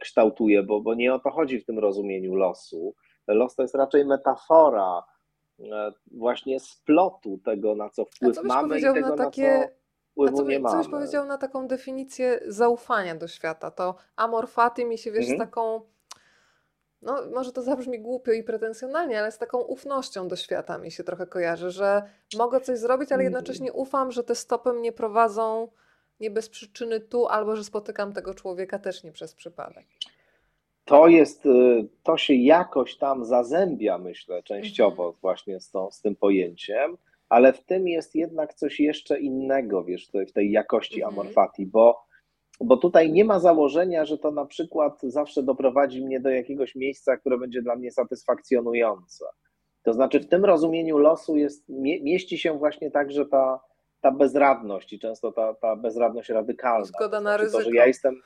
kształtuje, bo, bo nie o to chodzi w tym rozumieniu losu. Los to jest raczej metafora, E, właśnie splotu tego, na co wpływ co mamy i tego, na, takie... na co wpływu co, nie mamy. Co byś powiedział na taką definicję zaufania do świata? To amor fati mi się, wiesz, mhm. z taką no może to zabrzmi głupio i pretensjonalnie, ale z taką ufnością do świata mi się trochę kojarzy, że mogę coś zrobić, ale mhm. jednocześnie ufam, że te stopy mnie prowadzą nie bez przyczyny tu, albo że spotykam tego człowieka też nie przez przypadek. To jest, y, to się jakoś tam zazębia, myślę, częściowo mhm. właśnie z, tą, z tym pojęciem, ale w tym jest jednak coś jeszcze innego, wiesz, w tej jakości mhm. amorfati, bo, bo tutaj nie ma założenia, że to na przykład zawsze doprowadzi mnie do jakiegoś miejsca, które będzie dla mnie satysfakcjonujące. To znaczy w tym rozumieniu losu jest, mieści się właśnie także ta, ta bezradność i często ta, ta bezradność radykalna. Zgoda na ryzyko. To, że ja jestem,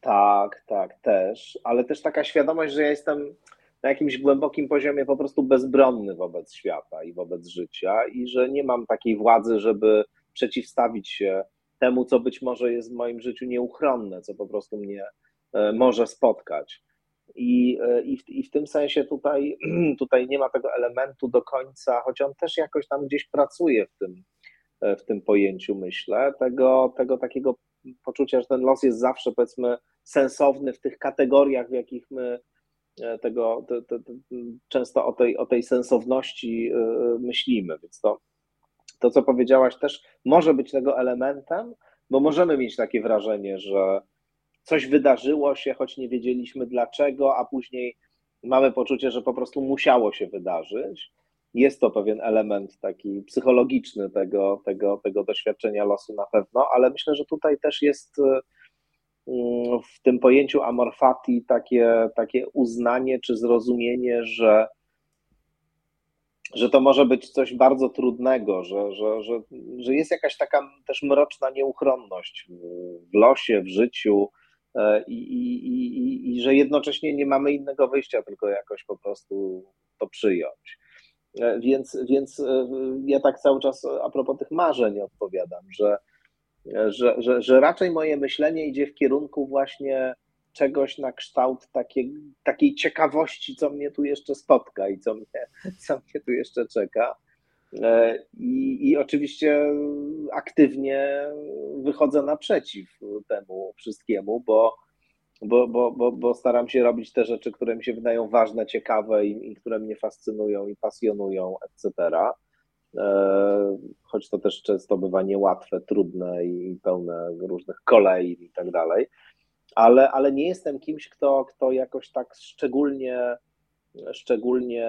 tak, tak, też, ale też taka świadomość, że ja jestem na jakimś głębokim poziomie po prostu bezbronny wobec świata i wobec życia i że nie mam takiej władzy, żeby przeciwstawić się temu, co być może jest w moim życiu nieuchronne, co po prostu mnie e, może spotkać. I, e, i, w, I w tym sensie tutaj, tutaj nie ma tego elementu do końca, choć on też jakoś tam gdzieś pracuje w tym, e, w tym pojęciu, myślę, tego, tego takiego poczucia, że ten los jest zawsze, powiedzmy, sensowny w tych kategoriach, w jakich my tego, to, to, to, często o tej, o tej sensowności myślimy. Więc to, to, co powiedziałaś, też może być tego elementem, bo możemy mieć takie wrażenie, że coś wydarzyło się, choć nie wiedzieliśmy dlaczego, a później mamy poczucie, że po prostu musiało się wydarzyć. Jest to pewien element taki psychologiczny tego, tego, tego doświadczenia losu na pewno, ale myślę, że tutaj też jest mm, w tym pojęciu amorfati takie, takie uznanie czy zrozumienie, że, że to może być coś bardzo trudnego, że, że, że, że jest jakaś taka też mroczna nieuchronność w losie, w życiu, E, i, i, i, i że jednocześnie nie mamy innego wyjścia, tylko jakoś po prostu to przyjąć. E, więc, więc e, ja tak cały czas a propos tych marzeń odpowiadam, że, że, że, że raczej moje myślenie idzie w kierunku właśnie czegoś na kształt takiej, takiej ciekawości, co mnie tu jeszcze spotka i co mnie, co mnie tu jeszcze czeka. E, I, I oczywiście aktywnie wychodzę naprzeciw temu wszystkiemu, bo, bo, bo, bo, bo staram się robić te rzeczy, które mi się wydają ważne, ciekawe i, i które mnie fascynują i pasjonują, etc. E, choć to też często bywa niełatwe, trudne i pełne różnych kolei i tak dalej. Ale, ale nie jestem kimś, kto, kto jakoś tak szczególnie, szczególnie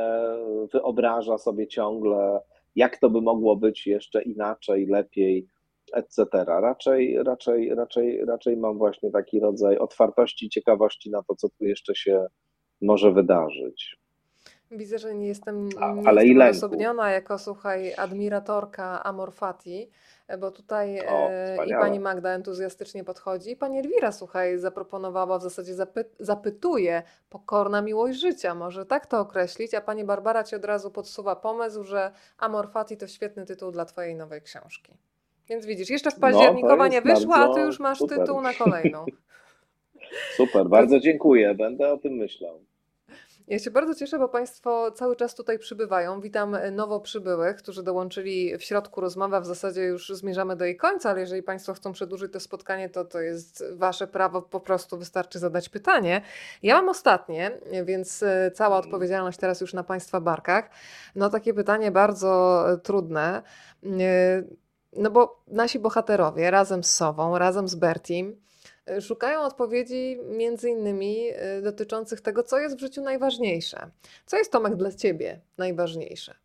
wyobraża sobie ciągle jak to by mogło być jeszcze inaczej, lepiej, etc. Raczej, raczej, raczej, raczej mam właśnie taki rodzaj otwartości, ciekawości na to, co tu jeszcze się może wydarzyć. Widzę, że nie jestem, nie Ale jestem odosobniona jako, słuchaj, admiratorka Amorfati, bo tutaj o, e, i pani Magda entuzjastycznie podchodzi, i pani Elwira, słuchaj, zaproponowała, w zasadzie zapy, zapytuje, pokorna miłość życia, może tak to określić, a pani Barbara ci od razu podsuwa pomysł, że Amorfati to świetny tytuł dla twojej nowej książki. Więc widzisz, jeszcze w październikowa no, nie wyszła, a ty już masz super. tytuł na kolejną. Super, bardzo dziękuję, będę o tym myślał. Ja się bardzo cieszę, bo Państwo cały czas tutaj przybywają. Witam nowo przybyłych, którzy dołączyli w środku rozmowy. W zasadzie już zmierzamy do jej końca, ale jeżeli Państwo chcą przedłużyć to spotkanie, to to jest Wasze prawo, po prostu wystarczy zadać pytanie. Ja mam ostatnie, więc e, cała odpowiedzialność teraz już na Państwa barkach. No takie pytanie bardzo trudne. E, no bo nasi bohaterowie razem z Sową, razem z Bertim, szukają odpowiedzi między innymi y, dotyczących tego, co jest w życiu najważniejsze. Co jest Tomek dla Ciebie najważniejsze?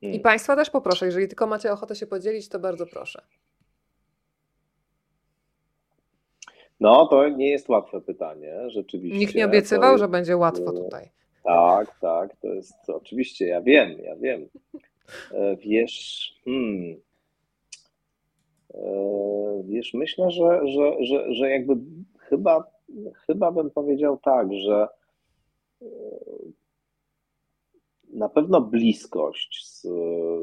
I hmm. Państwa też poproszę, jeżeli tylko macie ochotę się podzielić, to bardzo proszę. No, to nie jest łatwe pytanie, rzeczywiście. Nikt nie obiecywał, jest... że będzie łatwo tutaj. Tak, tak, to jest oczywiście, ja wiem, ja wiem. E, wiesz, hmm, wiesz, myślę, że, że, że, że jakby chyba, chyba bym powiedział tak, że e, na pewno bliskość z,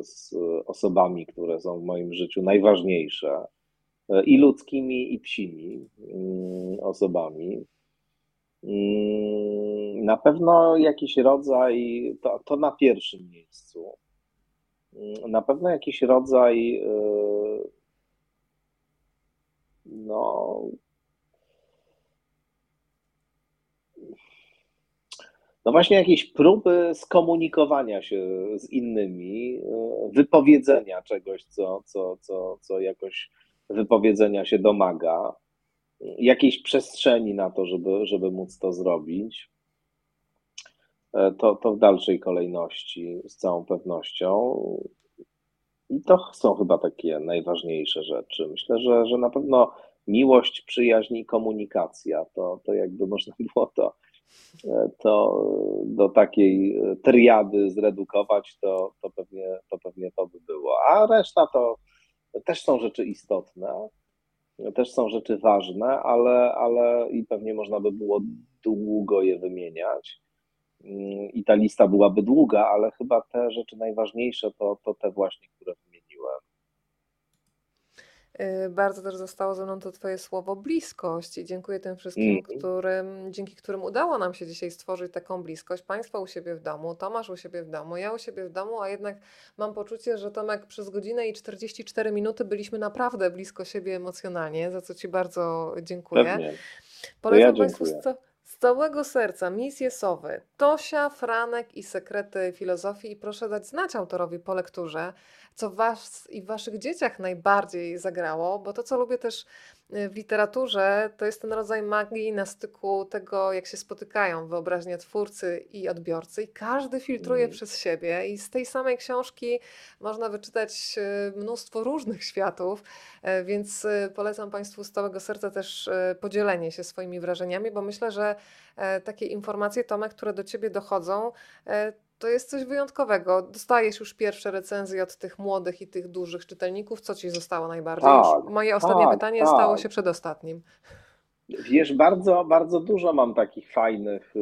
z osobami, które są w moim życiu najważniejsze, e, i ludzkimi, i psimi mm, osobami. Mm, na pewno jakiś rodzaj, to, to na pierwszym miejscu. Mm, na pewno jakiś rodzaj no, no właśnie jakieś próby skomunikowania się z innymi, e, wypowiedzenia czegoś, co, co, co, co jakoś wypowiedzenia się domaga, jakiejś przestrzeni na to, żeby, żeby móc to zrobić. E, to, to w dalszej kolejności z całą pewnością. I to są chyba takie najważniejsze rzeczy. Myślę, że, że na pewno miłość, przyjaźń i komunikacja to, to jakby można było to, to do takiej triady zredukować, to, to, pewnie, to pewnie to by było. A reszta to też są rzeczy istotne, też są rzeczy ważne, ale, ale i pewnie można by było długo je wymieniać. Mm, i ta lista byłaby długa, ale chyba te rzeczy najważniejsze to, to te właśnie, które wymieniłem. Y, bardzo też zostało ze mną to Twoje słowo bliskość i dziękuję tym wszystkim, mm. którym, dzięki którym udało nam się dzisiaj stworzyć taką bliskość. Państwo u siebie w domu, Tomasz u siebie w domu, ja u siebie w domu, a jednak mam poczucie, że Tomek przez godzinę i 44 minuty byliśmy naprawdę blisko siebie emocjonalnie, za co Ci bardzo dziękuję. Pewnie. Polecam ja Państwu całego serca misję Sowy, Tosia, Franek i sekrety filozofii i proszę dać znać autorowi po lekturze, co was i waszych dzieciach najbardziej zagrało, bo to co lubię też w literaturze to jest ten rodzaj magii na styku tego, jak się spotykają wyobraźnia twórcy i odbiorcy, i każdy filtruje mm. przez siebie, i z tej samej książki można wyczytać e, mnóstwo różnych światów, e, więc e, polecam Państwu z całego serca też podzielenie się swoimi wrażeniami, bo myślę, że takie informacje, Tomek, które do Ciebie dochodzą, to jest coś wyjątkowego. Dostajesz już pierwsze recenzje od tych młodych i tych dużych czytelników. Co ci zostało najbardziej? Tak, moje ostatnie tak, pytanie tak. stało się przedostatnim. Wiesz, bardzo, bardzo dużo mam takich fajnych y,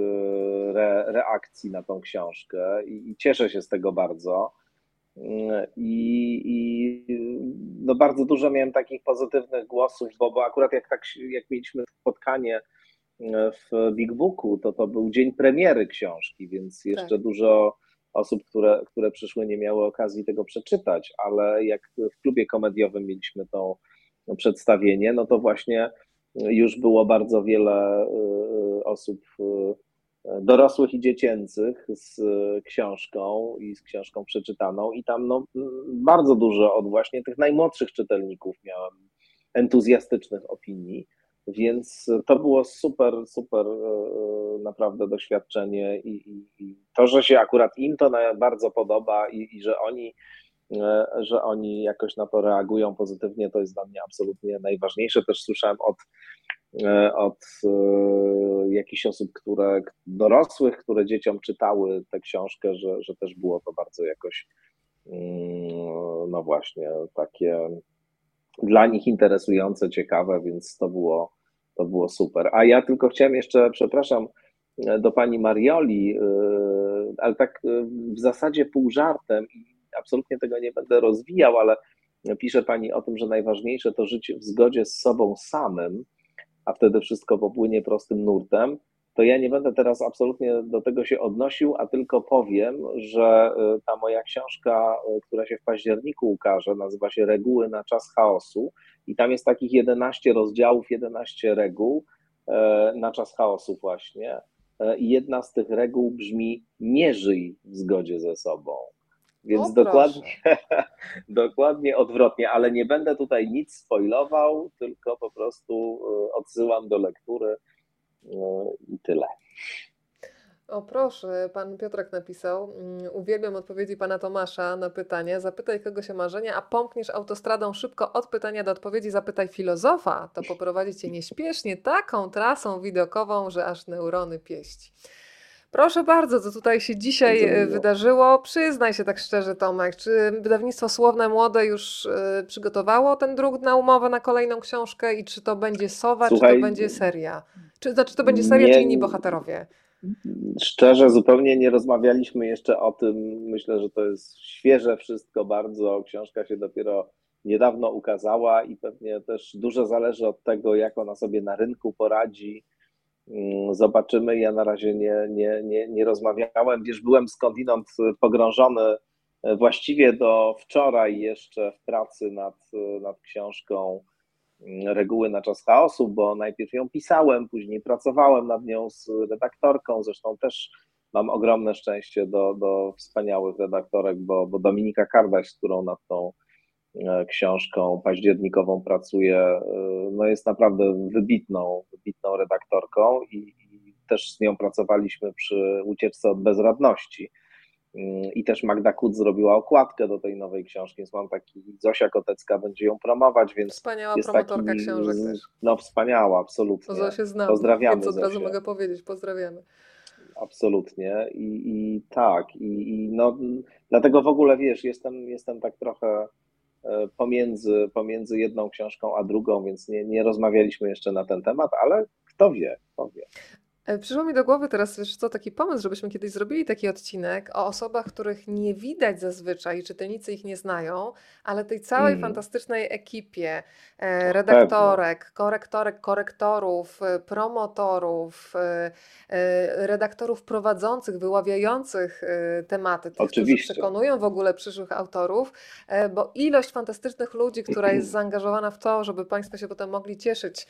re, reakcji na tą książkę i, i, cieszę się z tego bardzo. Y, I, i no bardzo dużo miałem takich pozytywnych głosów, bo, bo akurat jak, tak, jak mieliśmy spotkanie w Big Booku, to to był dzień premiery książki, więc jeszcze tak. dużo osób, które, które przyszły, nie miały okazji tego przeczytać, ale jak w klubie komediowym mieliśmy to przedstawienie, no to właśnie już było bardzo wiele y, osób y, dorosłych i dziecięcych z książką i z książką przeczytaną i tam no, bardzo dużo od właśnie tych najmłodszych czytelników miałem entuzjastycznych opinii. Więc to było super, super e, e, naprawdę doświadczenie i, i, i to, że się akurat im to bardzo podoba i, i że oni e, że oni jakoś na to reagują pozytywnie, to jest dla mnie absolutnie najważniejsze. Też słyszałem od, od jakichś osób, które dorosłych, które dzieciom czytały tę książkę, że, że też było to bardzo jakoś mm, no właśnie takie dla nich interesujące, ciekawe, więc to było to było super. A ja tylko chciałem jeszcze, przepraszam, do pani Marioli, yy, ale tak yy, w zasadzie pół żartem i absolutnie tego nie będę rozwijał, ale pisze pani o tym, że najważniejsze to życie w zgodzie z sobą samym, a wtedy wszystko popłynie prostym nurtem to ja nie będę teraz absolutnie do tego się odnosił, a tylko powiem, że y, ta moja książka, y, która się w październiku ukaże, nazywa się Reguły na czas chaosu i tam jest takich 11 rozdziałów, 11 reguł e, na czas chaosu właśnie. I jedna z tych reguł brzmi: nie żyj w zgodzie ze sobą. Więc dokładnie, dokładnie odwrotnie, ale nie będę tutaj nic spoilował, tylko po prostu y, odsyłam do lektury i tyle. O proszę, pan Piotrek napisał. Mm, uwielbiam odpowiedzi pana Tomasza na pytanie. Zapytaj kogo się marzenia, a pomkniesz autostradą szybko od pytania do odpowiedzi. Zapytaj filozofa, to poprowadzi cię nieśpiesznie taką trasą widokową, że aż neurony pieści. Proszę bardzo, co tutaj się dzisiaj e, wydarzyło? Przyznaj się tak szczerze, Tomek, czy wydawnictwo Słowne Młode już y, przygotowało ten druk na umowę na kolejną książkę i czy to będzie Sowa, Słuchaj, czy to będzie seria? Czy, znaczy to będzie seria, nie, czy inni bohaterowie? Szczerze, zupełnie nie rozmawialiśmy jeszcze o tym. Myślę, że to jest świeże wszystko bardzo. Książka się dopiero niedawno ukazała i pewnie też dużo zależy od tego, jak ona sobie na rynku poradzi zobaczymy. Ja na razie nie, nie, nie, nie rozmawiałem. Wiesz, byłem skądinąd pogrążony e, właściwie do wczoraj jeszcze w pracy nad, nad książką mm, Reguły na czas chaosu, bo najpierw ją pisałem, później pracowałem nad nią z redaktorką. Zresztą też mam ogromne szczęście do, do wspaniałych redaktorek, bo, bo Dominika Kardaś, z którą nad tą książką październikową pracuje, no jest naprawdę wybitną, wybitną redaktorką i, i też z nią pracowaliśmy przy ucieczce od bezradności. I też Magda Kut zrobiła okładkę do tej nowej książki, więc mam taki, Zosia Kotecka będzie ją promować, więc Wspaniała jest promotorka taki, książek też. No wspaniała, absolutnie. To Zosię znam, Pozdrawiamy więc od razu Zosię. mogę powiedzieć, pozdrawiamy. Absolutnie i, i tak, i, i no, dlatego w ogóle wiesz, jestem, jestem tak trochę e, pomiędzy, pomiędzy jedną książką a drugą, więc nie, nie rozmawialiśmy jeszcze na ten temat, ale kto wie, kto wie. E, przyszło mi do głowy teraz, wiesz co, taki pomysł, żebyśmy kiedyś zrobili taki odcinek o osobach, których nie widać zazwyczaj, czytelnicy ich nie znają, ale tej całej Mm. fantastycznej ekipie e, redaktorek, korektorek, korektorów, e, promotorów, redaktorów prowadzących, wyławiających tematy, tych, którzy Oczywiście. przekonują w ogóle przyszłych autorów, bo ilość fantastycznych ludzi, która jest zaangażowana w to, żeby Państwo się potem mogli cieszyć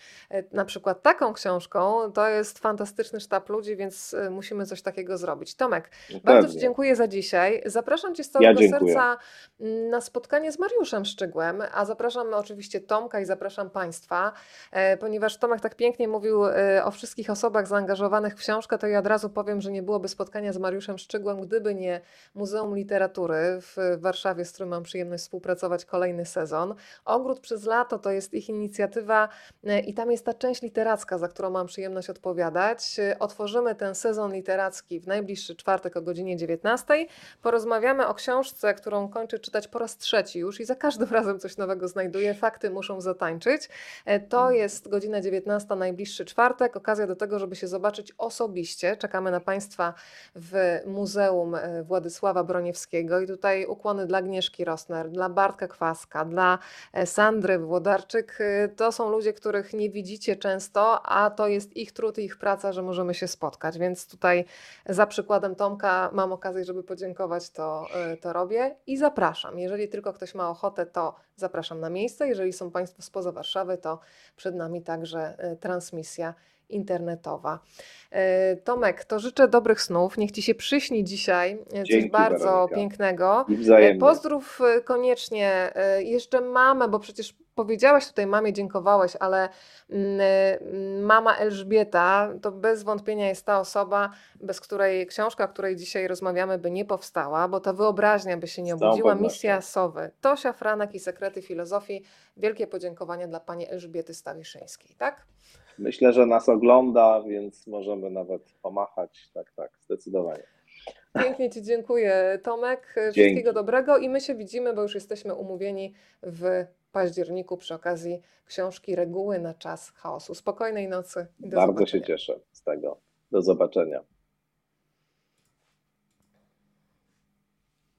na przykład taką książką, to jest fantastyczny sztab ludzi, więc e, musimy coś takiego zrobić. Tomek, bardzo Ci dziękuję za dzisiaj. Zapraszam Cię z Ja całego dziękuję. serca mm, na spotkanie z Mariuszem Szczygłem, a zapraszam oczywiście Tomka i zapraszam Państwa, e, ponieważ Tomek tak pięknie mówił e, o wszystkich osobach zaangażowanych w książkę, to ja od razu powiem, że nie byłoby spotkania z Mariuszem Szczygłem, gdyby nie Muzeum Literatury w Warszawie, z którym mam przyjemność współpracować kolejny sezon. Ogród przez lato to jest ich inicjatywa e, i tam jest ta część literacka, za którą mam przyjemność odpowiadać. Otworzymy ten sezon literacki w najbliższy czwartek o godzinie 19. Porozmawiamy o książce, którą kończę czytać po raz trzeci już i za każdym razem coś nowego znajduję. Fakty muszą zatańczyć. E, To jest godzina 19, najbliższy czwartek. Okazja do tego, żeby się zobaczyć osobiście. Czekamy na Państwa w Muzeum e, Władysława Broniewskiego i tutaj ukłony dla Agnieszki Rosner, dla Bartka Kwaska, dla e, Sandry Włodarczyk. To są ludzie, których nie widzicie często, a to jest ich trud i ich praca, że możemy się spotkać. Więc tutaj za przykładem Tomka mam okazję, żeby podziękować, to, e, to robię i zapraszam. Jeżeli tylko ktoś ma ochotę, to zapraszam na miejsce. Jeżeli są Państwo spoza Warszawy, to przed nami także e, transmisja internetowa. E, Tomek, to życzę dobrych snów. Niech Ci się przyśni dzisiaj e, coś Dzięki, bardzo Weronika. pięknego. E. Pozdrów koniecznie jeszcze mamę, bo przecież powiedziałaś tutaj mamie, dziękowałeś, ale mm, mm, mama Elżbieta to bez wątpienia jest ta osoba, bez której książka, o której dzisiaj rozmawiamy, by nie powstała, bo ta wyobraźnia by się nie obudziła. Misja Sowy. Tosia Franek i Sekrety Filozofii. Wielkie podziękowania dla pani Elżbiety Stawiszyńskiej, tak? Myślę, że nas ogląda, więc możemy nawet pomachać. Tak, tak, zdecydowanie. Pięknie Ci dziękuję, Tomek. Dzięki. Wszystkiego dobrego i my się widzimy, bo już jesteśmy umówieni w październiku przy okazji książki Reguły na czas chaosu. Spokojnej nocy i do Bardzo zobaczenia. się cieszę z tego. Do zobaczenia.